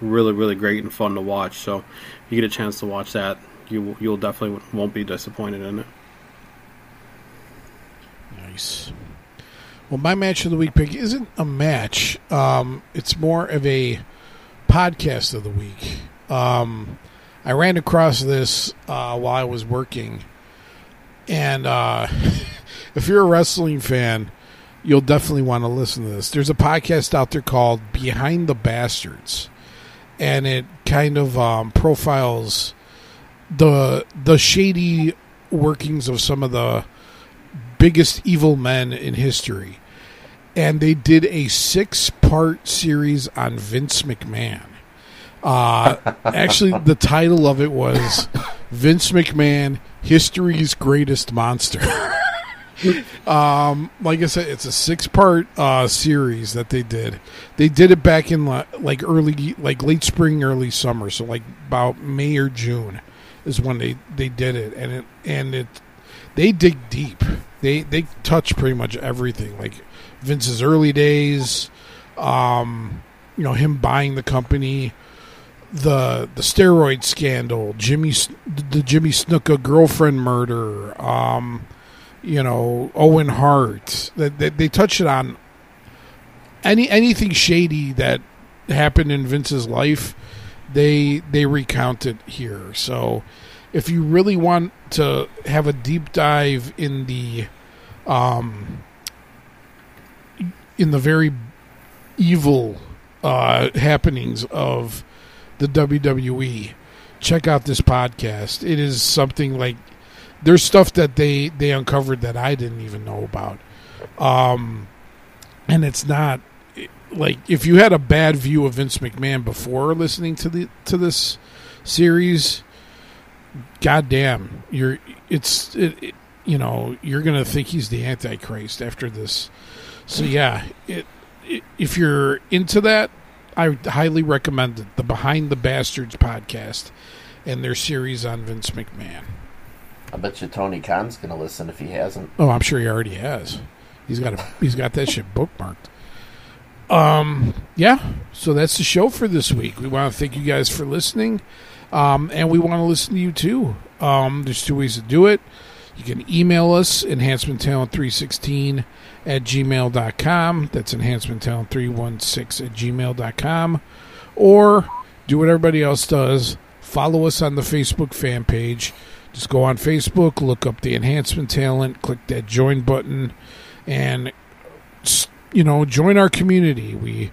really really great and fun to watch. So if you get a chance to watch that, you you'll definitely won't be disappointed in it. Nice. Well, my match of the week pick isn't a match. Um, it's more of a podcast of the week. Um, I ran across this uh, while I was working, And uh, if you're a wrestling fan, you'll definitely want to listen to this. There's a podcast out there called Behind the Bastards, and it kind of um, profiles the the shady workings of some of the biggest evil men in history. And they did a six part series on Vince McMahon. Uh, actually, the title of it was Vince McMahon, History's Greatest Monster. um, like I said, it's a six part uh, series that they did. They did it back in like early, like late spring, early summer. So like about May or June is when they, they did it, and it and it they dig deep. They they touch pretty much everything, like Vince's early days, um, you know, him buying the company, the the steroid scandal, Jimmy the Jimmy Snuka girlfriend murder, um, you know, Owen Hart. That they, they touch it on any anything shady that happened in Vince's life. They they recount it here. So if you really want to have a deep dive in the um in the very evil uh, happenings of the WWE, check out this podcast. It is something like there's stuff that they they uncovered that I didn't even know about. Um, and it's not like if you had a bad view of Vince McMahon before listening to the to this series, goddamn, you're it's it, it, you know you're gonna think he's the Antichrist after this. So yeah, it, if you're into that, I highly recommend it. The Behind the Bastards podcast and their series on Vince McMahon. I bet you Tony Khan's gonna listen if he hasn't. Oh, I'm sure he already has. He's got a, he's got that shit bookmarked. Um, yeah. So that's the show for this week. We want to thank you guys for listening. Um, and we want to listen to you too. Um, there's two ways to do it. You can email us, enhancementtalent316 at gmail.com. That's enhancementtalent316 at gmail.com. Or do what everybody else does. Follow us on the Facebook fan page. Just go on Facebook, look up the Enhancement Talent, click that join button, and, you know, join our community. We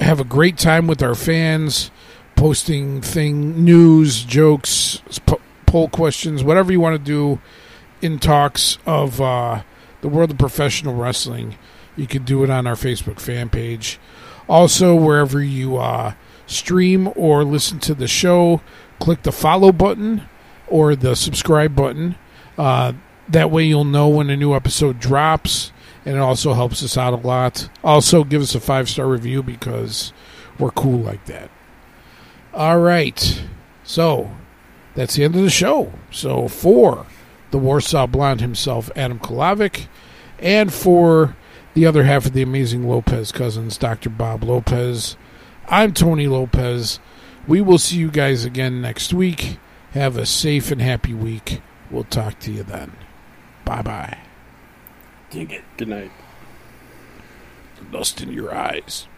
have a great time with our fans posting thing news, jokes, po- poll questions, whatever you want to do in talks of uh, the world of professional wrestling. You can do it on our Facebook fan page. Also, wherever you uh, stream or listen to the show, click the follow button or the subscribe button. Uh, that way, you'll know when a new episode drops, and it also helps us out a lot. Also, give us a five star review because we're cool like that. All right. So that's the end of the show. So for the Warsaw Blonde himself, Adam Kolavic, and for the other half of the amazing Lopez cousins, Dr. Bob Lopez, I'm Tony Lopez. We will see you guys again next week. Have a safe and happy week. We'll talk to you then. Bye bye. Dig it. Good night. The dust in your eyes.